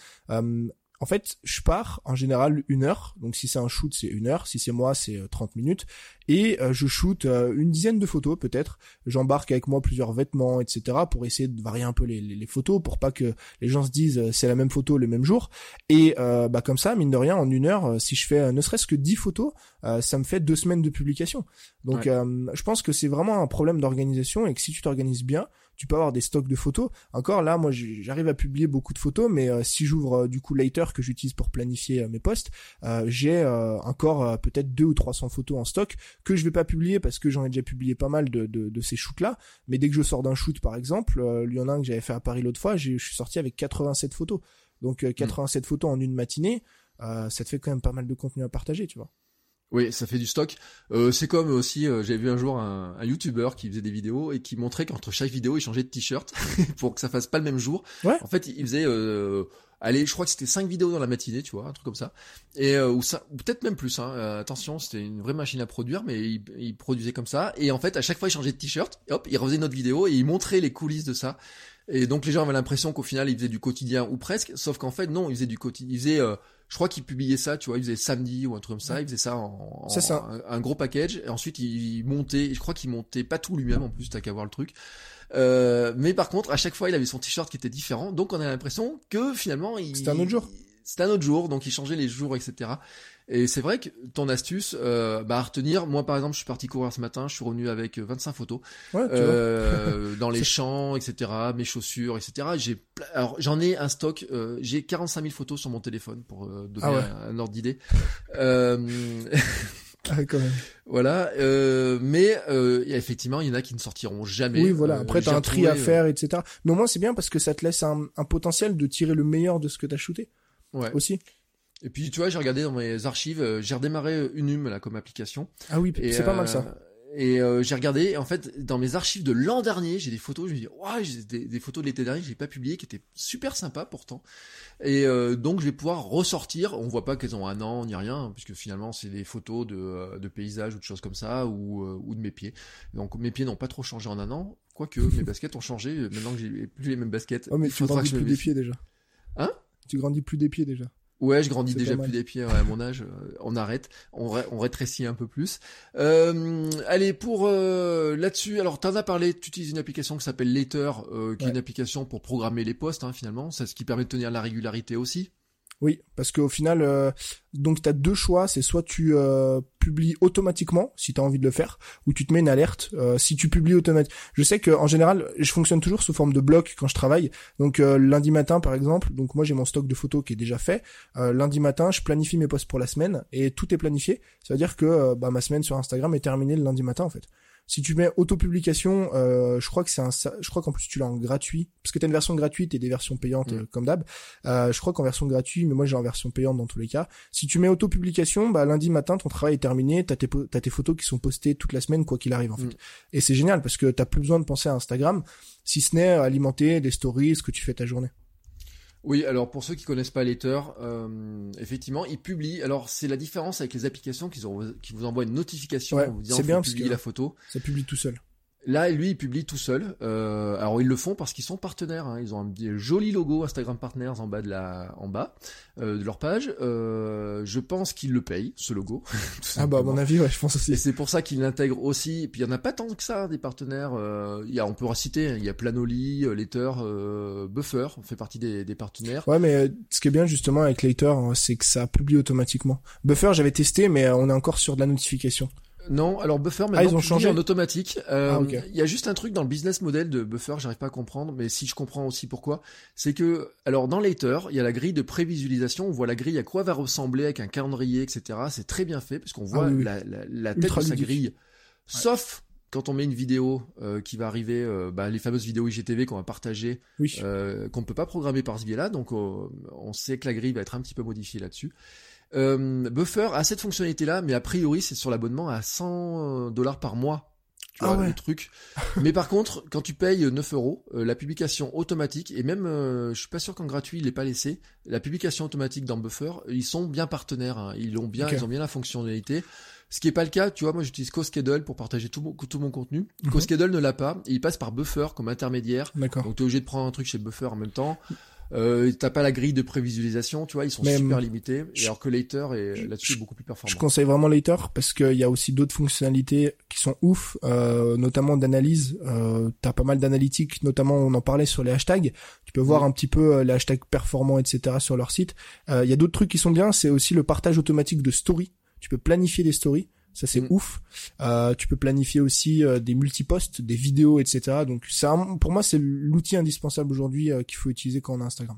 Euh, en fait, je pars en général une heure. Donc si c'est un shoot, c'est une heure. Si c'est moi, c'est euh, 30 minutes. Et euh, je shoot euh, une dizaine de photos peut-être. J'embarque avec moi plusieurs vêtements, etc. pour essayer de varier un peu les, les, les photos, pour pas que les gens se disent euh, c'est la même photo le même jour. Et euh, bah comme ça, mine de rien, en une heure, euh, si je fais euh, ne serait-ce que 10 photos, euh, ça me fait deux semaines de publication. Donc Ouais. euh, je pense que c'est vraiment un problème d'organisation et que si tu t'organises bien, tu peux avoir des stocks de photos. Encore là, moi, j'arrive à publier beaucoup de photos, mais euh, si j'ouvre euh, du coup Later que j'utilise pour planifier mes posts, j'ai encore peut-être deux ou 300 photos en stock que je vais pas publier parce que j'en ai déjà publié pas mal de, de, de ces shoots là. Mais dès que je sors d'un shoot, par exemple, il y en a un que j'avais fait à Paris l'autre fois, je suis sorti avec 87 photos. Donc 87 hmm. photos en une matinée, ça te fait quand même pas mal de contenu à partager, tu vois. Oui, ça fait du stock. Euh, c'est comme aussi, euh, j'avais vu un jour un, un YouTuber qui faisait des vidéos et qui montrait qu'entre chaque vidéo, il changeait de t-shirt pour que ça fasse pas le même jour. Ouais. En fait, il faisait, euh, allez, je crois que c'était cinq vidéos dans la matinée, tu vois, un truc comme ça. Et ou ça, peut-être même plus. Hein, attention, c'était une vraie machine à produire, mais il, il, produisait comme ça. Et en fait, à chaque fois, il changeait de t-shirt. Hop, il refaisait une autre vidéo et il montrait les coulisses de ça. Et donc les gens avaient l'impression qu'au final, il faisait du quotidien ou presque. Sauf qu'en fait, non, il faisait du quotidien. Il faisait je crois qu'il publiait ça, tu vois, il faisait samedi ou un truc comme ça, il faisait ça en, Un, gros package, et ensuite il, montait, je crois qu'il montait pas tout lui-même en plus, t'as qu'à voir le truc. Euh, mais par contre, à chaque fois, il avait son t-shirt qui était différent, donc on a l'impression que finalement, il... C'était un autre jour. C'était un autre jour, donc il changeait les jours, etc. Et c'est vrai que ton astuce, euh, bah, à retenir, moi par exemple, je suis parti courir ce matin, je suis revenu avec 25 photos ouais, euh, dans les champs, etc., mes chaussures, etc. J'ai, alors j'en ai un stock, euh, j'ai 45 000 photos sur mon téléphone pour euh, donner ah un, ordre d'idée. Euh, ah, quand même. Voilà, euh, mais euh, effectivement, il y en a qui ne sortiront jamais. Oui, voilà. Après, t'as un tri à faire, etc. Mais au moins, c'est bien parce que ça te laisse un, un potentiel de tirer le meilleur de ce que t'as shooté. Ouais. Aussi. Et puis tu vois, j'ai regardé dans mes archives, euh, j'ai redémarré euh, Unum là comme application. Ah oui, c'est pas mal ça. Euh, et j'ai regardé, en fait, dans mes archives de l'an dernier, j'ai des photos, je me dis, ouais, j'ai des, photos de l'été dernier que j'ai pas publiées, qui étaient super sympas pourtant. Et donc je vais pouvoir ressortir. On voit pas qu'elles ont un an ni rien, puisque finalement c'est des photos de, de paysages ou de choses comme ça, ou, ou de mes pieds. Donc mes pieds n'ont pas trop changé en un an, quoique mes baskets ont changé. Maintenant que j'ai plus les mêmes baskets. Oh mais tu grandis plus des pieds déjà. Hein? Tu grandis plus des pieds déjà. Ouais, je grandis déjà plus des pieds à mon âge. Euh, on arrête, on, on rétrécit un peu plus. Euh, allez, pour euh, là-dessus, alors t'en as parlé, tu utilises une application qui s'appelle Later, euh, qui est une application pour programmer les posts hein, finalement, c'est ce qui permet de tenir la régularité aussi. Oui, parce qu'au final, euh, donc tu deux choix, c'est soit tu euh, publies automatiquement si tu as envie de le faire, ou tu te mets une alerte euh, si tu publies automatiquement. Je sais que en général, je fonctionne toujours sous forme de bloc quand je travaille. Donc lundi matin par exemple, donc moi j'ai mon stock de photos qui est déjà fait. lundi matin, je planifie mes posts pour la semaine et tout est planifié. Ça veut dire que bah, ma semaine sur Instagram est terminée le lundi matin en fait. Si tu mets auto-publication, euh, je crois que c'est un, je crois qu'en plus tu l'as en gratuit, parce que t'as une version gratuite et des versions payantes mm. euh, comme d'hab. Euh, je crois qu'en version gratuite, mais moi j'ai en version payante dans tous les cas. Si tu mets auto-publication, bah lundi matin ton travail est terminé, t'as tes, t'as tes photos qui sont postées toute la semaine quoi qu'il arrive en mm. fait. Et c'est génial parce que t'as plus besoin de penser à Instagram, si ce n'est alimenter des stories, ce que tu fais ta journée. Oui, alors pour ceux qui connaissent pas Later, euh, effectivement, ils publient. Alors c'est la différence avec les applications qui, qui vous envoient une notification ouais, en vous disant que bien publier la photo. Ça publie tout seul. Là, lui, il publie tout seul. Euh, alors, ils le font parce qu'ils sont partenaires. Hein. Ils ont un joli logo Instagram Partners en bas de la, en bas euh, de leur page. Euh, je pense qu'ils le payent, ce logo. ah bah à mon avis, ouais, je pense aussi. Et c'est pour ça qu'ils l'intègrent aussi. Et puis il y en a pas tant que ça des partenaires. Euh, il y a, on peut citer, hein, il y a Planoli, euh, Later, euh, Buffer, on fait partie des, des, partenaires. Ouais, mais ce qui est bien justement avec Later, hein, c'est que ça publie automatiquement. Buffer, j'avais testé, mais on est encore sur de la notification. Non, alors Buffer maintenant ah, ils ont changé en automatique. Euh, ah, Il y a juste un truc dans le business model de Buffer, j'arrive pas à comprendre, mais si je comprends aussi pourquoi, c'est que alors dans Later, il y a la grille de prévisualisation, on voit la grille à quoi va ressembler avec un calendrier, etc. C'est très bien fait parce qu'on voit ah la, la, la, tête de sa grille, sauf quand on met une vidéo euh, qui va arriver, euh, bah, les fameuses vidéos IGTV qu'on va partager, oui. euh, qu'on ne peut pas programmer par ce biais-là, donc on sait que la grille va être un petit peu modifiée là-dessus. Euh, Buffer a cette fonctionnalité-là, mais a priori c'est sur l'abonnement à 100 dollars par mois. Tu ah vois, ouais. le truc. mais par contre, quand tu payes 9 euros, euh, la publication automatique, et même, euh, je suis pas sûr qu'en gratuit il l'ait pas laissé, la publication automatique dans Buffer, ils sont bien partenaires, hein. ils ont bien, Okay. ils ont bien la fonctionnalité. Ce qui est pas le cas, tu vois, moi j'utilise CoSchedule pour partager tout mon, tout mon contenu. CoSchedule ne l'a pas, et il passe par Buffer comme intermédiaire. D'accord. Donc tu es obligé de prendre un truc chez Buffer en même temps. Euh, t'as pas la grille de prévisualisation, tu vois, ils sont Mais, super hum, limités. je- alors que Later est là-dessus beaucoup plus performant. Je conseille vraiment Later parce qu'il y a aussi d'autres fonctionnalités qui sont ouf, euh, notamment d'analyse. Euh, T'as pas mal d'analytiques, notamment on en parlait sur les hashtags. Tu peux voir Oui. un petit peu les hashtags performants, etc. sur leur site. Il y a d'autres trucs qui sont bien, c'est aussi le partage automatique de stories. Tu peux planifier des stories. Ça c'est Mm. ouf. Euh, tu peux planifier aussi euh, des multiposts, des vidéos, etc. Donc un- pour moi c'est l'outil indispensable aujourd'hui euh, qu'il faut utiliser quand on a Instagram.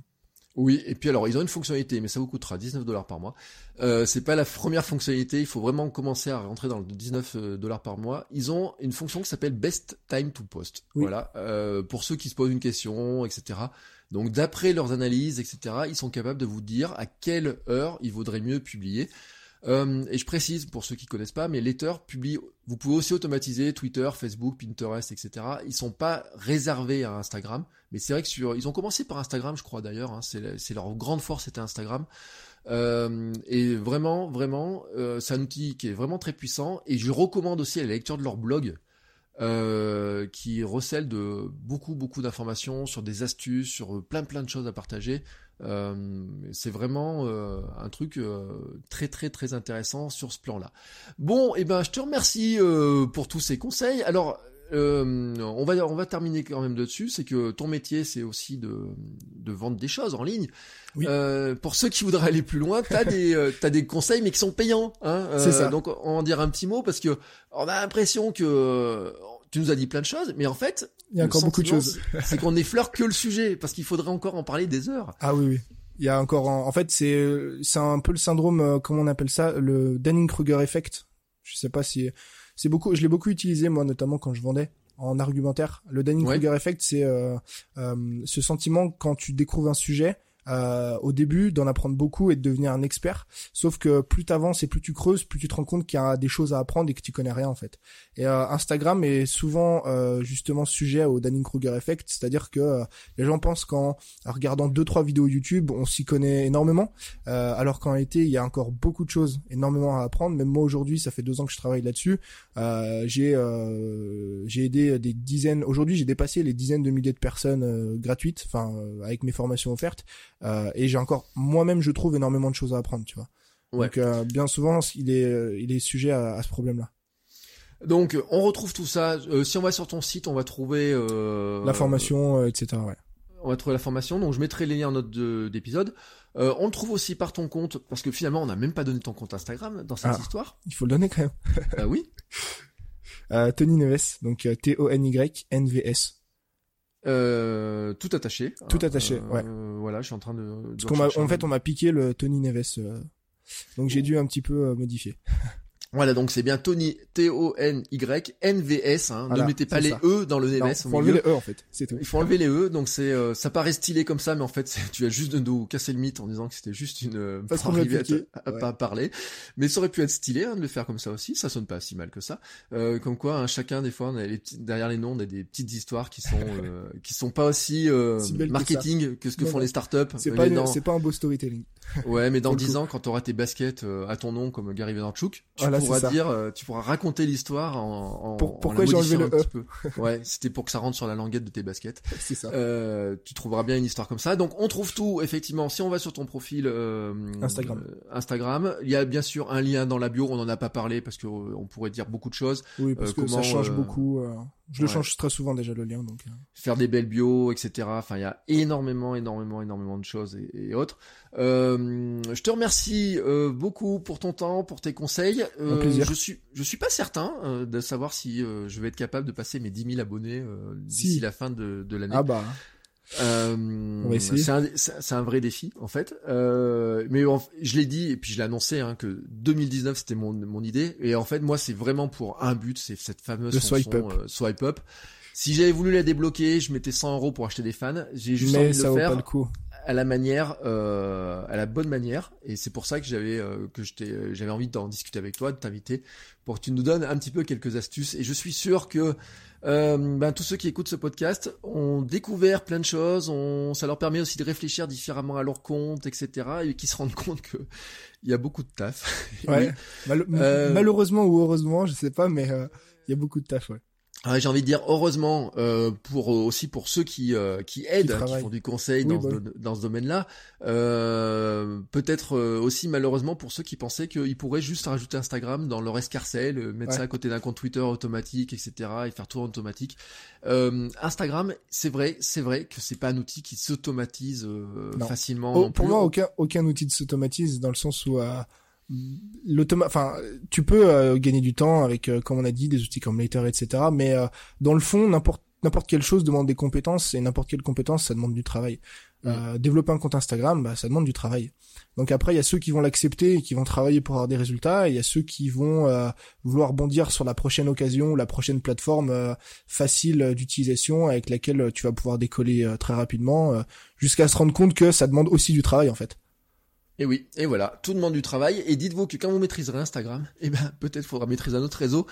Oui, et puis alors ils ont une fonctionnalité, mais ça vous coûtera 19 dollars par mois. Euh, c'est pas la première fonctionnalité, il faut vraiment commencer à rentrer dans le 19 dollars par mois. Ils ont une fonction qui s'appelle Best Time to Post. Oui. Voilà, euh, pour ceux qui se posent une question, etc. Donc d'après leurs analyses, etc., ils sont capables de vous dire à quelle heure il vaudrait mieux publier. Euh, et je précise pour ceux qui connaissent pas, mais Letter publie. Vous pouvez aussi automatiser Twitter, Facebook, Pinterest, etc. Ils sont pas réservés à Instagram, mais c'est vrai que sur, ils ont commencé par Instagram, je crois d'ailleurs. Hein, c'est leur grande force, c'était Instagram. Euh, et vraiment, vraiment, euh, c'est un outil qui est vraiment très puissant. Et je recommande aussi la lecture de leur blog, qui recèle de beaucoup, beaucoup d'informations sur des astuces, sur plein, plein de choses à partager. Euh, c'est vraiment euh, un truc euh, très, très, très intéressant sur ce plan-là. Bon, et ben, je te remercie euh, pour tous ces conseils. Alors. euh, on va on va terminer quand même dessus, c'est que ton métier c'est aussi de de vendre des choses en ligne. Oui. Euh, pour ceux qui voudraient aller plus loin, t'as des t'as des conseils mais qui sont payants. Hein C'est ça. Donc on va en dire un petit mot parce que on a l'impression que tu nous as dit plein de choses, mais en fait Il y a encore beaucoup de choses. c'est- qu'on n'effleure que le sujet parce qu'il faudrait encore en parler des heures. Ah oui oui. Il y a encore en, en fait c'est c'est un peu le syndrome euh, comment on appelle ça le Dunning-Kruger effect. Je sais pas si c'est beaucoup je l'ai beaucoup utilisé moi notamment quand je vendais en argumentaire. Le Dunning-Kruger effect c'est euh, euh, ce sentiment quand tu découvres un sujet euh, au début d'en apprendre beaucoup et de devenir un expert. Sauf que plus t'avances et plus tu creuses, plus tu te rends compte qu'il y a des choses à apprendre et que tu connais rien en fait. Et euh, Instagram est souvent euh, justement sujet au Dunning-Kruger effect, c'est-à-dire que euh, les gens pensent qu'en regardant deux trois vidéos YouTube, on s'y connaît énormément, euh, alors qu'en réalité il y a encore beaucoup de choses, énormément à apprendre. Même moi aujourd'hui, ça fait deux ans que je travaille là-dessus. Euh, j'ai j'ai aidé des dizaines. Aujourd'hui, j'ai dépassé les dizaines de milliers de personnes gratuites, enfin avec mes formations offertes. Euh, et j'ai encore moi-même, je trouve, énormément de choses à apprendre, tu vois. Ouais. Donc euh, bien souvent, il est euh, il est sujet à, à ce problème-là. Donc on retrouve tout ça. Euh, si on va sur ton site, on va trouver La formation, etc. Ouais. on va trouver la formation. Donc je mettrai les liens en note de- d'épisode. Euh, on le trouve aussi par ton compte parce que finalement on n'a même pas donné ton compte Instagram dans cette Ah. histoire. Il faut le donner quand même. Bah oui. Euh, Tony Neves, donc T-O-N-Y-N-V-S. Euh, tout attaché. Tout attaché, ouais. Euh, voilà, je suis en train de. de Parce qu'on m'a, rechercher en fait, on m'a piqué le Tony Neves. euh, donc j'ai dû un petit peu euh, modifier. Voilà, donc c'est bien Tony T-O-N-Y N-V-S. Hein. Voilà, ne mettez pas les ça. E dans le Neves. au faut enlever les E en fait, c'est tout. Il faut enlever les E, donc c'est euh, ça paraît stylé comme ça, mais en fait tu as juste de nous casser le mythe en disant que c'était juste une euh, Parce pour arriver à, te- à ouais. pas parler. Mais ça aurait pu être stylé hein, de le faire comme ça aussi, ça sonne pas si mal que ça. Euh, comme quoi, hein, chacun des fois, on a les petits- derrière les noms, on a des petites histoires qui sont euh, qui sont pas aussi euh, que marketing que, ce que Non, font non. les startups. C'est Mais pas, dans- pas un beau storytelling. Ouais, mais dans Pour le 10 coup. ans, quand tu auras tes baskets euh, à ton nom comme Gary Vaynerchuk, tu Voilà, c'est pourras ça. dire, euh, tu pourras raconter l'histoire en, en, Pour- en pourquoi la j'ai enlevé le un petit peu. Ouais, c'était pour que ça rentre sur la languette de tes baskets. C'est ça. Euh, tu trouveras bien une histoire comme ça. Donc on trouve tout effectivement. Si on va sur ton profil euh, Instagram. euh, Instagram, il y a bien sûr un lien dans la bio. On en a pas parlé parce que on pourrait dire beaucoup de choses. Oui, parce que comment, ça change beaucoup. Je le ouais. change très souvent déjà le lien, donc. euh, faire des belles bios, etc. Enfin, il y a énormément, énormément, énormément de choses et, et autres. Euh, je te remercie euh, beaucoup pour ton temps, pour tes conseils. Euh, Un plaisir. Je suis, je suis pas certain euh, de savoir si euh, je vais être capable de passer mes 10 000 abonnés euh, d'ici Si. la fin de, de l'année. Ah bah. Euh. C'est un, un vrai défi en fait. Euh, mais en- je l'ai dit et puis je l'ai annoncé hein, que 2019 c'était mon, mon idée et en fait moi c'est vraiment pour un but, c'est cette fameuse Le swipe up. euh, swipe up. Si j'avais voulu la débloquer, je mettais 100 euros pour acheter des fans. J'ai juste Mais envie de ça le vaut faire pas le coup. À la manière, euh, à la bonne manière, et c'est pour ça que j'avais euh, que euh, j'avais envie d'en discuter avec toi, de t'inviter, pour que tu nous donnes un petit peu quelques astuces. Et je suis sûr que euh, ben, tous ceux qui écoutent ce podcast ont découvert plein de choses, on, ça leur permet aussi de réfléchir différemment à leur compte, etc., et qui se rendent compte que il y a beaucoup de taf. Ouais. Mal- Euh, Malheureusement ou heureusement, je sais pas, mais euh, il y a beaucoup de taf, ouais. Ah, j'ai envie de dire heureusement euh, pour euh, aussi pour ceux qui euh, qui aident, qui, font du conseil Oui, dans, bah ce, dans ce domaine-là. Euh, Peut-être euh, aussi malheureusement pour ceux qui pensaient qu'ils pourraient juste rajouter Instagram dans leur escarcelle, euh, mettre Ouais. ça à côté d'un compte Twitter automatique, etc. et faire tout en automatique. Euh, Instagram, c'est vrai, c'est vrai que c'est pas un outil qui s'automatise euh, facilement. Oh, non pour plus. moi, aucun, aucun outil de s'automatise dans le sens où euh, enfin tu peux euh, gagner du temps avec euh, comme on a dit des outils comme Later etc mais euh, dans le fond n'importe n'importe quelle chose demande des compétences et n'importe quelle compétence ça demande du travail. Mm. développer un compte Instagram bah ça demande du travail. Donc après il y a ceux qui vont l'accepter et qui vont travailler pour avoir des résultats et il y a ceux qui vont vouloir bondir sur la prochaine occasion la prochaine plateforme facile d'utilisation avec laquelle tu vas pouvoir décoller très rapidement jusqu'à se rendre compte que ça demande aussi du travail en fait et oui, et voilà, tout demande du travail. Et dites-vous que quand vous maîtriserez Instagram, eh ben peut-être faudra maîtriser un autre réseau.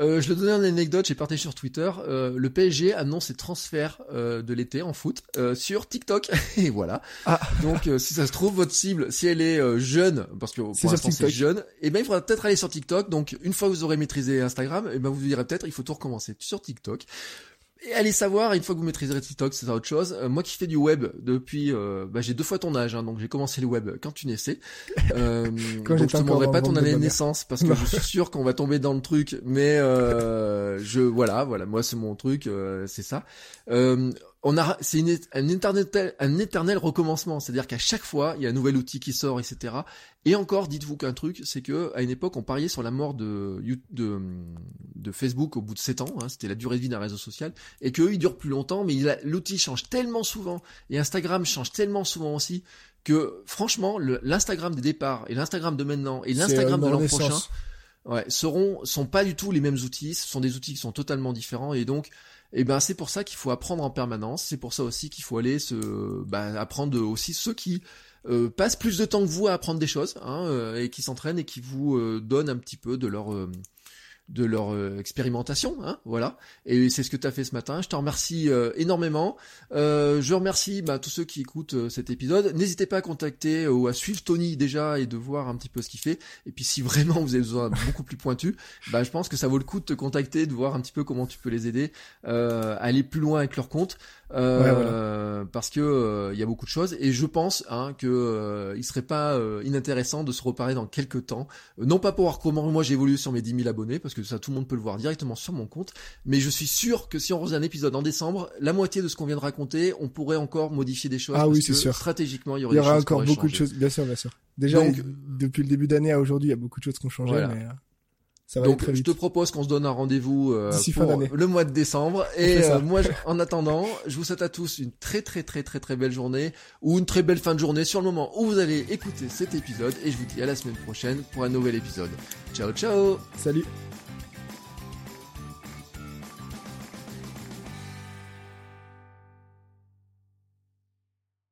Euh, je le donnais en anecdote, j'ai partagé sur Twitter. Euh, le PSG annonce ses transferts euh, de l'été en foot euh, sur TikTok. et voilà. Ah. Donc si ça se trouve votre cible, si elle est jeune, parce que pour l'instant c'est jeune, et eh ben il faudra peut-être aller sur TikTok. Donc une fois que vous aurez maîtrisé Instagram, eh ben vous direz peut-être il faut tout recommencer sur TikTok. Et allez savoir, une fois que vous maîtriserez TikTok, c'est autre chose. Euh, moi qui fais du web depuis, euh, bah, j'ai deux fois ton âge, hein, donc j'ai commencé le web quand tu naissais. Euh, donc je te demanderai pas ton année de naissance parce que je suis sûr qu'on va tomber dans le truc. Mais euh, je, voilà, voilà, moi c'est mon truc, euh, c'est ça on a, c'est un éternel, un éternel recommencement. C'est-à-dire qu'à chaque fois, il y a un nouvel outil qui sort, etc. Et encore, dites-vous qu'un truc, c'est que à une époque, on pariait sur la mort de, de, de Facebook au bout de 7 ans. Hein, c'était la durée de vie d'un réseau social, et qu'eux, ils durent plus longtemps, mais l'outil change tellement souvent, et Instagram change tellement souvent aussi, que franchement, l'Instagram des départs et l'Instagram de maintenant et l'Instagram de l'an prochain, ouais, seront, sont pas du tout les mêmes outils. Ce sont des outils qui sont totalement différents, et donc et eh ben c'est pour ça qu'il faut apprendre en permanence. C'est pour ça aussi qu'il faut aller se bah, apprendre aussi ceux qui euh, passent plus de temps que vous à apprendre des choses hein, euh, et qui s'entraînent et qui vous euh, donnent un petit peu de leur de leur euh, expérimentation, hein, voilà. Et c'est ce que tu as fait ce matin. Je te remercie euh, énormément. Euh, je remercie bah, tous ceux qui écoutent cet épisode. N'hésitez pas à contacter ou à suivre Tony déjà et de voir un petit peu ce qu'il fait. Et puis si vraiment vous avez besoin beaucoup plus pointu, bah, je pense que ça vaut le coup de te contacter, de voir un petit peu comment tu peux les aider à aller plus loin avec leur compte. Euh, parce que il euh, y a beaucoup de choses et je pense hein, que euh, il serait pas inintéressant de se reparler dans quelques temps, non pas pour voir comment moi j'évolue sur mes 10 000 abonnés parce que ça tout le monde peut le voir directement sur mon compte, mais je suis sûr que si on faisait un épisode en décembre, la moitié de ce qu'on vient de raconter, on pourrait encore modifier des choses. Ah oui, c'est sûr. Stratégiquement, il y aurait, il y encore beaucoup de choses, bien sûr, bien sûr. Déjà, depuis le début d'année à aujourd'hui, il y a beaucoup de choses qui ont changé, mais donc je te propose qu'on se donne un rendez-vous euh, pour le mois de décembre. Et euh, moi, en attendant, je vous souhaite à tous une très très très très très belle journée ou une très belle fin de journée sur le moment où vous allez écouter cet épisode. Et je vous dis à la semaine prochaine pour un nouvel épisode. Ciao ciao. Salut.